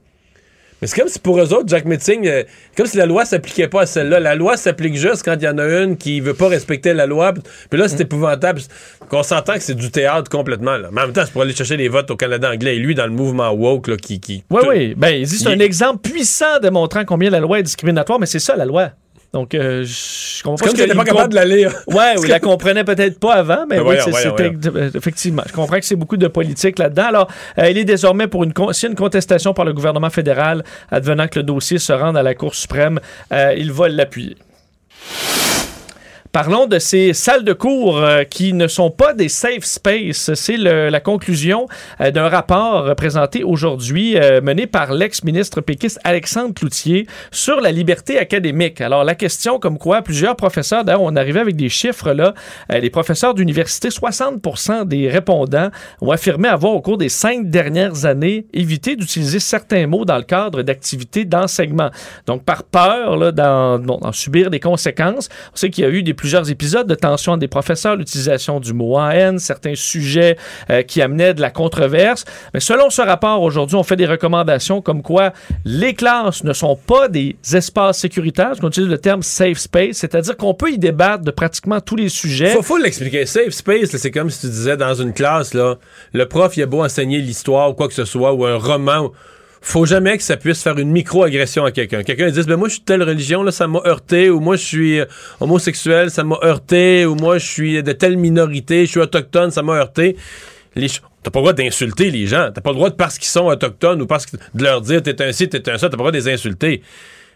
[SPEAKER 3] Mais c'est comme si pour eux autres, Jack Metzing, euh, comme si la loi s'appliquait pas à celle-là. La loi s'applique juste quand il y en a une qui veut pas respecter la loi. Puis là, c'est épouvantable. Qu'on s'entend que c'est du théâtre complètement. Là. Mais en même temps, c'est pour aller chercher les votes au Canada anglais. Et lui, dans le mouvement woke, là, qui... qui
[SPEAKER 4] Oui,
[SPEAKER 3] tout-
[SPEAKER 4] oui. Ben, c'est un exemple puissant démontrant combien la loi est discriminatoire, mais c'est ça, la loi. Donc, euh, je comprends
[SPEAKER 3] C'est comme si pas capable de la lire.
[SPEAKER 4] Ouais, oui, il la comprenait peut-être pas avant, mais
[SPEAKER 3] Ben
[SPEAKER 4] oui, c'était euh, effectivement. Je comprends que c'est beaucoup de politique là-dedans. Alors, euh, il est désormais pour une con- s'il y a une contestation par le gouvernement fédéral, advenant que le dossier se rende à la Cour suprême, euh, il va l'appuyer. Parlons de ces salles de cours euh, qui ne sont pas des safe space. C'est la conclusion euh, d'un rapport présenté aujourd'hui, euh, mené par l'ex-ministre péquiste Alexandre Cloutier sur la liberté académique. Alors, la question comme quoi plusieurs professeurs, d'ailleurs, on arrivait avec des chiffres là, les professeurs d'université, 60 des répondants ont affirmé avoir, au cours des cinq dernières années, évité d'utiliser certains mots dans le cadre d'activités d'enseignement. Donc, par peur là, d'en subir des conséquences. On sait qu'il y a eu des, plusieurs épisodes de tension entre des professeurs, l'utilisation du mot en haine, certains sujets euh, qui amenaient de la controverse. Mais selon ce rapport, aujourd'hui, on fait des recommandations comme quoi les classes ne sont pas des espaces sécuritaires, qu'on utilise le terme safe space, c'est-à-dire qu'on peut y débattre de pratiquement tous les sujets.
[SPEAKER 3] Faut, faut l'expliquer. Safe space, c'est comme si tu disais dans une classe, là, le prof, il a beau enseigner l'histoire ou quoi que ce soit, ou un roman. Faut jamais que ça puisse faire une micro-agression à quelqu'un. Quelqu'un dit, ben moi, je suis de telle religion, là, ça m'a heurté, ou moi, je suis euh, homosexuel, ça m'a heurté, ou moi, je suis de telle minorité, je suis autochtone, ça m'a heurté. Les T'as pas le droit d'insulter les gens. T'as pas le droit de, parce qu'ils sont autochtones ou parce que, de leur dire t'es un ci, t'es un ça, t'as pas le droit de les insulter.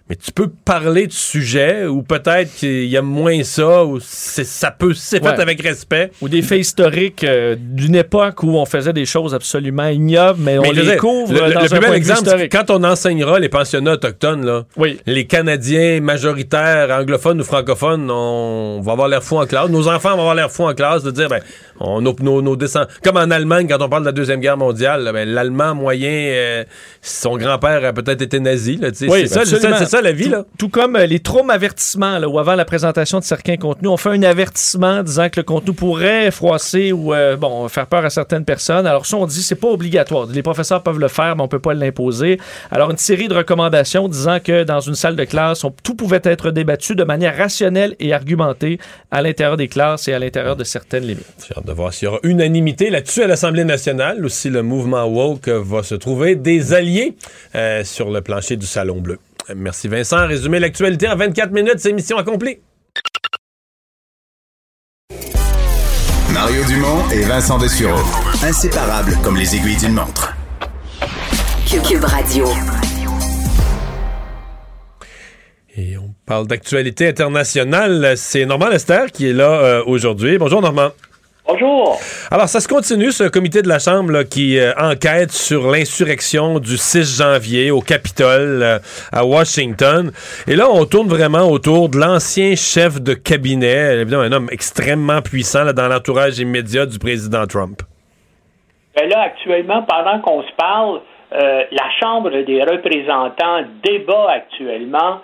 [SPEAKER 3] Mais tu peux parler de sujets ou peut-être qu'il y a moins ça, ou c'est- ça peut, c'est fait
[SPEAKER 4] Ouais.
[SPEAKER 3] avec respect.
[SPEAKER 4] Ou des faits historiques euh, d'une époque où on faisait des choses absolument ignobles, mais, on
[SPEAKER 3] Mais
[SPEAKER 4] les couvre
[SPEAKER 3] le,
[SPEAKER 4] dans
[SPEAKER 3] le
[SPEAKER 4] un
[SPEAKER 3] plus bel
[SPEAKER 4] point
[SPEAKER 3] exemple, quand on enseignera les pensionnats autochtones, là,
[SPEAKER 4] Oui.
[SPEAKER 3] les Canadiens majoritaires, anglophones ou francophones, on va avoir l'air fou en classe. Nos enfants vont avoir l'air fou en classe de dire, ben, On, nos, nos, nos descend- Comme en Allemagne, quand on parle de la Deuxième Guerre mondiale, ben, l'Allemand moyen, euh, son grand-père a peut-être été nazi. là.
[SPEAKER 4] Oui,
[SPEAKER 3] c'est ça, la vie.
[SPEAKER 4] Tout,
[SPEAKER 3] Là.
[SPEAKER 4] tout comme euh, les traumes avertissements, là, où avant la présentation de certains contenus, on fait un avertissement disant que le contenu pourrait froisser ou euh, bon, faire peur à certaines personnes. Alors ça, on dit c'est pas obligatoire. Les professeurs peuvent le faire, mais on peut pas l'imposer. Alors une série de recommandations disant que dans une salle de classe, on- tout pouvait être débattu de manière rationnelle et argumentée à l'intérieur des classes et à l'intérieur de certaines limites.
[SPEAKER 3] De voir s'il y aura unanimité là-dessus à l'Assemblée nationale ou si le mouvement woke va se trouver des alliés euh, sur le plancher du Salon Bleu. Merci Vincent. Résumé l'actualité en 24 minutes, c'est mission accomplie.
[SPEAKER 2] Mario Dumont et Vincent Dessureau. Inséparables comme les aiguilles d'une montre.
[SPEAKER 1] Cube Radio.
[SPEAKER 3] Et on parle d'actualité internationale. C'est Normand Lester qui est là euh, aujourd'hui. Bonjour Normand.
[SPEAKER 14] Bonjour.
[SPEAKER 3] Alors, ça se continue, ce comité de la Chambre là, qui euh, enquête sur l'insurrection du 6 janvier au Capitole euh, à Washington. Et là, on tourne vraiment autour de l'ancien chef de cabinet, évidemment un homme extrêmement puissant là, dans l'entourage immédiat du président Trump.
[SPEAKER 14] Ben là, actuellement, pendant qu'on se parle, euh, la Chambre des représentants débat actuellement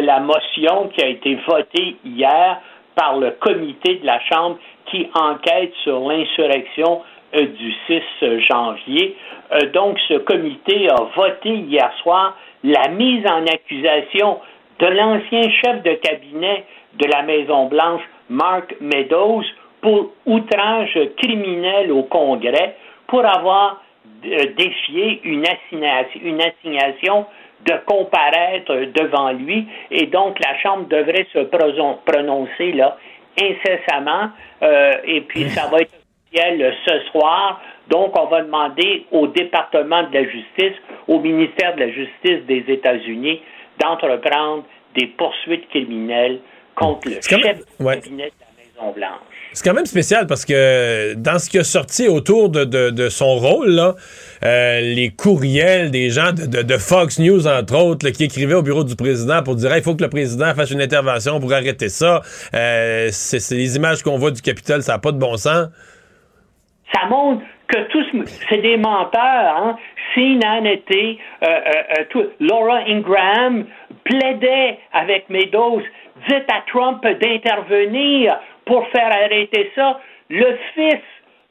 [SPEAKER 14] la motion qui a été votée hier par le comité de la Chambre qui enquête sur l'insurrection euh, du 6 janvier. Euh, donc, ce comité a voté hier soir la mise en accusation de l'ancien chef de cabinet de la Maison-Blanche, Mark Meadows, pour outrage criminel au Congrès pour avoir euh, défié une assignation de comparaître devant lui et donc la Chambre devrait se pronon- prononcer là incessamment euh, et puis ça va être officiel ce soir. Donc on va demander au département de la justice, au ministère de la justice des États-Unis d'entreprendre des poursuites criminelles contre le chef
[SPEAKER 3] même-
[SPEAKER 14] du cabinet de la Maison-Blanche.
[SPEAKER 3] C'est quand même spécial parce que dans ce qui a sorti autour de, de- de son rôle, là, euh, les courriels des gens de, de- Fox News, entre autres, là, qui écrivaient au bureau du président pour dire il faut que le président fasse une intervention pour arrêter ça. Euh, c'est les images qu'on voit du Capitole, ça n'a pas de bon sens.
[SPEAKER 14] ça montre que tous, c'est des menteurs. Hein? Sean Hannity, euh, euh, euh, tout- Laura Ingraham plaidaient avec Meadows, dites à Trump d'intervenir pour faire arrêter ça. Le fils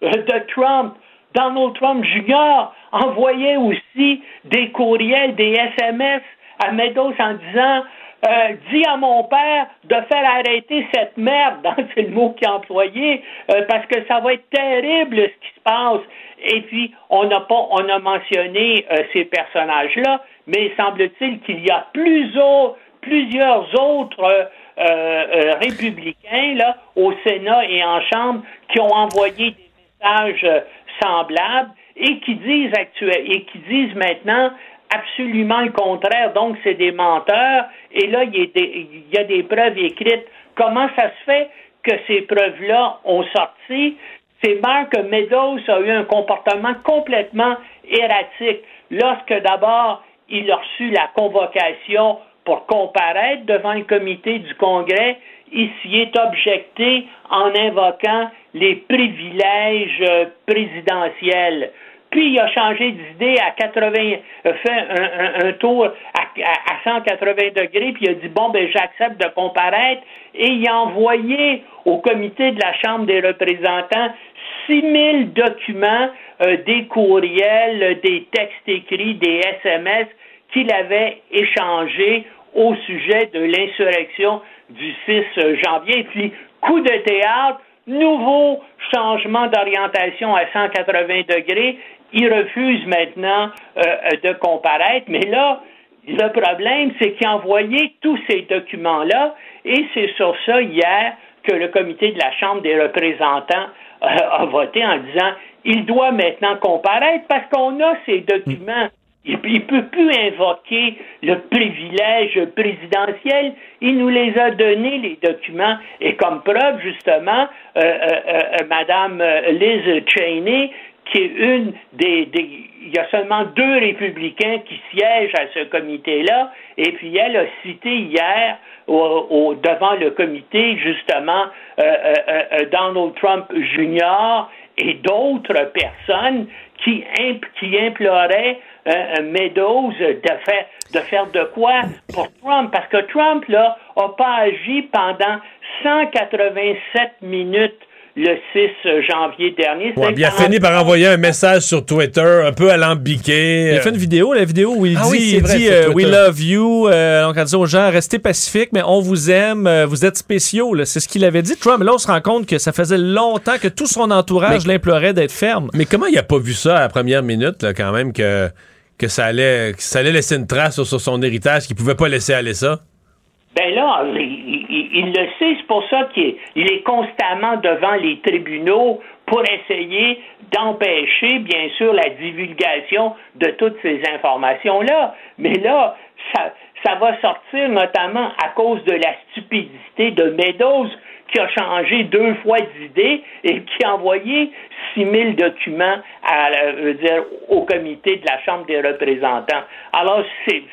[SPEAKER 14] de Trump, Donald Trump Jr., envoyait aussi des courriels, des SMS à Meadows en disant euh, dis à mon père de faire arrêter cette merde, c'est le mot qu'il a employé, euh, parce que ça va être terrible ce qui se passe. Et puis, on n'a pas, on a mentionné euh, ces personnages-là, mais semble-t-il qu'il y a plusieurs autres euh, euh, républicains là, au Sénat et en Chambre qui ont envoyé des messages euh, semblables et qui disent actuel, et qui disent maintenant absolument le contraire. Donc, c'est des menteurs. Et là, il y, a des, y a des preuves écrites. Comment ça se fait que ces preuves-là ont sorti? C'est Mark Meadows a eu un comportement complètement erratique. Lorsque d'abord, il a reçu la convocation pour comparaître devant le comité du Congrès, il s'y est objecté en invoquant les privilèges euh, présidentiels. Puis il a changé d'idée à 80, a fait un, tour à 180 degrés, puis il a dit bon ben j'accepte de comparaître, et il a envoyé au comité de la Chambre des représentants 6000 documents, euh, des courriels, des textes écrits, des SMS qu'il avait échangés au sujet de l'insurrection du 6 janvier. Puis, coup de théâtre, nouveau changement d'orientation à 180 degrés. Il refuse maintenant euh, de comparaître. Mais là, le problème, c'est qu'il a envoyé tous ces documents-là et c'est sur ça hier que le comité de la Chambre des représentants euh, a voté en disant il doit maintenant comparaître parce qu'on a ces documents. Il ne peut plus invoquer le privilège présidentiel. Il nous les a donnés, les documents. Et comme preuve, justement, euh, euh, euh, Madame Liz Cheney, qui est une des, il y a seulement deux républicains qui siègent à ce comité-là, et puis elle a cité hier au, devant le comité justement euh, euh, euh, Donald Trump Jr. et d'autres personnes qui, qui imploraient Meadows de faire, de faire de quoi pour Trump, parce que Trump là a pas agi pendant 187 minutes le 6 janvier dernier.
[SPEAKER 3] Ouais, il a fini par envoyer un message sur Twitter un peu alambiqué.
[SPEAKER 4] Il a fait une vidéo, la vidéo où il ah dit, il dit euh, We love you. Euh, donc, on dit aux gens, restez pacifiques, mais on vous aime, euh, vous êtes spéciaux. C'est ce qu'il avait dit. Trump, là, on se rend compte que ça faisait longtemps que tout son entourage l'implorait d'être ferme.
[SPEAKER 3] Mais comment il a pas vu ça à la première minute, là, quand même, que, que, ça, allait, que ça allait laisser une trace sur, son héritage, qu'il pouvait pas laisser aller ça?
[SPEAKER 14] Ben là, il, le sait, c'est pour ça qu'il est, constamment devant les tribunaux pour essayer d'empêcher, bien sûr, la divulgation de toutes ces informations-là. Mais là, ça, ça va sortir notamment à cause de la stupidité de Meadows, qui a changé deux fois d'idée et qui a envoyé 6 000 documents euh, au comité de la Chambre des représentants. Alors, c'est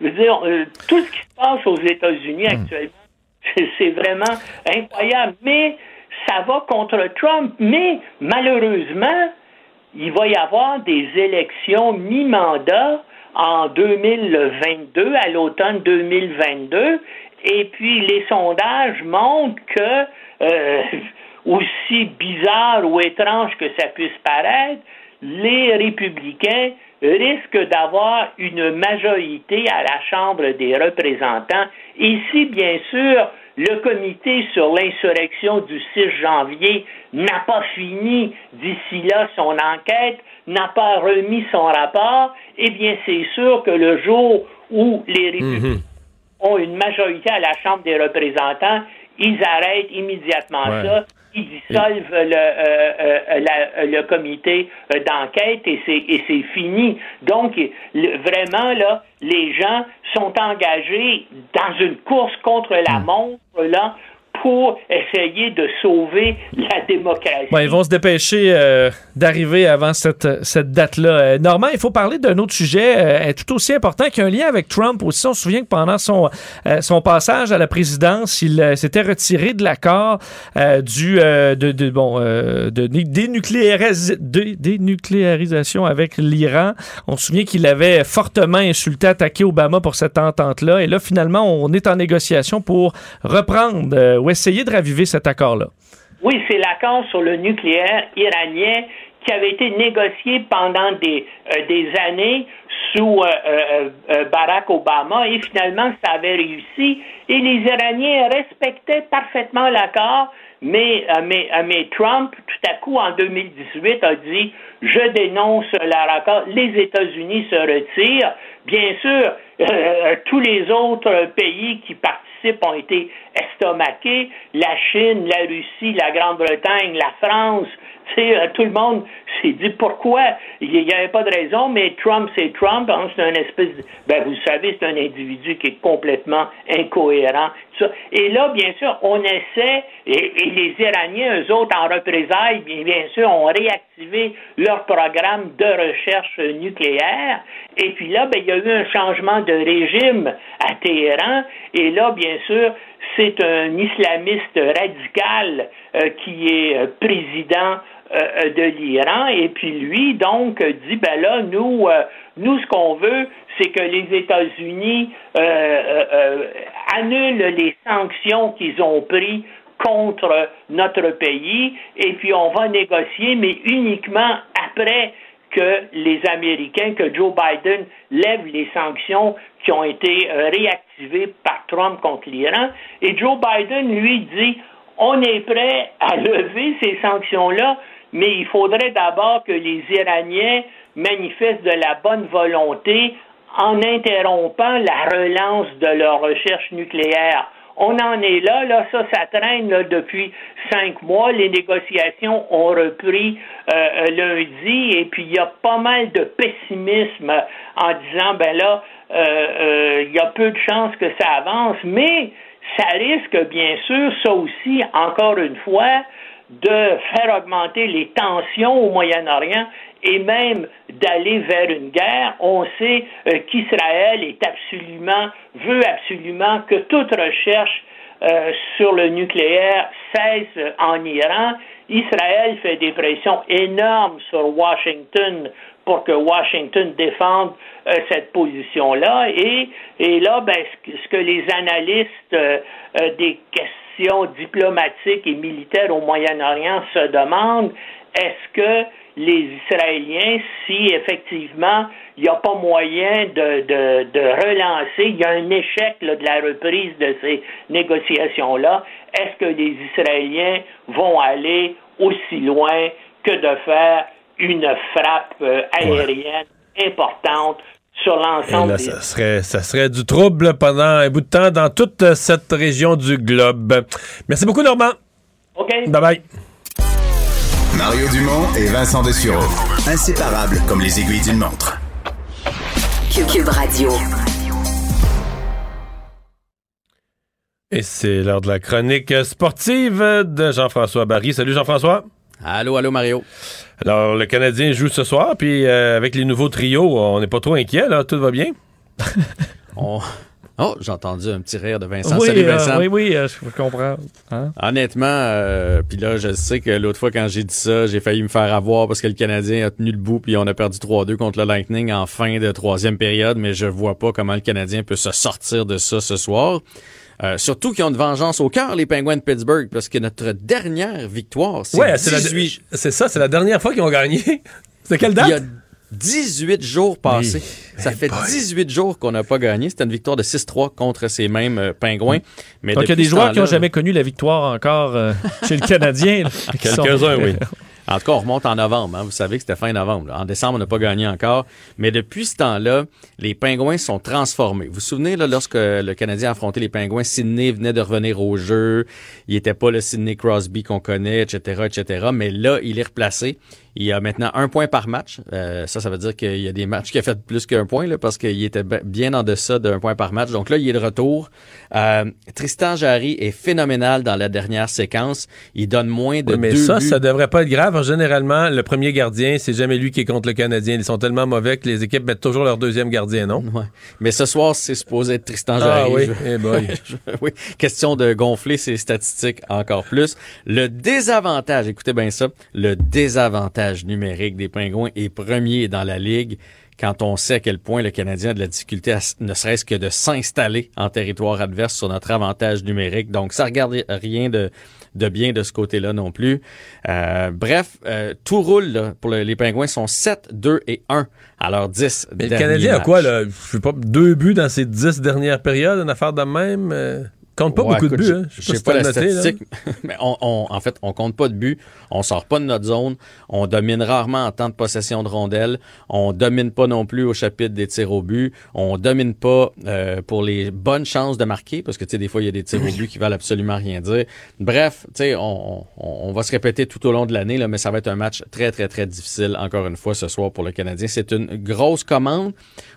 [SPEAKER 14] je veux dire, euh, tout ce qui se passe aux États-Unis hmm. actuellement, c'est vraiment incroyable. Mais ça va contre Trump. Mais malheureusement, il va y avoir des élections mi-mandat en 2022, à l'automne 2022. Et puis les sondages montrent que, euh, aussi bizarre ou étrange que ça puisse paraître, les républicains risquent d'avoir une majorité à la Chambre des représentants. Ici, bien sûr, le comité sur l'insurrection du 6 janvier n'a pas fini d'ici là son enquête, n'a pas remis son rapport, eh bien, c'est sûr que le jour où les républicains mhm. ont une majorité à la Chambre des représentants, ils arrêtent immédiatement ça ils dissolvent le, euh, euh, le comité euh, d'enquête et c'est fini. Donc, vraiment, là, les gens sont engagés dans une course contre la hmm. montre, là, pour essayer de sauver la démocratie.
[SPEAKER 4] ils vont se dépêcher euh, d'arriver avant cette, cette date-là. Euh, Normand, il faut parler d'un autre sujet euh, tout aussi important qui a un lien avec Trump aussi. On se souvient que pendant son, son passage à la présidence, il s'était retiré de l'accord du de, de, bon de dénucléarisation avec l'Iran. On se souvient qu'il avait fortement insulté, attaqué Obama pour cette entente-là. Et là, finalement, on est en négociation pour reprendre essayer de raviver cet accord-là?
[SPEAKER 14] Oui, c'est l'accord sur le nucléaire iranien qui avait été négocié pendant des, euh, années sous euh, euh, Barack Obama et finalement ça avait réussi et les Iraniens respectaient parfaitement l'accord, mais, mais, mais Trump, tout à coup en 2018, a dit je dénonce l'accord, les États-Unis se retirent. Bien sûr, tous les autres pays qui participent ont été estomaqués. La Chine, la Russie, la Grande-Bretagne, la France, euh, tout le monde s'est dit pourquoi? Il n'y avait pas de raison, mais Trump, c'est Trump. Hein, c'est un espèce ben, vous savez, c'est un individu qui est complètement incohérent. Et là, bien sûr, on essaie, et, les Iraniens, eux autres, en représailles, bien, bien sûr, ont réactivé leur programme de recherche nucléaire. Et puis là, ben, il y a eu un changement de régime à Téhéran. Et là, bien sûr, c'est un islamiste radical euh, qui est euh, président de l'Iran. Et puis lui, donc, dit, ben là, nous, nous, ce qu'on veut, c'est que les États-Unis annulent les sanctions qu'ils ont prises contre notre pays, et puis on va négocier, mais uniquement après que les Américains, que Joe Biden lève les sanctions qui ont été euh, réactivées par Trump contre l'Iran. Et Joe Biden, lui, dit, on est prêt à lever ces sanctions-là, mais il faudrait d'abord que les Iraniens manifestent de la bonne volonté en interrompant la relance de leur recherche nucléaire. On en est là, là, ça, ça traîne depuis cinq mois. Les négociations ont repris euh, euh, lundi et puis il y a pas mal de pessimisme en disant, ben là, euh, il y a peu de chances que ça avance, mais ça risque bien sûr, ça aussi, encore une fois, de faire augmenter les tensions au Moyen-Orient et même d'aller vers une guerre. On sait euh, qu'Israël est absolument, veut absolument que toute recherche euh, sur le nucléaire cesse en Iran. Israël fait des pressions énormes sur Washington pour que Washington défende euh, cette position-là. Et, et là, ben, ce que les analystes des questions diplomatiques et militaires au Moyen-Orient se demandent, est-ce que les Israéliens, si effectivement il n'y a pas moyen de, de, de, relancer, il y a un échec là, de la reprise de ces négociations-là, est-ce que les Israéliens vont aller aussi loin que de faire une frappe euh, aérienne importante sur l'ensemble
[SPEAKER 3] des... ça serait, ça serait du trouble pendant un bout de temps dans toute cette région du globe. Merci beaucoup, Normand.
[SPEAKER 14] OK.
[SPEAKER 3] Bye-bye.
[SPEAKER 2] Mario Dumont et Vincent Dessureau. Inséparables comme les aiguilles d'une montre.
[SPEAKER 1] Cube Radio.
[SPEAKER 3] Et c'est l'heure de la chronique sportive de Jean-François Barry. Salut Jean-François.
[SPEAKER 15] Allô, allô Mario.
[SPEAKER 3] Alors, le Canadien joue ce soir, puis euh, avec les nouveaux trios, on n'est pas trop inquiet, là, tout va bien?
[SPEAKER 15] on... Oh, j'ai entendu un petit rire de Vincent.
[SPEAKER 4] Oui,
[SPEAKER 15] Salut
[SPEAKER 4] euh,
[SPEAKER 15] Vincent.
[SPEAKER 4] oui, oui, euh, je comprends. Hein?
[SPEAKER 15] Honnêtement, euh, puis là, je sais que l'autre fois quand j'ai dit ça, j'ai failli me faire avoir parce que le Canadien a tenu le bout puis on a perdu 3-2 contre le Lightning en fin de troisième période, mais je vois pas comment le Canadien peut se sortir de ça ce soir. Euh, surtout qu'ils ont une vengeance au cœur, les Penguins de Pittsburgh, parce que notre dernière victoire, c'est
[SPEAKER 3] Ouais,
[SPEAKER 15] 18...
[SPEAKER 3] c'est, ça, c'est la dernière fois qu'ils ont gagné. c'est quelle date?
[SPEAKER 15] Il y a 18 jours passés.
[SPEAKER 3] Oui.
[SPEAKER 15] Ça fait
[SPEAKER 3] boy.
[SPEAKER 15] 18 jours qu'on n'a pas gagné. C'était une victoire de 6-3 contre ces mêmes euh, Pingouins. Mais
[SPEAKER 4] Donc, il y a des joueurs qui n'ont jamais connu la victoire encore euh, chez le Canadien. sont-
[SPEAKER 3] Quelques-uns, oui.
[SPEAKER 15] En tout cas, on remonte en novembre. hein. Vous savez que c'était fin novembre. là. En décembre, on n'a pas gagné encore. Mais depuis ce temps-là, les Pingouins sont transformés. Vous vous souvenez, là, lorsque le Canadien a affronté les Pingouins, Sidney venait de revenir au jeu. Il n'était pas le Sidney Crosby qu'on connaît, etc., etc. Mais là, il est replacé. Il a maintenant un point par match. Euh, ça, ça veut dire qu'il y a des matchs qui a fait plus qu'un point, là, parce qu'il était be- bien en deçà d'un point par match. Donc là, il est de retour. Euh, Tristan Jarry est phénoménal dans la dernière séquence. Il donne moins de
[SPEAKER 3] Oui, mais
[SPEAKER 15] deux
[SPEAKER 3] ça,
[SPEAKER 15] buts.
[SPEAKER 3] ça devrait pas être grave. Généralement, le premier gardien, c'est jamais lui qui est contre le Canadien. Ils sont tellement mauvais que les équipes mettent toujours leur deuxième gardien, non?
[SPEAKER 15] Ouais. Mais ce soir, c'est supposé être Tristan
[SPEAKER 3] Ah
[SPEAKER 15] Jarry.
[SPEAKER 3] oui,
[SPEAKER 15] Je-
[SPEAKER 3] eh boy.
[SPEAKER 15] Je- oui. Question de gonfler ses statistiques encore plus. Le désavantage, écoutez bien ça, le désavantage numérique des Pingouins est premier dans la Ligue quand on sait à quel point le Canadien a de la difficulté à ne serait-ce que de s'installer en territoire adverse sur notre avantage numérique. Donc, ça regarde rien de, de bien de ce côté-là non plus. Euh, bref, euh, tout roule là, pour le- les Pingouins. sont 7, 2 et 1 à leurs 10
[SPEAKER 3] Mais le Canadien a
[SPEAKER 15] matchs.
[SPEAKER 3] quoi, là? Je sais pas, deux buts dans ses dix dernières périodes, une affaire de même? Compte pas
[SPEAKER 15] Ouais,
[SPEAKER 3] beaucoup de buts, hein?
[SPEAKER 15] Je
[SPEAKER 3] sais si
[SPEAKER 15] pas la
[SPEAKER 3] noté,
[SPEAKER 15] statistique, mais on, on- en fait, on compte pas de buts, on sort pas de notre zone, on domine rarement en temps de possession de rondelles, on domine pas non plus au chapitre des tirs au but, on domine pas euh, pour les bonnes chances de marquer, parce que tu sais, des fois, il y a des tirs au but qui valent absolument rien dire. Bref, tu sais, on, on, on va se répéter tout au long de l'année, là, mais ça va être un match très, très, très difficile, encore une fois, ce soir pour le Canadien. C'est une grosse commande.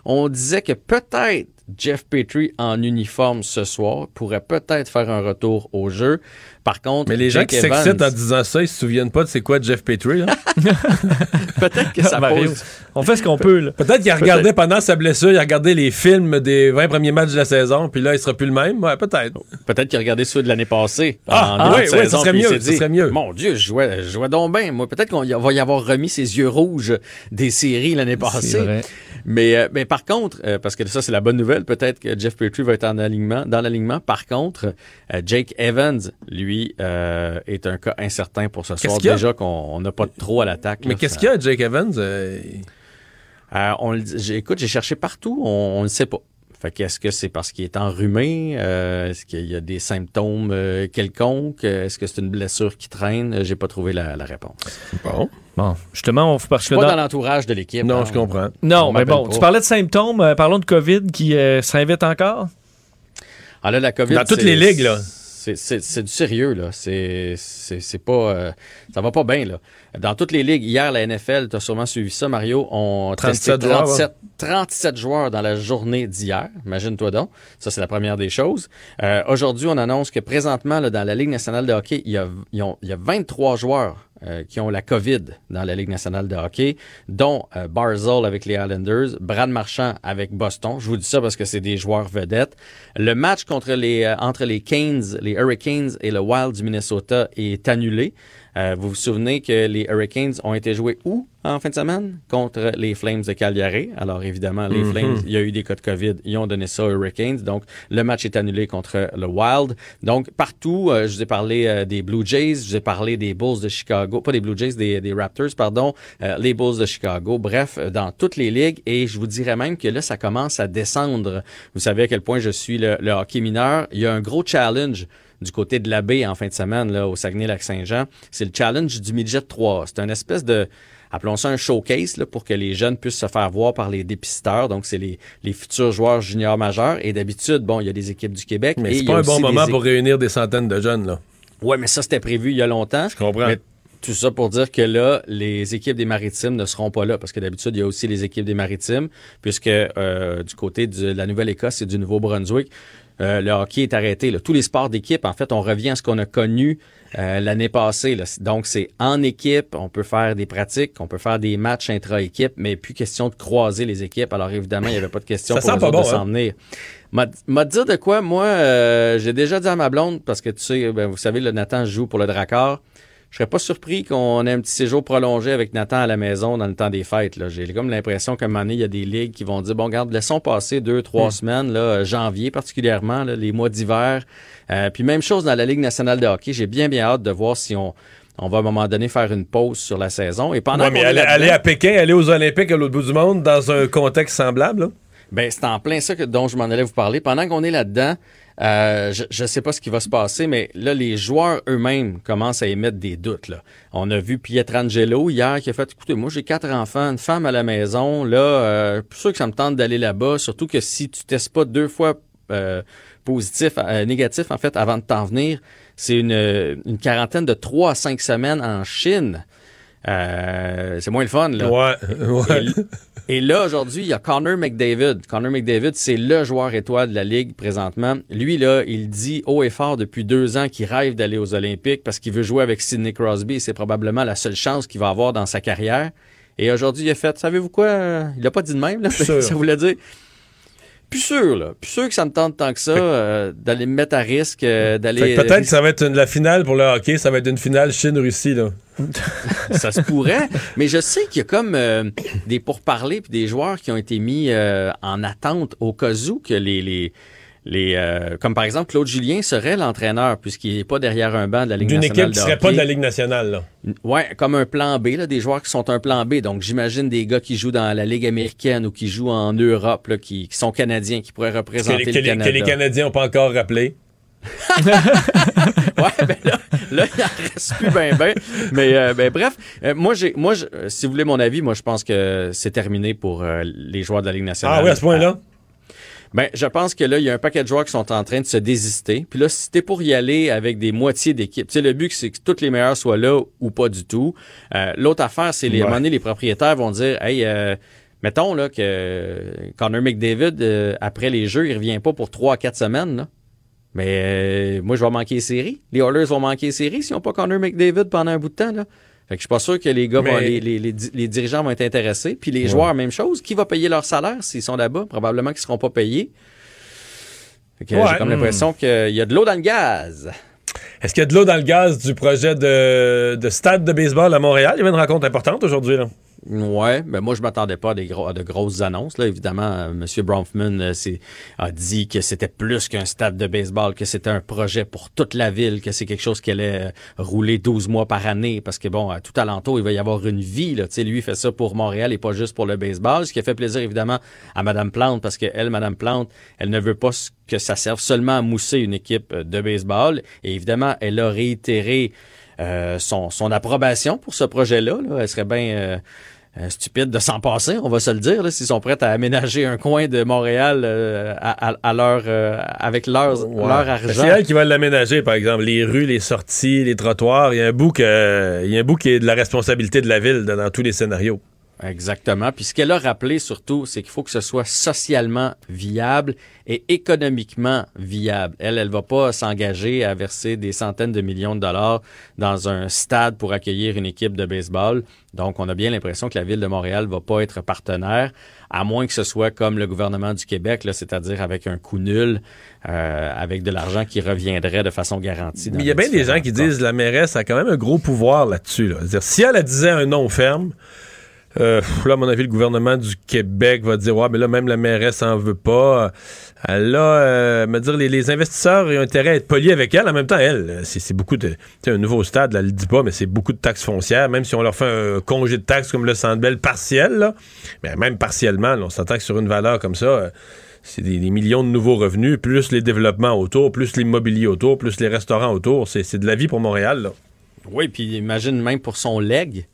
[SPEAKER 15] On disait que peut-être Jeff Petrie en uniforme ce soir pourrait peut-être faire un retour au jeu. Par contre,
[SPEAKER 3] Mais les gens qui
[SPEAKER 15] Evans,
[SPEAKER 3] s'excitent en disant ça, ils se souviennent pas de c'est quoi Jeff Petrie. hein?
[SPEAKER 15] peut-être que ça pose
[SPEAKER 4] On fait ce qu'on peut. Là.
[SPEAKER 3] Peut-être qu'il a regardé pendant sa blessure, il a regardé les films des 20 premiers matchs de la saison, puis là, il sera plus le même. Ouais, peut-être.
[SPEAKER 15] Peut-être qu'il a regardé ceux de l'année passée.
[SPEAKER 3] Ah,
[SPEAKER 15] en
[SPEAKER 3] ah, oui,
[SPEAKER 15] de
[SPEAKER 3] oui,
[SPEAKER 15] saison,
[SPEAKER 3] ça serait mieux, ça
[SPEAKER 15] dit,
[SPEAKER 3] serait mieux.
[SPEAKER 15] Mon Dieu, je jouais, je jouais donc bien. Moi, peut-être qu'on va y avoir remis ses yeux rouges des séries l'année passée.
[SPEAKER 4] vrai.
[SPEAKER 15] Mais, euh, mais par contre, euh, parce que ça, c'est la bonne nouvelle, peut-être que Jeff Petrie va être en alignement, dans l'alignement. Par contre, euh, Jake Evans, lui, euh, est un cas incertain pour ce
[SPEAKER 3] Qu'est-ce
[SPEAKER 15] soir.
[SPEAKER 3] qu'il y a?
[SPEAKER 15] Déjà qu'on on n'a pas trop à l'attaque.
[SPEAKER 3] Mais
[SPEAKER 15] là,
[SPEAKER 3] qu'est-ce
[SPEAKER 15] ça-
[SPEAKER 3] qu'il y a, Jake Evans? Euh,
[SPEAKER 15] Euh, on le écoute, j'ai cherché partout, on ne sait pas. Fait que est-ce que c'est parce qu'il est enrhumé? Euh, est-ce qu'il y a des symptômes euh, quelconques? Est-ce que c'est une blessure qui traîne? J'ai pas trouvé la, la réponse.
[SPEAKER 3] Bon.
[SPEAKER 4] Bon, justement, on parce
[SPEAKER 15] Je
[SPEAKER 4] que
[SPEAKER 15] pas
[SPEAKER 4] dans-
[SPEAKER 15] dans l'entourage de l'équipe.
[SPEAKER 3] Non,
[SPEAKER 15] hein.
[SPEAKER 3] je comprends.
[SPEAKER 4] Non,
[SPEAKER 15] On
[SPEAKER 4] mais bon,
[SPEAKER 15] pas.
[SPEAKER 4] tu parlais de symptômes. euh, parlons de COVID qui euh, s'invite encore?
[SPEAKER 15] Ah là, la COVID,
[SPEAKER 3] Dans toutes les ligues, là.
[SPEAKER 15] C'est, du sérieux, là. C'est, c'est, c'est pas... euh, ça va pas bien, là. Dans toutes les ligues, hier, la NFL, tu as sûrement suivi ça, Mario, on
[SPEAKER 3] 37
[SPEAKER 15] testé
[SPEAKER 3] joueurs,
[SPEAKER 15] 37, 37 joueurs dans la journée d'hier. Imagine-toi donc. Ça, c'est la première des choses. Euh, aujourd'hui, on annonce que présentement, là, dans la Ligue nationale de hockey, il y a, il y a 23 joueurs euh, qui ont la COVID dans la Ligue nationale de hockey, dont euh, Barzell avec les Islanders, Brad Marchand avec Boston. Je vous dis ça parce que c'est des joueurs vedettes. Le match euh, entre les Canes, les Hurricanes et le Wild du Minnesota est annulé. Euh, vous vous souvenez que les Hurricanes ont été joués où en fin de semaine? Contre les Flames de Calgary. Alors évidemment, les
[SPEAKER 3] Mhm.
[SPEAKER 15] Flames, il y a eu des cas de COVID, ils ont donné ça aux Hurricanes. Donc le match est annulé contre le Wild. Donc partout, euh, je vous ai parlé euh, des Blue Jays, je vous ai parlé des Bulls de Chicago, pas des Blue Jays, des, des Raptors, pardon, les Bulls de Chicago. Bref, dans toutes les ligues. Et je vous dirais même que là, ça commence à descendre. Vous savez à quel point je suis le, le hockey mineur. Il y a un gros challenge du côté de la baie en fin de semaine là, au Saguenay-Lac-Saint-Jean. C'est le challenge du midget 3. C'est un espèce de, appelons ça un showcase là, pour que les jeunes puissent se faire voir par les dépisteurs. Donc, c'est les, les futurs joueurs juniors majeurs. Et d'habitude, bon, il y a des équipes du Québec.
[SPEAKER 3] Mais c'est pas un bon moment pour réunir des centaines de jeunes, là.
[SPEAKER 15] Ouais, mais ça, c'était prévu il y a longtemps. Je
[SPEAKER 3] comprends.
[SPEAKER 15] tout ça pour dire que là, les équipes des Maritimes ne seront pas là parce que d'habitude, il y a aussi les équipes des Maritimes, puisque euh, du côté de la Nouvelle-Écosse et du Nouveau-Brunswick, euh, le hockey est arrêté. là. Tous les sports d'équipe, en fait, on revient à ce qu'on a connu euh, l'année passée. là. Donc, c'est en équipe, on peut faire des pratiques, on peut faire des matchs intra-équipe, mais plus question de croiser les équipes. Alors, évidemment, il n'y avait pas de question
[SPEAKER 3] Ça
[SPEAKER 15] pour
[SPEAKER 3] pas bon,
[SPEAKER 15] de s'en
[SPEAKER 3] hein?
[SPEAKER 15] venir. M'a m'a dit de quoi, moi, euh, j'ai déjà dit à ma blonde, parce que tu sais, ben, vous savez, le Nathan joue pour le Drakkar. Je serais pas surpris qu'on ait un petit séjour prolongé avec Nathan à la maison dans le temps des fêtes. là. J'ai comme l'impression qu'à un moment donné, il y a des ligues qui vont dire, bon, regarde, laissons passer deux, trois
[SPEAKER 3] Hmm.
[SPEAKER 15] semaines, là, euh, janvier particulièrement, là, les mois d'hiver. Euh, puis même chose dans la Ligue nationale de hockey. J'ai bien, bien hâte de voir si on, on va à un moment donné faire une pause sur la saison. Et pendant
[SPEAKER 3] Ouais, mais aller à Pékin, aller aux Olympiques à l'autre bout du monde dans un contexte semblable, là?
[SPEAKER 15] Ben, c'est en plein ça que, dont je m'en allais vous parler. Pendant qu'on est là-dedans, euh, je ne sais pas ce qui va se passer, mais là, les joueurs eux-mêmes commencent à émettre des doutes. On a vu Pietrangelo hier qui a fait, écoutez, moi j'ai quatre enfants, une femme à la maison, là, euh, plus sûr que ça me tente d'aller là-bas, surtout que si tu testes pas deux fois euh, positif, euh, négatif, en fait, avant de t'en venir, c'est une quarantaine de trois à cinq semaines en Chine. Euh, c'est moins le fun, là.
[SPEAKER 3] Ouais, ouais.
[SPEAKER 15] Et, et là, aujourd'hui, il y a Connor McDavid. Connor McDavid, c'est le joueur étoile de la Ligue présentement. Lui, là, il dit haut et fort depuis deux ans qu'il rêve d'aller aux Olympiques parce qu'il veut jouer avec Sidney Crosby c'est probablement la seule chance qu'il va avoir dans sa carrière. Et aujourd'hui, il a fait, savez-vous quoi? euh, Il a pas dit de même, là.
[SPEAKER 3] sûr.
[SPEAKER 15] ça voulait dire... Plus sûr, là. Plus sûr que ça me tente tant que ça, euh, d'aller me mettre à risque, euh, d'aller...
[SPEAKER 3] Peut-être que ça va être une- la finale pour le hockey, ça va être une finale Chine-Russie, là.
[SPEAKER 15] ça se pourrait. Mais je sais qu'il y a comme euh, des pourparlers puis des joueurs qui ont été mis euh, en attente au cas où que les, les, les euh, comme par exemple Claude Julien serait l'entraîneur puisqu'il n'est pas derrière un banc de la Ligue
[SPEAKER 3] D'une
[SPEAKER 15] nationale
[SPEAKER 3] équipe qui
[SPEAKER 15] de
[SPEAKER 3] serait pas de la Ligue nationale, là.
[SPEAKER 15] Ouais, comme un plan B, là, des joueurs qui sont un plan B. Donc, j'imagine des gars qui jouent dans la Ligue américaine ou qui jouent en Europe, là, qui, qui sont canadiens, qui pourraient représenter
[SPEAKER 3] les, que
[SPEAKER 15] le Canada.
[SPEAKER 3] que les Canadiens n'ont pas encore rappelé.
[SPEAKER 15] Ouais, ben là, là, il en reste plus ben ben. Mais euh, ben, bref, euh, moi, j'ai, moi, je- euh, si vous voulez mon avis, moi, je pense que c'est terminé pour euh, les joueurs de la Ligue nationale.
[SPEAKER 3] Ah oui, à ce point-là?
[SPEAKER 15] Ben, je pense que là, il y a un paquet de joueurs qui sont en train de se désister. Puis là, si t'es pour y aller avec des moitiés d'équipe, tu sais, le but, c'est que tous les meilleurs soient là ou pas du tout. L'autre affaire, c'est les, à un
[SPEAKER 3] Ouais.
[SPEAKER 15] moment donné, les propriétaires vont dire, hey, mettons là que Connor McDavid, après les jeux, il revient pas pour trois à quatre semaines, là. Mais euh, moi, je vais manquer les séries. Les Oilers vont manquer les séries s'ils n'ont pas Connor McDavid pendant un bout de temps, là. Fait que je suis pas sûr que les gars,
[SPEAKER 3] Mais-
[SPEAKER 15] vont- les, les, les, di- les dirigeants vont être intéressés. Puis les
[SPEAKER 3] Ouais.
[SPEAKER 15] joueurs, même chose. Qui va payer leur salaire s'ils sont là-bas? Probablement qu'ils seront pas payés. Fait que
[SPEAKER 3] Ouais.
[SPEAKER 15] j'ai comme
[SPEAKER 3] Hmm.
[SPEAKER 15] l'impression qu'il y a de l'eau dans le gaz.
[SPEAKER 3] Est-ce qu'il y a de l'eau dans le gaz du projet de, de stade de baseball à Montréal? Il y avait une rencontre importante aujourd'hui, là.
[SPEAKER 15] Ouais, mais moi je m'attendais pas à, des gros- à de grosses annonces. Là, évidemment, euh, M. Bronfman euh, c'est- a dit que c'était plus qu'un stade de baseball, que c'était un projet pour toute la ville, que c'est quelque chose qui allait euh, rouler 12 mois par année, parce que bon, à tout alentour, il va y avoir une vie. Là. Lui, il fait ça pour Montréal et pas juste pour le baseball, ce qui a fait plaisir évidemment à Mme Plante, parce que elle, Mme Plante, elle ne veut pas que ça serve seulement à mousser une équipe euh, de baseball. Et évidemment, elle a réitéré euh, son, son approbation pour ce projet-là. là. Elle serait bien euh, euh, stupide de s'en passer, on va se le dire, là, s'ils sont prêts à aménager un coin de Montréal euh, à, à- à leur, euh, avec leur,
[SPEAKER 3] Ouais.
[SPEAKER 15] leur argent.
[SPEAKER 3] C'est elle qui va l'aménager, par exemple. Les rues, les sorties, les trottoirs. Il y a un bout, que, il y a un bout qui est de la responsabilité de la ville dans, dans tous les scénarios.
[SPEAKER 15] Exactement. Puis ce qu'elle a rappelé surtout, c'est qu'il faut que ce soit socialement viable et économiquement viable. Elle, elle va pas s'engager à verser des centaines de millions de dollars dans un stade pour accueillir une équipe de baseball. Donc, on a bien l'impression que la ville de Montréal va pas être partenaire, à moins que ce soit comme le gouvernement du Québec, c'est-à-dire avec un coût nul, euh, avec de l'argent qui reviendrait de façon garantie.
[SPEAKER 3] Mais il y a bien des gens qui disent la mairesse a quand même un gros pouvoir là-dessus. Là. C'est-à-dire, si elle disait un nom ferme, euh, là, à mon avis, le gouvernement du Québec va dire Ouais, mais là, même la mairesse en veut pas. Elle a, euh, me dire, les, les, investisseurs ont intérêt à être polis avec elle. En même temps, elle, c'est beaucoup de. Tu un nouveau stade, là, elle le dit pas, mais c'est beaucoup de taxes foncières. Même si on leur fait un congé de taxes comme le Sandbell partiel, là, mais même partiellement, là, on s'entend que sur une valeur comme ça. Euh, c'est des, des, millions de nouveaux revenus, plus les développements autour, plus l'immobilier autour, plus les restaurants autour. C'est de la vie pour Montréal. Là.
[SPEAKER 15] Oui, puis imagine même pour son leg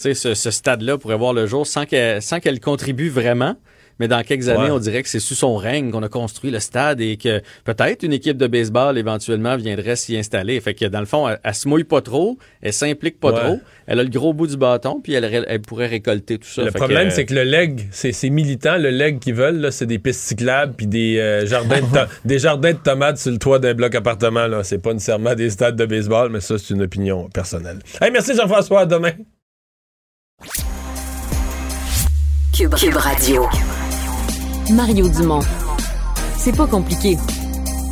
[SPEAKER 15] ce, ce stade-là pourrait voir le jour sans qu'elle, sans qu'elle contribue vraiment. Mais dans quelques années,
[SPEAKER 3] Ouais.
[SPEAKER 15] on dirait que c'est sous son règne qu'on a construit le stade et que peut-être une équipe de baseball éventuellement viendrait s'y installer. Fait que dans le fond, elle, elle se mouille pas trop, elle s'implique pas
[SPEAKER 3] Ouais.
[SPEAKER 15] trop, elle a le gros bout du bâton, puis elle, pourrait récolter tout ça.
[SPEAKER 3] Le
[SPEAKER 15] Fait
[SPEAKER 3] problème,
[SPEAKER 15] que,
[SPEAKER 3] c'est que le leg, c'est c'est militant. Le leg qu'ils veulent, là, c'est des pistes cyclables puis des, euh, jardins de to- des jardins de tomates sur le toit d'un bloc appartement. Là. C'est pas nécessairement des stades de baseball, mais ça, c'est une opinion personnelle. Hey, merci Jean-François. À demain.
[SPEAKER 1] Cube, Cube Radio. Mario Dumont. C'est pas compliqué.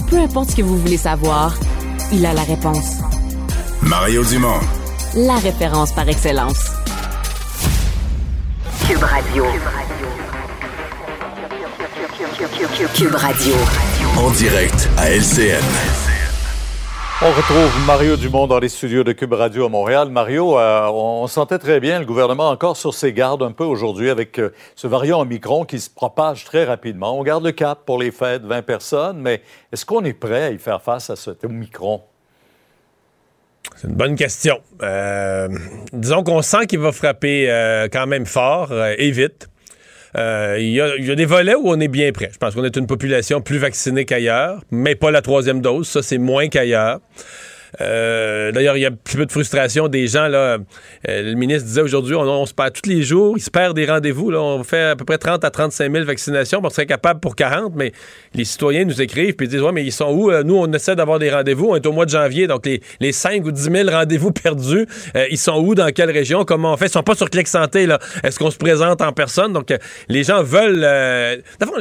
[SPEAKER 1] Peu importe ce que vous voulez savoir, il a la réponse.
[SPEAKER 2] Mario Dumont.
[SPEAKER 1] La référence par excellence. Cube Radio. Cube Radio.
[SPEAKER 2] En direct à LCN.
[SPEAKER 16] On retrouve Mario Dumont dans les studios de Cube Radio à Montréal. Mario, euh, on sentait très bien le gouvernement encore sur ses gardes un peu aujourd'hui avec euh, ce variant Omicron qui se propage très rapidement. On garde le cap pour les fêtes, 20 personnes, mais est-ce qu'on est prêt à y faire face à cet Omicron?
[SPEAKER 3] C'est une bonne question. Euh, disons qu'on sent qu'il va frapper quand même fort et vite. Euh, Il y, y a des volets où on est bien prêt. Je pense qu'on est une population plus vaccinée qu'ailleurs, mais pas la troisième dose. Ça, c'est moins qu'ailleurs. Euh, D'ailleurs, il y a un petit peu de frustration des gens. Euh, le ministre disait aujourd'hui, on, se perd tous les jours, il se des rendez-vous. On fait à peu près 30 à 35 000 vaccinations. On serait capable pour 40, mais les citoyens nous écrivent et disent Ouais, mais ils sont où? Euh, Nous, on essaie d'avoir des rendez-vous. On est au mois de janvier, donc les, les 5 ou 10 000 rendez-vous perdus, ils sont où? Dans quelle région? Comment on fait? Ils sont pas sur Clic Santé. Est-ce qu'on se présente en personne? Donc, les gens veulent.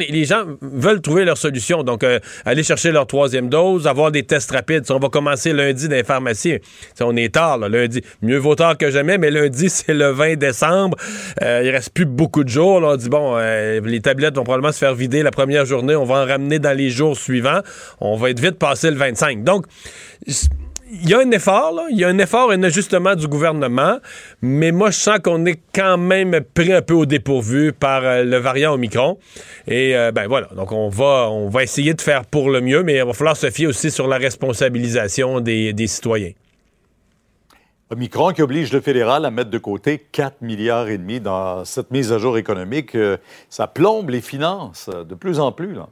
[SPEAKER 3] Les, gens veulent trouver leur solution. Donc, aller chercher leur troisième dose, avoir des tests rapides. On va commencer lundi les pharmacies. On est tard, là, lundi. Mieux vaut tard que jamais, mais lundi, c'est le 20 décembre. Euh, il reste plus beaucoup de jours. On dit, bon, euh, les tablettes vont probablement se faire vider la première journée. On va en ramener dans les jours suivants. On va être vite passé le 25. Donc, il y a un effort, il y a un effort, un ajustement du gouvernement, mais moi, je sens qu'on est quand même pris un peu au dépourvu par euh, le variant Omicron. Et euh, ben voilà, donc on va, essayer de faire pour le mieux, mais il va falloir se fier aussi sur la responsabilisation des, des citoyens.
[SPEAKER 16] Omicron qui oblige le fédéral à mettre de côté 4 milliards et demi dans cette mise à jour économique, euh, ça plombe les finances euh, de plus en plus. Là.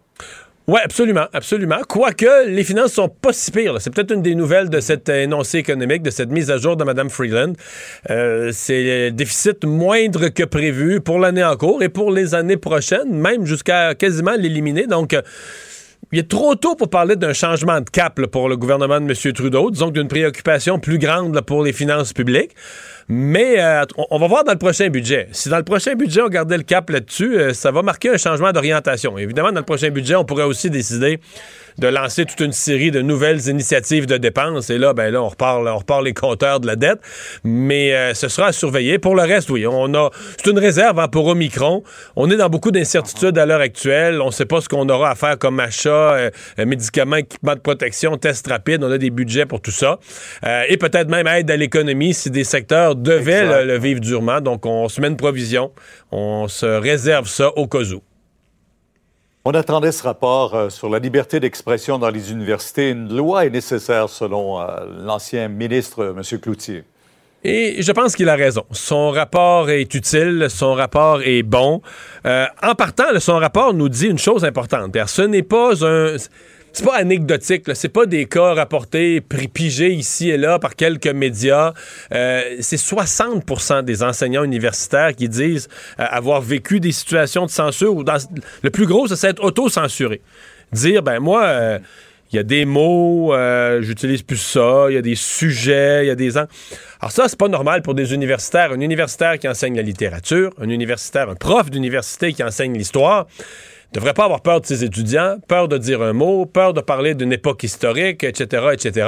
[SPEAKER 3] Oui, absolument, absolument. Quoique, les finances sont pas si pires. C'est peut-être une des nouvelles de cet énoncé économique, de cette mise à jour de Mme Freeland. Euh, c'est déficit moindre que prévu pour l'année en cours et pour les années prochaines, même jusqu'à quasiment l'éliminer. Donc, il est trop tôt pour parler d'un changement de cap pour le gouvernement de M. Trudeau, disons d'une préoccupation plus grande pour les finances publiques. Mais euh, on, on va voir dans le prochain budget. Si dans le prochain budget, on gardait le cap là-dessus, euh, ça va marquer un changement d'orientation. Évidemment, dans le prochain budget, on pourrait aussi décider de lancer toute une série de nouvelles initiatives de dépenses. Et là, ben là, on repart, on repart les compteurs de la dette. Mais euh, ce sera à surveiller. Pour le reste, oui, on a. C'est une réserve hein, pour Omicron. On est dans beaucoup d'incertitudes à l'heure actuelle. On ne sait pas ce qu'on aura à faire comme achat, euh, médicaments, équipements de protection, tests rapides. On a des budgets pour tout ça. Euh, et peut-être même aide à l'économie si des secteurs devaient le, le vivre durement. Donc, on se met une provision. On se réserve ça au cas où.
[SPEAKER 16] On attendait ce rapport euh, sur la liberté d'expression dans les universités. Une loi est nécessaire selon euh, l'ancien ministre, euh, M. Cloutier.
[SPEAKER 3] Et je pense qu'il a raison. Son rapport est utile, son rapport est bon. En partant, son rapport nous dit une chose importante. Ce n'est pas un... c'est pas anecdotique, c'est pas des cas rapportés, pigés ici et là par quelques médias. Euh, c'est 60% des enseignants universitaires qui disent euh, avoir vécu des situations de censure ou dans, le plus gros, c'est être auto-censuré. Dire, ben moi, euh, il y a des mots, j'utilise plus ça, il y a des sujets, il y a des... Alors ça, c'est pas normal pour des universitaires. Un universitaire qui enseigne la littérature, un universitaire, un prof d'université qui enseigne l'histoire, devrait pas avoir peur de ses étudiants, peur de dire un mot, peur de parler d'une époque historique, etc., etc.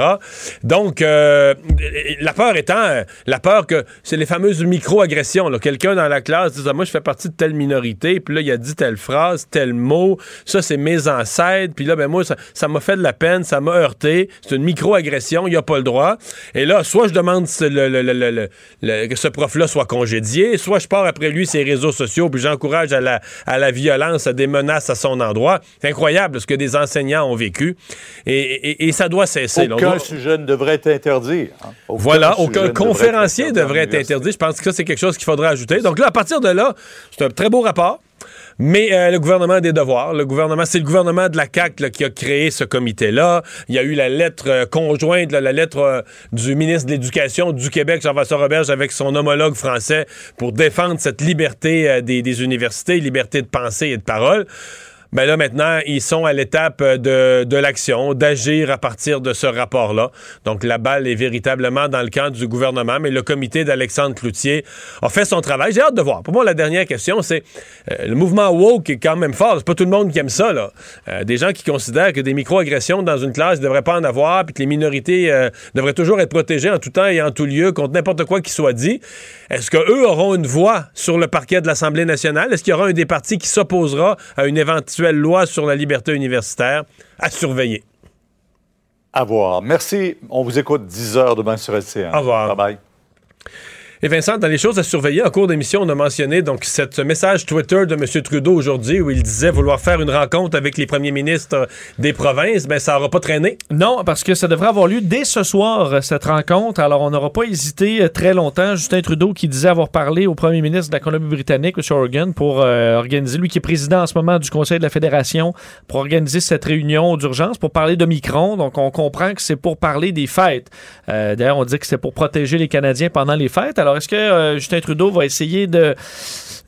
[SPEAKER 3] Donc, euh, la peur étant, euh, la peur que c'est les fameuses micro-agressions. Quelqu'un dans la classe dit, Ah, moi, je fais partie de telle minorité, puis là, il a dit telle phrase, tel mot, ça, c'est mes ancêtres, puis là, ben moi, ça m'a fait de la peine, ça m'a heurté, c'est une micro-agression, il a pas le droit. Et là, soit je demande que ce prof-là soit congédié, soit je pars après lui ses réseaux sociaux, puis j'encourage à la, à la violence, à des menaces à son endroit. C'est incroyable ce que des enseignants ont vécu. Et, et- et ça doit cesser.
[SPEAKER 16] Aucun
[SPEAKER 3] doit-
[SPEAKER 16] sujet ne devrait être interdit. hein. Aucun
[SPEAKER 3] voilà, aucun
[SPEAKER 16] ne devrait
[SPEAKER 3] conférencier
[SPEAKER 16] être interdit
[SPEAKER 3] devrait être interdit. Je pense que ça, c'est quelque chose qu'il faudrait ajouter. Donc là, à partir de là, c'est un très beau rapport. Mais euh, le gouvernement a des devoirs. Le gouvernement, c'est le gouvernement de la CAC qui a créé ce comité-là. Il y a eu la lettre euh, conjointe, la lettre euh, du ministre de l'Éducation du Québec, Jean-François Roberge, avec son homologue français pour défendre cette liberté des universités, liberté de pensée et de parole. Ben là, maintenant, ils sont à l'étape euh, de, de l'action, d'agir à partir de ce rapport-là. Donc, la balle est véritablement dans le camp du gouvernement, mais le comité d'Alexandre Cloutier a fait son travail. J'ai hâte de voir. Pour moi, la dernière question, c'est euh, le mouvement woke est quand même fort. C'est pas tout le monde qui aime ça, là. Euh, des gens qui considèrent que des micro-agressions dans une classe ne devraient pas en avoir, puis que les minorités devraient toujours être protégées en tout temps et en tout lieu contre n'importe quoi qui soit dit. Est-ce qu'eux auront une voix sur le parquet de l'Assemblée nationale? Est-ce qu'il y aura un des partis qui s'opposera à une éventuelle loi sur la liberté universitaire? À surveiller.
[SPEAKER 16] À voir. Merci. On vous écoute 10 heures demain sur LCN.
[SPEAKER 3] Au revoir.
[SPEAKER 16] Bye bye.
[SPEAKER 3] Et Vincent, dans les choses à surveiller, en cours d'émission, on a mentionné donc cette- ce message Twitter de M. Trudeau aujourd'hui où il disait vouloir faire une rencontre avec les premiers ministres des provinces. Ben, ça n'aura pas traîné.
[SPEAKER 4] Non, parce que ça devrait avoir lieu dès ce soir, cette rencontre. Alors, on n'aura pas hésité euh, très longtemps. Justin Trudeau qui disait avoir parlé au premier ministre de la Colombie-Britannique, M. Organ, pour euh, organiser, lui qui est président en ce moment du Conseil de la Fédération, pour organiser cette réunion d'urgence pour parler de Micron. Donc, on comprend que c'est pour parler des fêtes. Euh, D'ailleurs, on dit que c'est pour protéger les Canadiens pendant les fêtes. Est-ce que euh, Justin Trudeau va essayer de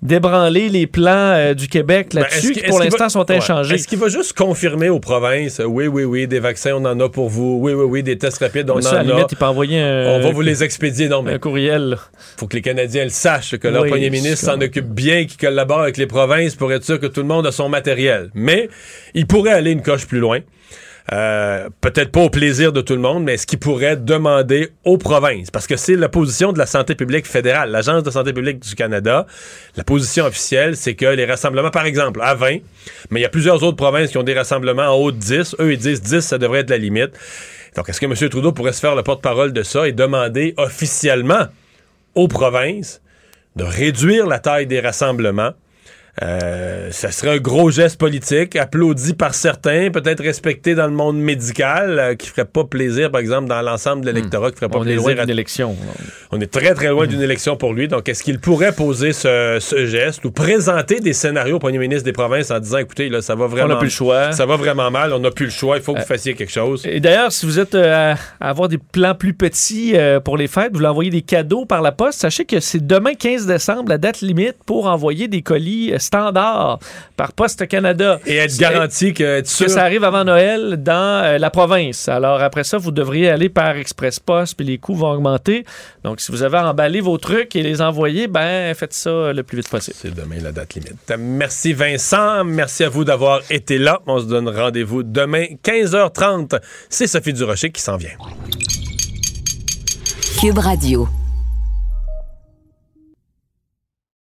[SPEAKER 4] d'ébranler les plans euh, du Québec
[SPEAKER 3] Ben,
[SPEAKER 4] là-dessus, qui pour l'instant
[SPEAKER 3] va-
[SPEAKER 4] sont
[SPEAKER 3] Ouais.
[SPEAKER 4] inchangés?
[SPEAKER 3] Est-ce qu'il va juste confirmer aux provinces, euh, oui, oui, oui, des vaccins, on en a pour vous, oui, oui, oui, des tests rapides, on
[SPEAKER 4] Mais ça,
[SPEAKER 3] en
[SPEAKER 4] à
[SPEAKER 3] a.
[SPEAKER 4] limite, il peut envoyer un-
[SPEAKER 3] On va vous les expédier. Non, mais
[SPEAKER 4] un courriel.
[SPEAKER 3] faut que les Canadiens le sachent, que leur
[SPEAKER 4] Oui,
[SPEAKER 3] premier ministre s'en occupe bien, qu'il collabore avec les provinces pour être sûr que tout le monde a son matériel. Mais il pourrait aller une coche plus loin. Euh, peut-être pas au plaisir de tout le monde, mais ce qu'il pourrait demander aux provinces, parce que c'est la position de la santé publique fédérale, l'Agence de santé publique du Canada. La position officielle, c'est que les rassemblements, par exemple, à 20, mais il y a plusieurs autres provinces qui ont des rassemblements en haut de 10. Eux, ils disent 10, ça devrait être la limite. Donc, est-ce que M. Trudeau pourrait se faire le porte-parole de ça et demander officiellement aux provinces de réduire la taille des rassemblements? Euh, ça serait un gros geste politique, applaudi par certains, peut-être respecté dans le monde médical, euh, qui ferait pas plaisir, par exemple, dans l'ensemble de l'électorat, qui ferait pas
[SPEAKER 4] On est
[SPEAKER 3] plaisir
[SPEAKER 4] loin
[SPEAKER 3] à
[SPEAKER 4] d'une élection.
[SPEAKER 3] on est très, très loin d'une élection pour lui. Donc, est-ce qu'il pourrait poser ce, ce geste ou présenter des scénarios au premier ministre des provinces en disant, écoutez, là, ça va vraiment...
[SPEAKER 4] n'a plus le choix.
[SPEAKER 3] Ça va vraiment mal, on n'a plus le choix, il faut que
[SPEAKER 4] Euh,
[SPEAKER 3] vous fassiez quelque chose.
[SPEAKER 4] Et d'ailleurs, si vous êtes euh, à, avoir des plans plus petits euh, pour les fêtes, vous voulez envoyer des cadeaux par la poste, sachez que c'est demain 15 décembre la date limite pour envoyer des colis standards par Poste Canada.
[SPEAKER 3] Et être garanti que, être
[SPEAKER 4] que ça arrive avant Noël dans euh, la province. Alors après ça, vous devriez aller par Express Post, puis les coûts vont augmenter. Donc si vous avez emballé vos trucs et les envoyer, ben faites ça le plus vite possible.
[SPEAKER 3] C'est demain la date limite. Merci Vincent, merci à vous d'avoir été là. On se donne rendez-vous demain 15h30. C'est Sophie Durocher qui s'en vient.
[SPEAKER 1] Cube Radio.